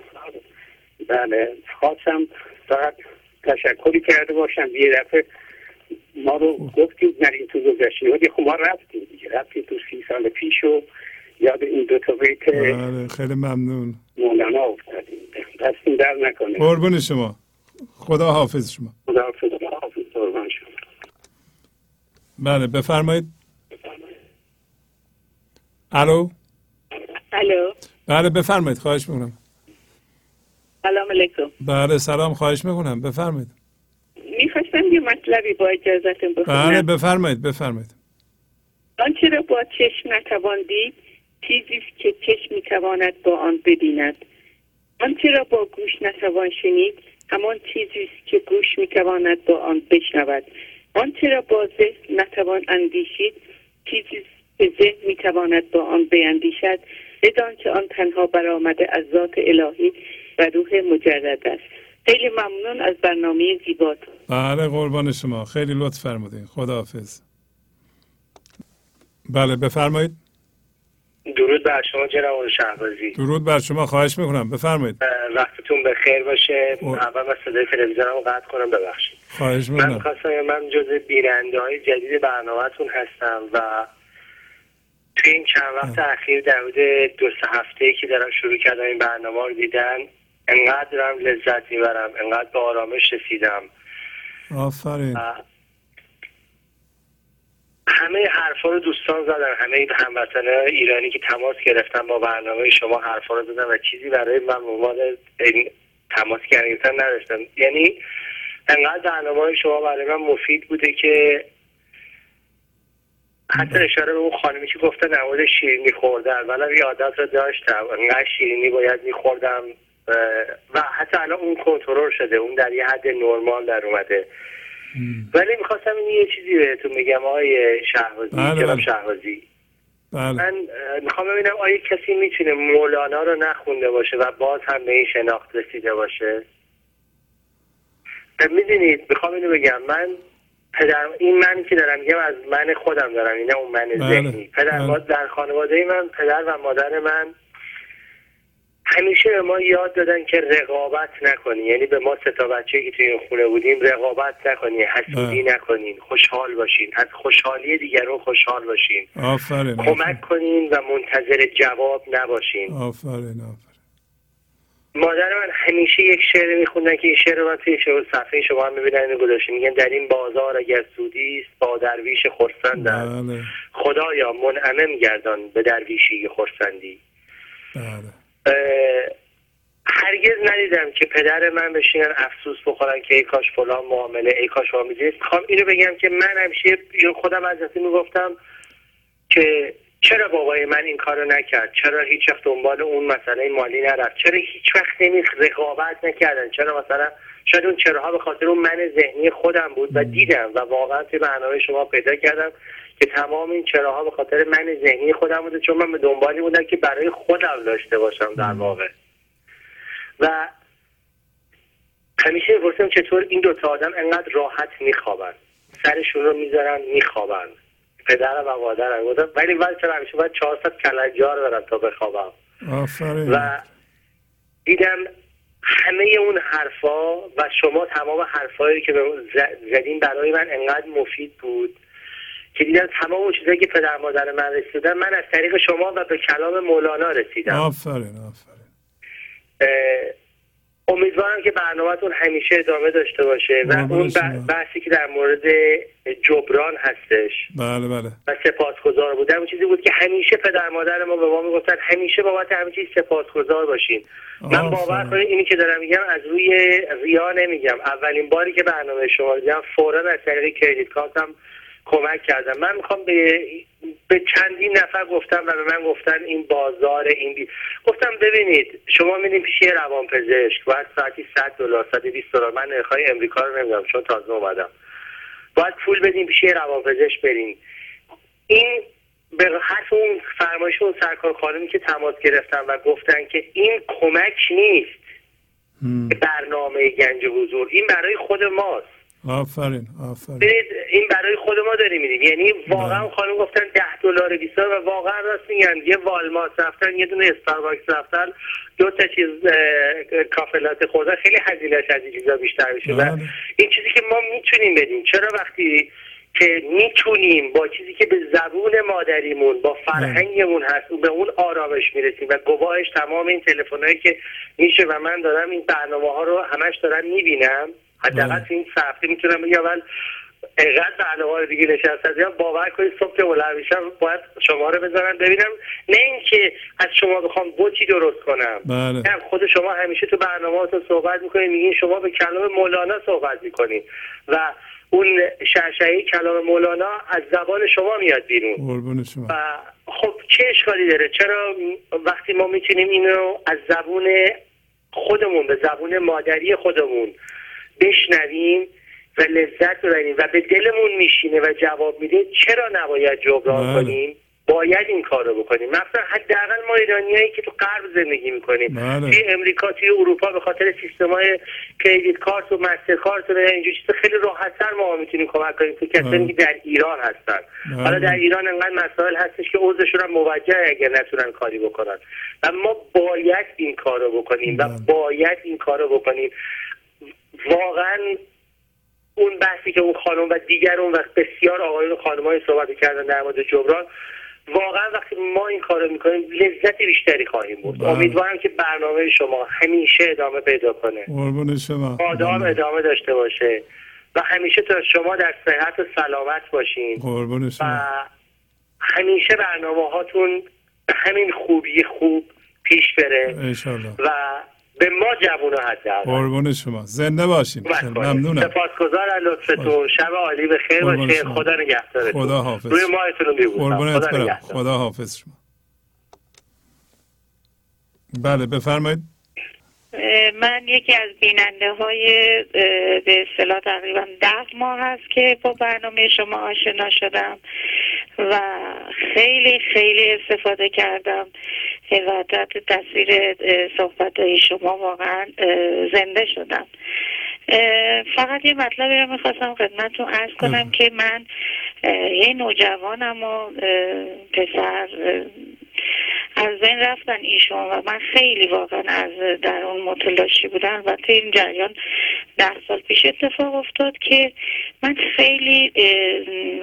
بله. خواستم فقط تشکری کرده باشم. یه دفعه ما رو گفتید نریم تو گذشته. ولی خب ما رفتیم دیگه. رفتیم تو سی سال پیش و یاد این دو تا بیت بله خیلی ممنون. مولانا افتادیم. دستیم در نکنه. قربون شما. خدا حافظ شما. خدا حافظ. حافظ. قربان شما. بله بفرمایید. الو؟ الو. بله بفرمایید. خواهش می‌کنم. سلام علیکم. بله سلام خواهش می‌کنم. بفرمایید. می‌خواستم یه مطلبی با اجازتون بله بخونم بفرمایید بفرمایید. آنچه را با چشم نتوان دید چیزی است که چشم می‌تواند با آن ببیند. آنچه را با گوش نتوان شنید همان چیزی است که گوش می‌تواند با آن بشنود. آنچه را با ذهن نتوان اندیشید چیزی است که ذهن می‌تواند با آن بیندیشد بدان که آن تنها برآمده از ذات الهی و روح مجرد است. خیلی ممنون از برنامه زیباتون. بله قربان شما. خیلی لطف فرمودین. خدا حافظ بله بفرمایید. درود بر شما جناب شهبازی. درود بر شما. خواهش می‌کنم. بفرمایید. وقتتون به خیر باشه. او. اول من صدای تلویزیونم رو قطع کنم ببخشید. خواهش من می‌کنم. می‌خواستم من جز بیننده های جدید برنامهتون هستم و توی این چند وقت اخیر در حدود دو سه هفته ای که دارم شروع کردم این برنامه رو دیدن انقدر دارم لذت می‌برم انقدر به آرامش رسیدم. آفرین. همه حرفا رو دوستان زدن همه هموطن ایرانی که تماس گرفتن با برنامه شما حرفا رو زدن و چیزی برای من عنوان این تماس گرفتن نداشتم. یعنی انقدر برنامه شما برای من مفید بوده که حتی اشاره به اون خانمی که گفته نمود شیرینی خوردن ولی یه عادت رو داشتم انقدر شیرینی باید میخوردم. و حتی الان اون کنترل شده اون در یه حد نرمال در اومده. ولی می‌خواستم این یه چیزی بهتون بگم آقای شهبازی. بله، جناب بله. شهبازی. بله. من می‌خوام ببینم آیا کسی می‌تونه مولانا رو نخونده باشه و باز هم به این شناخت رسیده باشه؟ می‌دونید می‌خوام اینو بگم. من پدر این من که دارم میگم از من خودم دارم اینه اون من بله، ذهنی. پدر بله. در خانواده من پدر و مادر من همیشه به ما یاد دادن که رقابت نکنی یعنی به ما سه تا بچه که توی این خونه بودیم رقابت نکنی حسودی بله. نکنین خوشحال باشین. از خوشحالی دیگران خوشحال باشین. آفرین کمک کنین و منتظر جواب نباشین. آفرین آفرین. مادر من همیشه یک شعر میخوندن که این شعر رو من توی شعر صفحه شما هم می‌بینن اینو گذاشته. میگن در این بازار اگر سودی است با درویش خرسندم بله. خدایا منعمم گردان به درویشی خرسندی. بله. هرگز ندیدم که پدر من بشینن افسوس بخورن که ای کاش فلان معامله ای کاش می‌دونست. می‌خوام اینو بگم که من همیشه خودم از می‌گفتم که چرا بابای من این کارو نکرد؟ چرا هیچ وقت دنبال اون مسئله مالی نرفت؟ چرا هیچ وقت نمی رقابت نکردن؟ چرا مثلا شاید اون چراها به خاطر اون من ذهنی خودم بود و دیدم و واقعا توی برنامه شما پیدا کردم. که تمام این چراها به خاطر من ذهنی خودم بوده چون من به دنبالی بودم که برای خودم داشته باشم در واقع. و همیشه می‌پرسم چطور این دوتا آدم انقدر راحت میخوابن؟ سرشون رو می‌ذارن میخوابن. پدرم و مادرم گفتم ولی من چرا همیشه باید 400 کلنجار برم تا بخوابم؟ آفرین. و دیدم همه اون حرفا و شما تمام حرفایی که زدین برای من انقدر مفید بود. که دیدم تمام اون چیزایی که پدر مادر من رسیدن من از طریق شما و به کلام مولانا رسیدم. آفرین آفرین. امیدوارم که برنامهتون همیشه ادامه داشته باشه و اون بحثی که در مورد جبران هستش بله بله. و سپاسگزار بودن اون چیزی بود که همیشه پدر مادر ما به ما می‌گفتن همیشه بابت همه چیز سپاسگزار باشین. من باور. کنید اینی که دارم میگم از روی ریا نمیگم. اولین باری که برنامه شما دیدم فورا از طریق کردیت کارتم کمک کردم. من می‌خوام به به چندین نفر گفتم و به من گفتن این بازار این بی... گفتم ببینید شما میدین پیش یه روانپزشک باید ساعتی 100 دلار 120 دلار. من نرخ‌های امریکا رو نمی‌دونم چون تازه اومدم. باید پول بدین پیش یه روانپزشک برین این به حرف اون فرمایش اون سرکار خانمی که تماس گرفتن و گفتن که این کمک نیست. برنامه گنج حضور. این برای خود ماست. آفرین آفرین. این برای خود ما داریم میدیم. یعنی واقعا بله. خانم گفتن ده دلار 20 دلار و واقعا راست میگن. یه والمارت رفتن یه دونه استارباکس رفتن دو تا چیز لاته خوردن. خیلی هزینه‌اش از این چیزا بیشتر میشه. و بله. این چیزی که ما می‌تونیم بدیم. چرا وقتی که می‌تونیم با چیزی که به زبون مادریمون با فرهنگمون هست به اون آرامش می‌رسیم و گواهش تمام این تلفن‌هایی که میشه و من دارم این برنامه ها رو همش دارم می‌بینم. حداقل این سه هفته می‌تونم بگم اول اینقدر برنامه رو دیگه نشستم یا باور کنید صبح که بلند میشم باید شما رو بذارم ببینم. نه اینکه از شما بخوام بوتی درست کنم. بله. خود شما همیشه تو برنامه صحبت می‌کنید میگین شما به کلام مولانا صحبت می‌کنید. و اون شرشعی کلام مولانا از زبان شما میاد بیرون. شما. و خب چه اشکالی داره؟ چرا وقتی ما می‌تونیم اینو از زبون خودمون به زبون مادری خودمون بشنویم و لذت ببریم و به دلمون میشینه و جواب میده چرا نباید جبران بله. کنیم؟ باید این کار رو بکنیم مثلا حداقل ما ایرانیایی که تو غرب زندگی می‌کنیم بله. توی امریکا توی اروپا به خاطر سیستم های کردیت کارت و مستر کارت و اینجور چیزا خیلی راحتتر ما می‌تونیم کمک کنیم که کسانی بله. که در ایران هستن بله. حالا در ایران انقدر مسائل هستش که عضوشون هم موجه اگر نتونن کاری بکنن و ما باید این کار رو بکنیم و. باید این کار رو بکنیم واقعا اون بحثی که اون خانم و دیگر اون وقت بسیار آقایون و خانمای صحبت کردن در مورد جبران واقعا وقتی ما این کار رو می‌کنیم لذت بیشتری خواهیم بود بله. امیدوارم که برنامه شما همیشه ادامه پیدا کنه. قربون شما. آدام بله. ادامه داشته باشه. و همیشه تا شما در صحت و سلامت باشین. قربون و شما همیشه برنامه هاتون همین خوبی خوب پیش بره. انشالله و به ما جوون حد قربون شما. زنده باشین. ممنونم. سپاسگزار از لطفتون شب عالی به خیر باشه. خدا نگهدارتون. خدا حافظ. روی ماهتون رو قربونت خدا برم خدا حافظ شما. بله بفرمایید. من یکی از بیننده های به اصطلاح تقریبا ده ماه هست که با برنامه شما آشنا شدم و خیلی خیلی استفاده کردم. و تحت تاثیر صحبت های شما واقعا زنده شدم. فقط یه مطلبی رو می‌خواستم خدمتتون ارز کنم که من یه نوجوانم و پسر از بین رفتن ایشون و من خیلی واقعا از در اون متلاشی بودم. و این جریان ده سال پیش اتفاق افتاد که من خیلی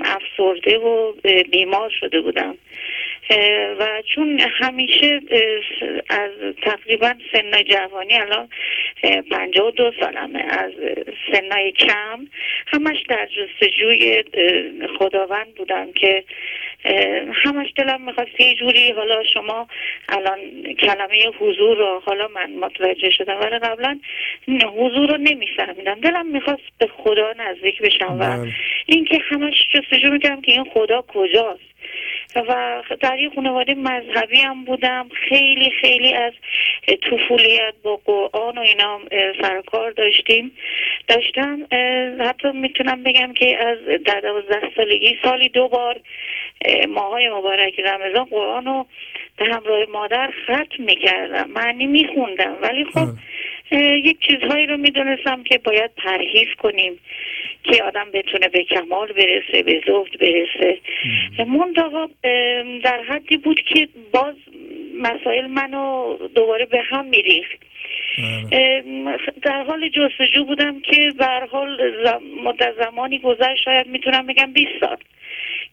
افسرده و بیمار شده بودم. و چون همیشه از تقریبا سن جوانی الان پنجاه و دو سالمه. از سنای کم همش در جستجوی خداوند بودم که همش دلم می‌خواست یه جوری حالا شما الان کلمه حضور رو حالا من متوجه شدم ولی قبلا حضور رو نمیفهمیدم. دلم می‌خواست به خدا نزدیک بشم و بله. اینکه همش جستجو می‌کردم که این خدا کجاست. و در یه خانواده مذهبی هم بودم. خیلی خیلی از طفولیت با قرآن و اینا سرکار داشتیم. داشتم حتی می‌تونم بگم که از در دوازده سالگی سالی دو بار اه، ماهای مبارک رمضان قرآن رو به همراه مادر ختم می‌کردم. معنی میخوندم. ولی خب یک چیزهایی رو می‌دونستم که باید پرهیز کنیم. که آدم بتونه به کمال برسه به زهد برسه. منتها ام، در حدی بود که باز مسائل منو دوباره به هم میریخت. ام، در حال جستجو بودم که به هر حال مدت زمانی گذشت شاید می‌تونم بگم 20 سال.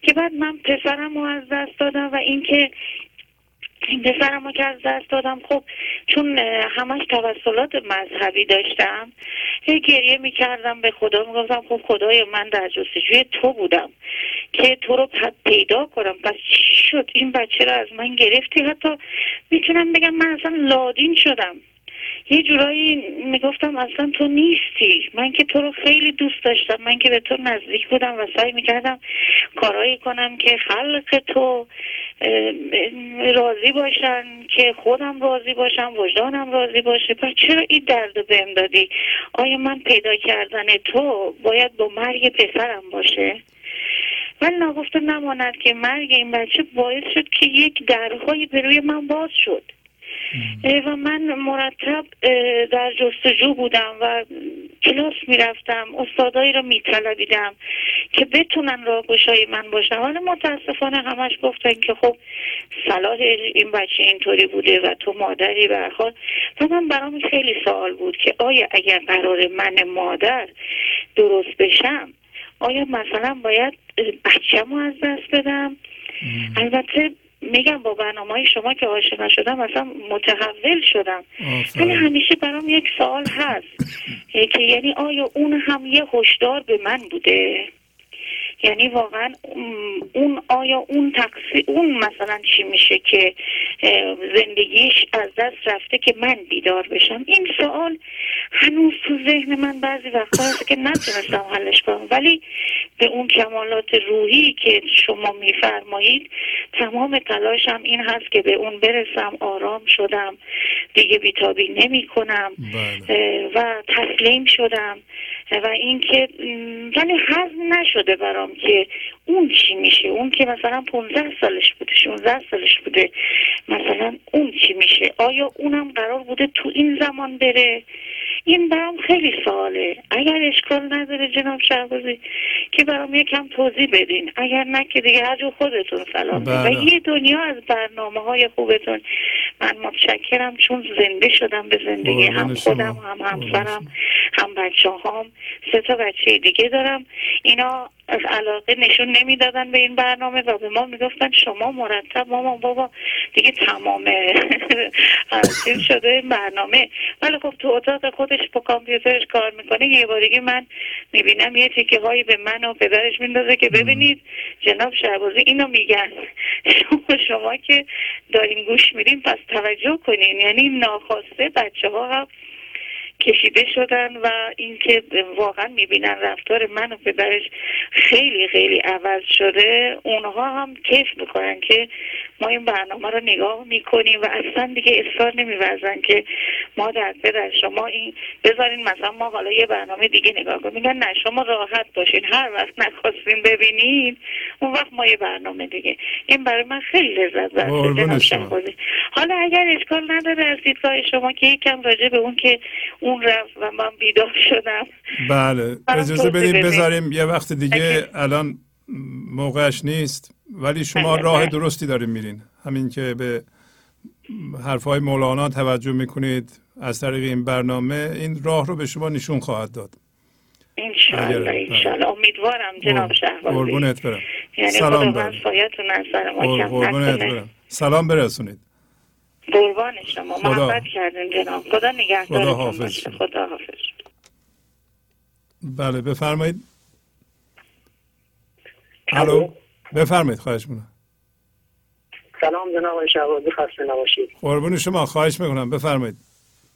که بعد من پسرم رو از دست دادم و اینکه این پسرم رو که از دست دادم خب چون همش توسلات مذهبی داشتم هی گریه می‌کردم به خدا. می‌گفتم خب خدای من در جستجوی تو بودم که تو رو پیدا کنم. پس چی شد؟ این بچه رو از من گرفتی؟ حتی می‌تونم بگم من اصلا لادین شدم. یه جورایی می‌گفتم اصلا تو نیستی. من که تو رو خیلی دوست داشتم. من که به تو نزدیک بودم و سعی می‌کردم کارایی کنم که خلق تو. راضی باشن که خودم راضی باشم وجدانم راضی باشه. پس چرا این درد بهم دادی؟ آیا من پیدا کردن تو باید با مرگ پسرم باشه؟ ولی نگفته نماند که مرگ این بچه باعث شد که یک درهایی به روی من باز شد. و من مرتب در جستجو بودم و کلاس می‌رفتم استادایی رو میطلبیدم که بتونن راهگشای من باشن. ولی متاسفانه همش گفتن که خب صلاح این بچه اینطوری بوده و تو مادری حال. و من برام خیلی سوال بود که آیا اگر قرار من مادر درست بشم آیا مثلا باید بچم رو از دست بدم؟ البته میگم با برنامه های شما که آشنا شدم اصلا متحول شدم. ولی همیشه برام یک سوال هست. که یعنی آیا اون هم یه هشدار به من بوده؟ یعنی واقعا اون آیا اون تقصیر اون مثلا چی میشه که زندگیش از دست رفته که من بیدار بشم؟ این سوال هنوز تو ذهن من بعضی وقتا هست که نتونستم حلش کنم. ولی به اون کمالات روحی که شما میفرمایید تمام تلاشم این هست که به اون برسم آرام شدم دیگه بیتابی نمی کنم و تسلیم شدم. و اینکه م، ولی هضم نشده برام که اون چی میشه. اون که مثلا 15 سالش بوده 16 سالش بوده مثلا اون چی میشه. آیا اونم قرار بوده تو این زمان بره؟ این برام خیلی سواله. اگر اشکال نداره جناب شهبازی که برام یکم توضیح بدین. اگر نه که دیگه هر جو خودتون سلام بله. و یه دنیا از برنامه های خوبتون. من متشکرم چون زنده شدم به زندگی هم. خودم هم همسرم. هم بچه هام سه تا بچه دیگه دارم. اینا از علاقه نشون نمی‌دادن به این برنامه و به ما می‌گفتن شما مرتب مامان بابا دیگه تمام چیز شده این برنامه. ولی خب تو اتاق خودش با کامپیوترش کار می‌کنه. یه بارگی من می‌بینم یه تیکه هایی به من و پدرش میندازه که ببینید جناب شهبازی اینو میگن. شما, شما که دارین گوش میدین پس توجه کنین. یعنی ناخواسته بچه ها هم کشیده شدن و اینکه واقعا می‌بینن رفتار من و پدرش خیلی خیلی عوض شده. اونها هم کیف می‌کنن که ما این برنامه رو نگاه می‌کنیم و اصلا دیگه اصرار نمیورزن که ما در پدر شما این بذارین مثلا ما حالا یه برنامه دیگه نگاه کنیم. میگن نه شما راحت باشین. هر وقت نخواستین ببینین اون وقت ما یه برنامه دیگه. این برای من خیلی لذت بخشه. حالا اگر اشکال نداره از دیدگاه شما که یکم راجع به اون که اون رفت و من بیدار شدم. بله اجازه بدیم. بذاریم یه وقت دیگه. الان موقعش نیست. ولی شما بله، راه بله. درستی داریم میرین. همین که به حرفهای مولانا توجه می‌کنید از طریق این برنامه این راه رو به شما نشون خواهد داد. انشالله اگر- انشالله امیدوارم جناب شهبازی. قربونت برم. یعنی سلام خداوند بر- سایتون از سر ما قر- کم قربونت برم. سلام برسونید. قربان شما. خدا. محبت کردین جناب. خدا خدا نگهدارتون حافظ باشه شما. خدا حافظ بله بفرمایید. الو. بفرمایید خواهش می‌کنم. سلام جناب آقای شهبازی خسته نباشید. قربون شما خواهش می‌کنم. بفرمایید.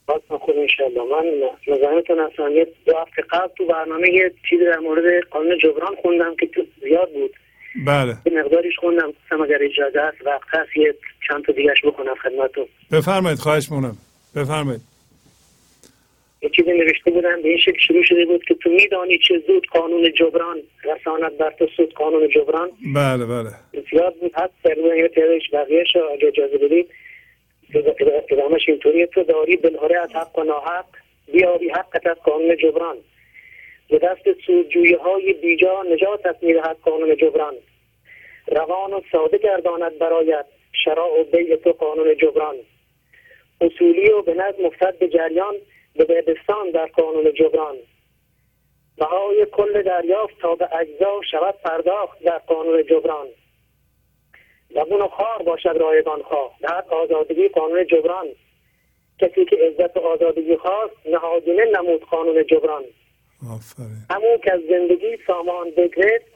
حالتون خوب انشالله من مزاحمتون هستم یه دو هفته قبل تو برنامه یه چیزی در مورد قانون جبران خوندم که تو زیاد بود. بله. مقداریش خوندم. گفتم اگر اجازه هست وقت هست یه چند تا دیگهش بکنم خدمتتون. بفرمایید خواهش می‌کنم. بفرمایید. یه چیزی نوشته بودم به این شکل شروع شده بود که تو میدانی چه زود قانون جبران رساند بر تو سود قانون جبران. بله بله. زیاد بود حد تقریبا یه تعدادش بقیهش اگه اجازه بدید ادامهش اینطوریه. تو داری بالهره از حق و ناحق بیابی حقت از قانون جبران. به دست سودجویی های بیجا نجاتت می‌دهد قانون جبران. روان و ساده گرداند برایت شراع و بیع تو قانون جبران. اصولی و به نظم افتد به جریان به بهبستان در قانون جبران. بهای کل دریافت تا به اجزا شود پرداخت در قانون جبران. زبون و خار باشد رایگان خواه در آزادگی قانون جبران. کسی که عزت و آزادگی خواست نهادینه نمود قانون جبران. همون که از زندگی سامان بگرفت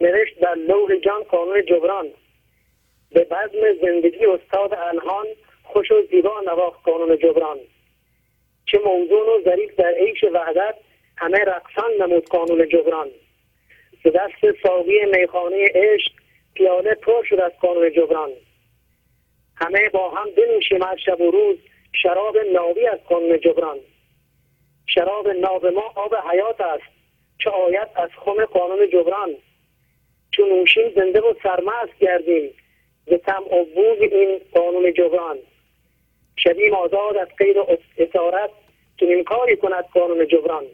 نوشت در لوح جان قانون جبران. به بزم زندگی استاد الهان خوش و زیبا نواخت قانون جبران. چه موزون و ظریف در عیش وحدت همه رقصان نمود قانون جبران. به دست ساقی میخانه عشق پیاله پر شد از قانون جبران. همه با هم بنوشیم از شب و روز شراب ناوی از قانون جبران. شراب ناب ما آب حیات است چه آیت از خم قانون جبران. چون نوشیم زنده و سرمست گردیم به طمع و بوز این قانون جبران. شویم آزاد از قید اسارت چنین کاری کند قانون جبران.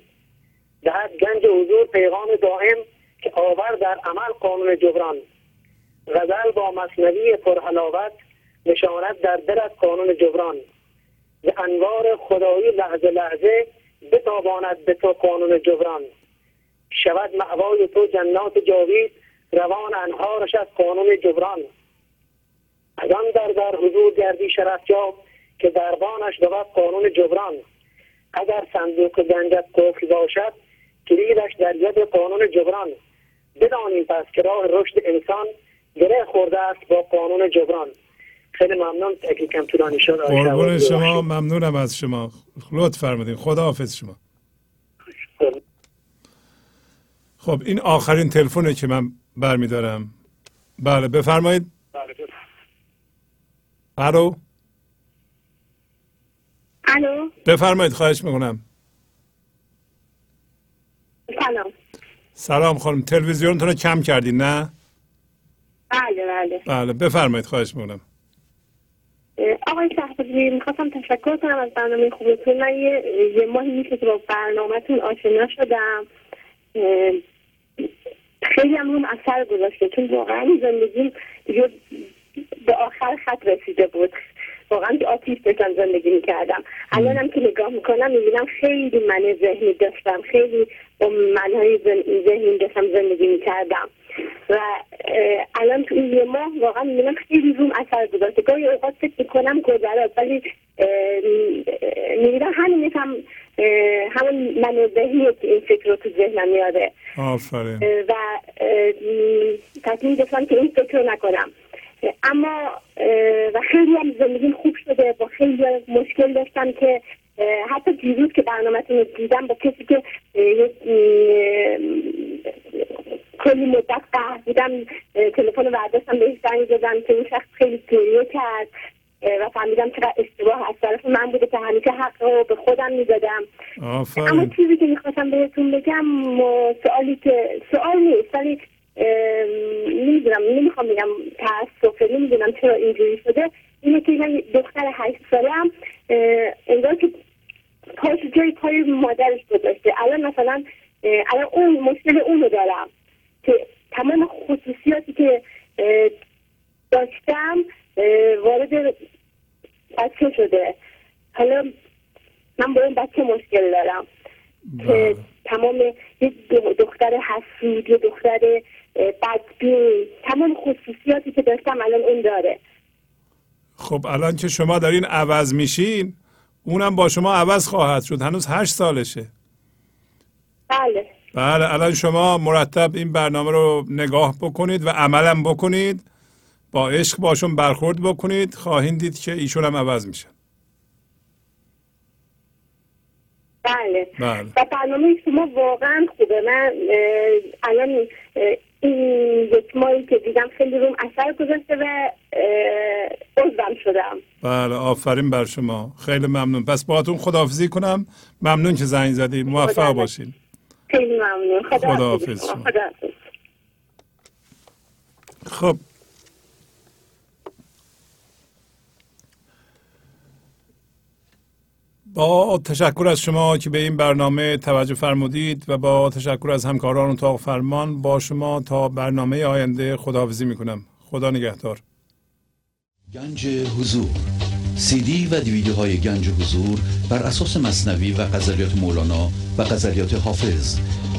دهد گنج حضور پیغام دائم که آور در عمل قانون جبران. غزل با مصنوی پرحلاوت نشانت در دل از قانون جبران. به انوار خدایی لحظه لحظه بتاباند به تو قانون جبران. شود معوای تو جنات جاوید روان انهارش از قانون جبران. از آن در در حضور گردی شرفجاب که دربانش بود قانون جبران اگر صندوق گنجت قفل باشد کلیدش در ید قانون جبران. بدانیم پس که راه رشد انسان گره خورده است با قانون جبران. خیلی ممنون تکلیکم طولانی شد. قربون. شما ممنونم از شما. لطف فرمودین. خدا حافظ شما. خب این آخرین تلفنه که من برمیدارم. بله بفرمایید. الو؟ الو؟ بفرمایید خواهش می‌کنم. سلام. سلام خانم تلویزیونتون رو کم کردین نه؟ بله بله. بله بفرمایید خواهش می‌کنم. آقای شهبازی می‌خواستم تشکر کنم از برنامه خوبتون. من یه, یه ماهی میشه که با برنامهتون آشنا شدم. خیلی هم روم اثر گذاشته چون واقعا زندگیم دیگه به آخر خط رسیده بود. واقعا که آتیش داشتم زندگی می‌کردم. الانم که نگاه می‌کنم می‌بینم خیلی من ذهنی داشتم خیلی با منهای ذهن- ذهنی داشتم زندگی می‌کردم. و الان تو این یه ماه واقعا می‌بینم خیلی روم اثر گذاشته. گاهی اوقات فکر می‌کنم گذرات ولی می‌بینم همین هم همون من ذهنیه که این فکر رو تو ذهنم میاره. آفرین. و تصمیم گرفتم که این فکر رو نکنم. اما و خیلی هم زندگیم خوب شده. با خیلی مشکل داشتم که حتی دیروز که برنامهتون رو دیدم با کسی که کلی مدت قهر بودم تلفن رو برداشتم بهش زنگ زدم که اون شخص خیلی گریه کرد و فهمیدم چقدر اشتباه از طرف من بوده که همیشه حق رو به خودم می‌دادم. اما چیزی که می‌خواستم بهتون بگم سوالی که سوال نیست ولی نمی‌دونم نمی‌خوام بگم تاسفه نمی‌دونم چرا اینجوری شده. اینه که من دختر هشت ساله هم انگار که پاش جای پای مادرش گذاشته. الان مثلا الان اون مشکل اونو دارم که تمام خصوصیاتی که داشتم وارد بچه شده. حالا من با این بچه مشکل دارم که تمام یه دختر حسود یه دختر بدبین. تمام خصوصیاتی که داشتم الان اون داره. خب الان که شما دارین عوض میشین اونم با شما عوض خواهد شد. هنوز هشت سالشه. بله. بله الان شما مرتب این برنامه رو نگاه بکنید و عملم بکنید. با عشق باشون برخورد بکنید. خواهید دید که ایشون هم عوض میشن. بله. بله. و برنامه شما واقعا خوبه. من الان یک ماهی که دیدم خیلی روم اثر گذاشته و عضوم شدم. بله آفرین بر شما. خیلی ممنون. پس باهاتون خداحافظی کنم. ممنون که زنگ زدید موفق خدا باشین. خیلی ممنون. خدا خداحافظ شما. خدا خب با تشکر از شما که به این برنامه توجه فرمودید و با تشکر از همکاران اتاق فرمان با شما تا برنامه آینده خداحافظی می‌کنم. خدا نگهدار. گنج حضور. سی دی و دیویدیوهای گنج حضور بر اساس مصنوی و غزلیات مولانا و غزلیات حافظ